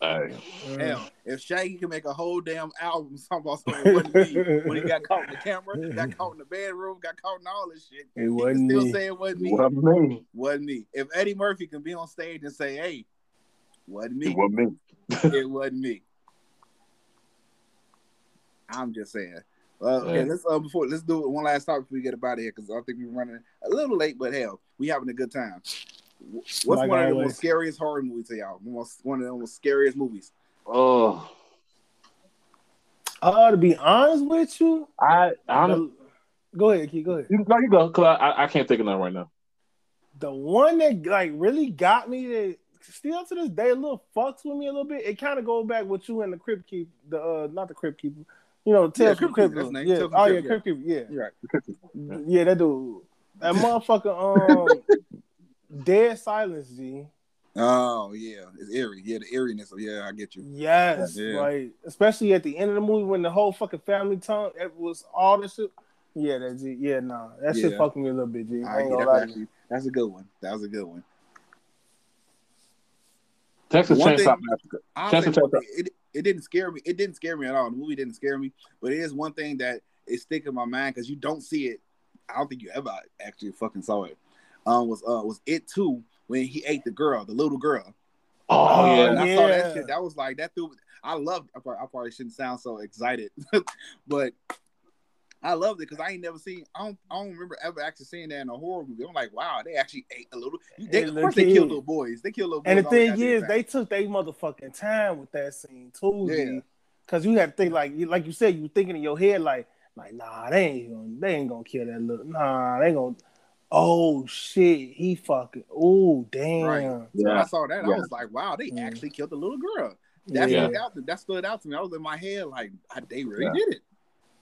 Hey. Hell, if Shaggy can make a whole damn album talking about something, it wasn't me. When he got caught in the camera, got caught in the bedroom, got caught in all this shit. It wasn't still me. say it wasn't me. What me? Wasn't me. If Eddie Murphy can be on stage and say, "Hey, wasn't me," it wasn't me? it wasn't me. I'm just saying. Uh, okay, Yeah. let's uh, before let's do it one last topic before we get about here because I think we're running a little late, but hell, we having a good time. What's Like one of the most scariest horror movies to y'all? Most, one of the most scariest movies. Oh, Uh, to be honest with you, I I'm go ahead, Key. Go ahead. no, you go because I, I I can't think of none right now. The one that like really got me that still to this day a little fucks with me a little bit. It kind of goes back with you and the Crypt Keep, the uh, not the Crypt Keeper. You know, Yeah, Tales from Crypt Crypt. Keeper, that's his name. Yeah. Tales from Oh yeah, Crypt, Crypt Yeah. You're right. Yeah, that dude. That motherfucker. Um, Dead Silence, G. Oh yeah, it's eerie. Yeah, the eeriness. Of, yeah, I get you. Yes, Yeah. like especially at the end of the movie when the whole fucking family tongue it was all this shit. Yeah, that G. Yeah, nah, that shit Yeah. fucked me a little bit, G. I I ain't get gonna that. lie Actually, that's a good one. That was a good one. Texas One Chainsaw Massacre. I'll Chance say to one check thing, it, it didn't scare me. It didn't scare me at all. The movie didn't scare me, but it is one thing that is sticking in my mind because you don't see it. I don't think you ever actually fucking saw it. Um, was uh was it too when he ate the girl, the little girl. Oh, Oh, yeah. When I saw that yeah. shit. That was like that threw. I loved. I probably, I probably shouldn't sound so excited, but I loved it because I ain't never seen. I don't. I don't remember ever actually seeing that in a horror movie. I'm like, wow, they actually ate a little. They, Hey, of course, they here. kill little boys. They kill little boys. And the thing is, they took their motherfucking time with that scene too, Yeah. Cause you had to think like, like you said, you thinking in your head like, like, nah, they ain't gonna, they ain't gonna kill that little, nah, they ain't gonna. Oh shit, he fucking, oh damn. Right. So when Yeah. I saw that, I was like, wow, they Mm. actually killed the little girl. That Yeah. stood out. To, that stood out to me. I was in my head like, I- they really Yeah. did it.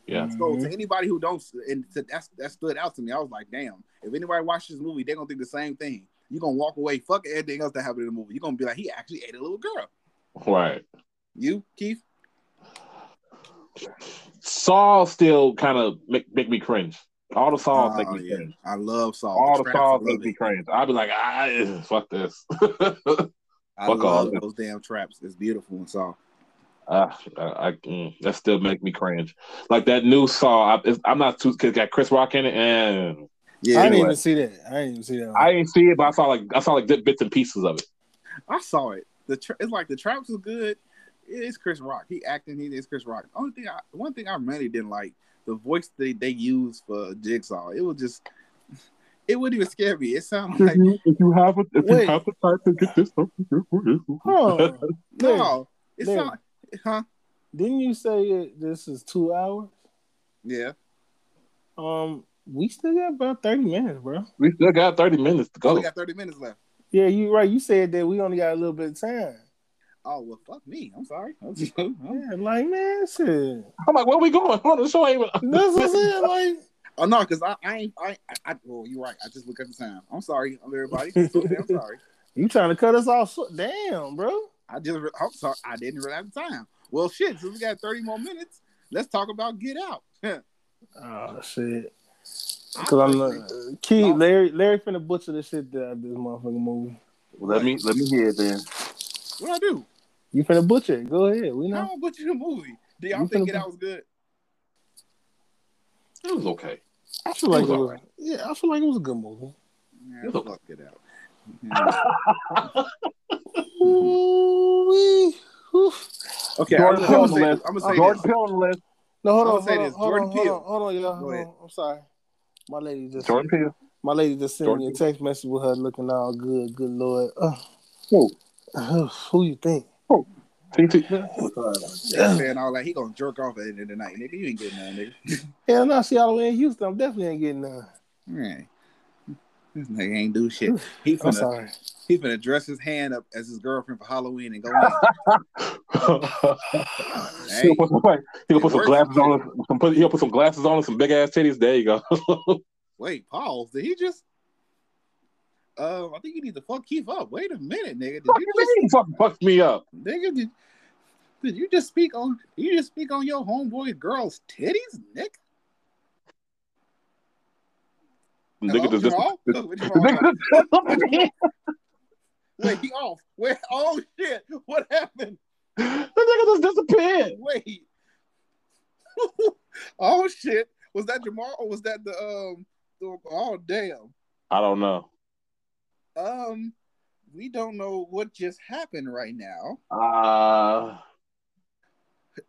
Yeah. So Mhm. to anybody who don't, and to, that's that stood out to me. I was like, damn. If anybody watches this movie, they're gonna think the same thing. you're gonna walk away, fuck everything else that happened in the movie. You're gonna be like, he actually ate a little girl. Right. You, Keith? Saw still kind of make, make me cringe. All the songs make Oh, me yeah. cringe. I love Saw. All the Traps, I songs love make me cringe. I'd be like, I fuck this. I Fuck all love that. those damn traps. It's beautiful in Saw. Ah, I, I mm, that still make me cringe. Like that new Saw, I, it's- I'm not too because got Chris Rock in it, and Yeah, I didn't anyway. even see that. I didn't even see that. I didn't see it, but I saw like I saw like bits and pieces of it. I saw it. The tra- it's like the traps is good. It's Chris Rock. He acting. He is Chris Rock. Only thing, I, one thing I really didn't like the voice they they used for Jigsaw. It was just, it wouldn't even scare me. It sounded like if you have a, if Wait. you have the time to get this stuff, Oh, no. It Larry. Sound, huh? didn't you say it, this is two hours? Yeah. Um, we still got about thirty minutes, bro. we still got thirty minutes to go. we got thirty minutes left. Yeah, you right. You said that we only got a little bit of time. Oh well, fuck me. I'm sorry. I'm Yeah, like man, shit. I'm like, where we going? Hold on, the show ain't even. That's what I'm saying. Like, Oh no, because I, I ain't I, I, I well you're right. I just look at the time. I'm sorry, I'm everybody. I'm sorry. you trying to cut us off? So, damn, bro. I just re- I'm sorry. I didn't realize the time. Well, shit. Since we got 30 more minutes, let's talk about Get Out. Oh shit. Because I'm uh, Key No. Larry Larry finna butcher the shit out of this motherfucking movie. Let me let me hear it then. what I do? You finna butcher it. Go ahead. We How know. I butcher the movie? Do y'all You think finna Get Out was good? It was okay. I feel like It it was was. alright. Yeah, I feel like it was a good movie. Yeah, It's okay. fuck Get Out. Yeah. Ooh-wee. Oof. Okay, Jordan I'm, Peele on the gonna list. say, I'm gonna say Jordan this. Peele on the list. No, hold I'm on, gonna say hold on, this. hold Jordan on, hold Peele. on, hold on, y'all. Go Hold on. I'm sorry. My lady just Jordan Peele. my lady just sent me a Jordan text message with her looking all good. Good lord. Ugh. Who? Ugh, who you think? TT. saying all that, he gonna jerk off at the end of the night, nigga. You ain't getting none, nigga. Hell no, she all the way in Houston. I'm definitely ain't getting none. Right. This nigga ain't do shit. He I'm finna sorry. He finna dress his hand up as his girlfriend for Halloween and go in. He'll put some, he'll put some glasses on. him, Some, put, he'll put some glasses on and some big ass titties. There you go. Wait, pause. Did he just? Uh, I think you need to fuck Keith up. Wait a minute, nigga. Did Fuck you just, mean? Fucked me up. nigga? Did, did you just speak on? You just speak on your homeboy girl's titties, Nick? Nigga Hello, just, just, Jamal? this- Look, the Jamal. nigga Wait, he off. Wait, oh shit! What happened? the nigga just disappeared. Wait. oh shit! Was that Jamal or was that the um? The, oh damn. I don't know. Um, we don't know what just happened right now. Uh,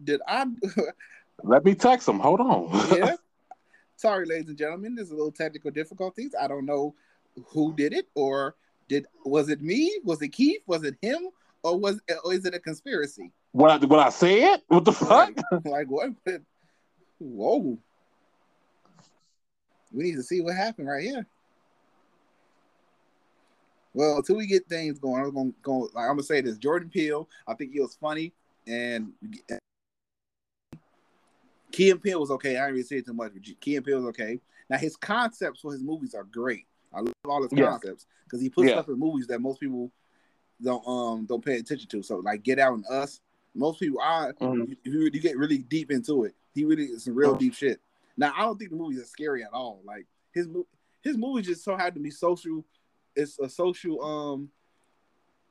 Did I? let me text him. Hold on. yeah. Sorry, ladies and gentlemen. There's a little technical difficulties. I don't know who did it, or did was it me? Was it Keith? Was it him? Or was or is it a conspiracy? When I, when I said? what the fuck? Like, like what? Whoa. We need to see what happened right here. Well, until we get things going, I'm gonna go. Like, I'm gonna say this: Jordan Peele. I think he was funny, and Key and Peele was okay. I didn't really say too much, but Key and Peele was okay. Now his concepts for his movies are great. I love all his Yeah. concepts because he puts Yeah. stuff in movies that most people don't um don't pay attention to. So like Get Out and Us, most people are Mhm. if you, you get really deep into it. He really is some real Oh. deep shit. Now I don't think the movies are scary at all. Like his his movies just so happen to be social. It's a social um.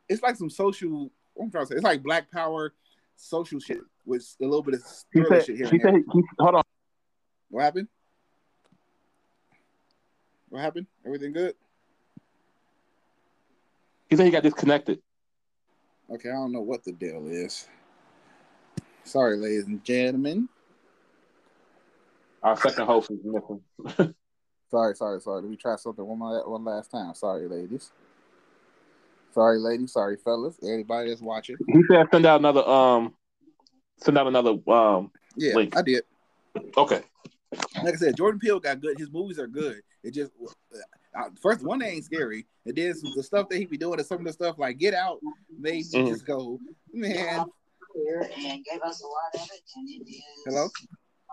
It's like some social. What I'm trying to say, it's like Black Power, social shit with a little bit of He said, shit here he said, he, hold on. What happened? What happened? Everything good? He said he got disconnected. Okay, I don't know what the deal is. Sorry, ladies and gentlemen. Our second host is missing. Sorry, sorry, sorry. Let me try something one, more, one last time. Sorry, ladies. Sorry, ladies. Sorry, fellas. Anybody that's watching. He said send out another um, send out another um. Yeah, Link. I did. Okay. Like I said, Jordan Peele got good. His movies are good. It just uh, first one they ain't scary, and then the stuff that he be doing, and some of the stuff like Get Out, made me Mhm. just go, man. and gave us a lot of it. And it is Hello.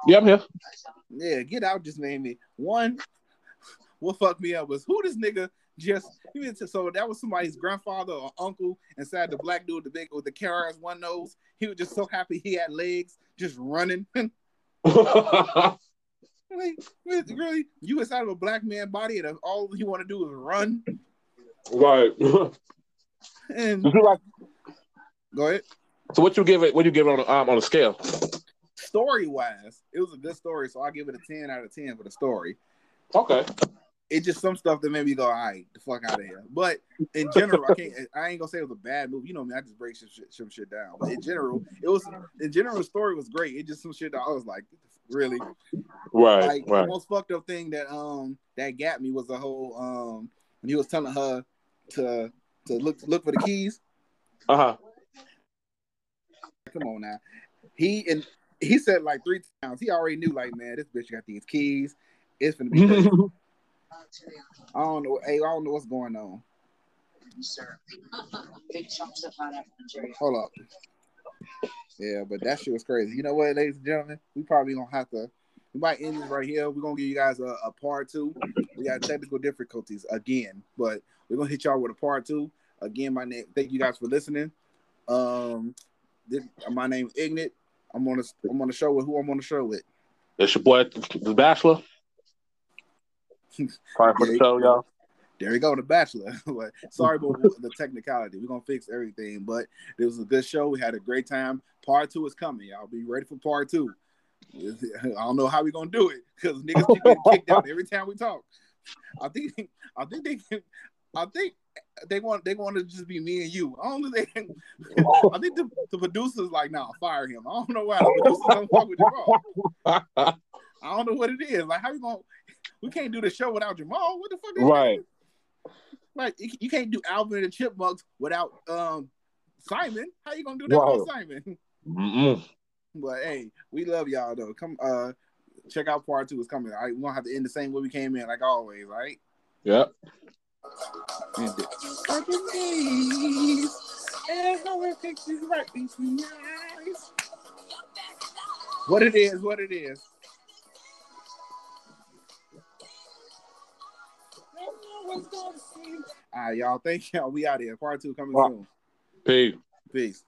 Yeah, I'm here. Yeah, Get Out just made me one. What fucked me up was who this nigga just so that was somebody's grandfather or uncle inside the black dude, the big with the carrot ass one nose. He was just so happy he had legs, just running. like, really, you inside of a black man body, and all you want to do is run. right. And like? go ahead. So what you give it? What you give it on um, on the scale? Story wise, it was a good story, so I give it a ten out of ten for the story. Okay. It's just some stuff that made me go, all right, the fuck out of here. But in general, I can't. I ain't gonna say it was a bad movie. You know me, I just break some shit, some shit down. But in general, it was. In general, the story was great. It just some shit that I was like, really. Right. like right. the most fucked up thing that um that got me was the whole um when he was telling her to to look look for the keys. Uh huh. Come on now, he and he said like three times. He already knew like man, this bitch got these keys. It's gonna be. I don't know. Hey, I don't know what's going on. Sir. Hold up. Yeah, but that shit was crazy. You know what, ladies and gentlemen, we probably gonna have to. We might end this right here. We're gonna give you guys a, a part two. We got technical difficulties again, but we're gonna hit y'all with a part two. Again, my name. Thank you guys for listening. Um, this, my name's Ignit. I'm on I'm on the show with who I'm on the show with. It's your boy, the Bachelor. Sorry for the show, y'all. There we go, The Bachelor. But Sorry about the technicality. We're gonna fix everything, but it was a good show. We had a great time. Part two is coming. Y'all be ready for part two. I don't know how we're gonna do it because niggas keep getting kicked out every time we talk. I think I think they can I think they want they want to just be me and you. I don't know they I think the, the producers like now nah fire him. I don't know why the producers don't fuck with. I don't know what it is. Like how you gonna we can't do the show without Jamal. What the fuck? is that? Right. Like you can't do Alvin and the Chipmunks without um Simon. How you gonna do that without Simon? Mm-mm. But hey, we love y'all though. Come uh check out part two is coming. All right, we're gonna have to end the same way we came in, like always, right? Yep. What it is, what it is. All right, y'all. Thank y'all. We out here. Part two coming Wow. soon. Peace. Peace.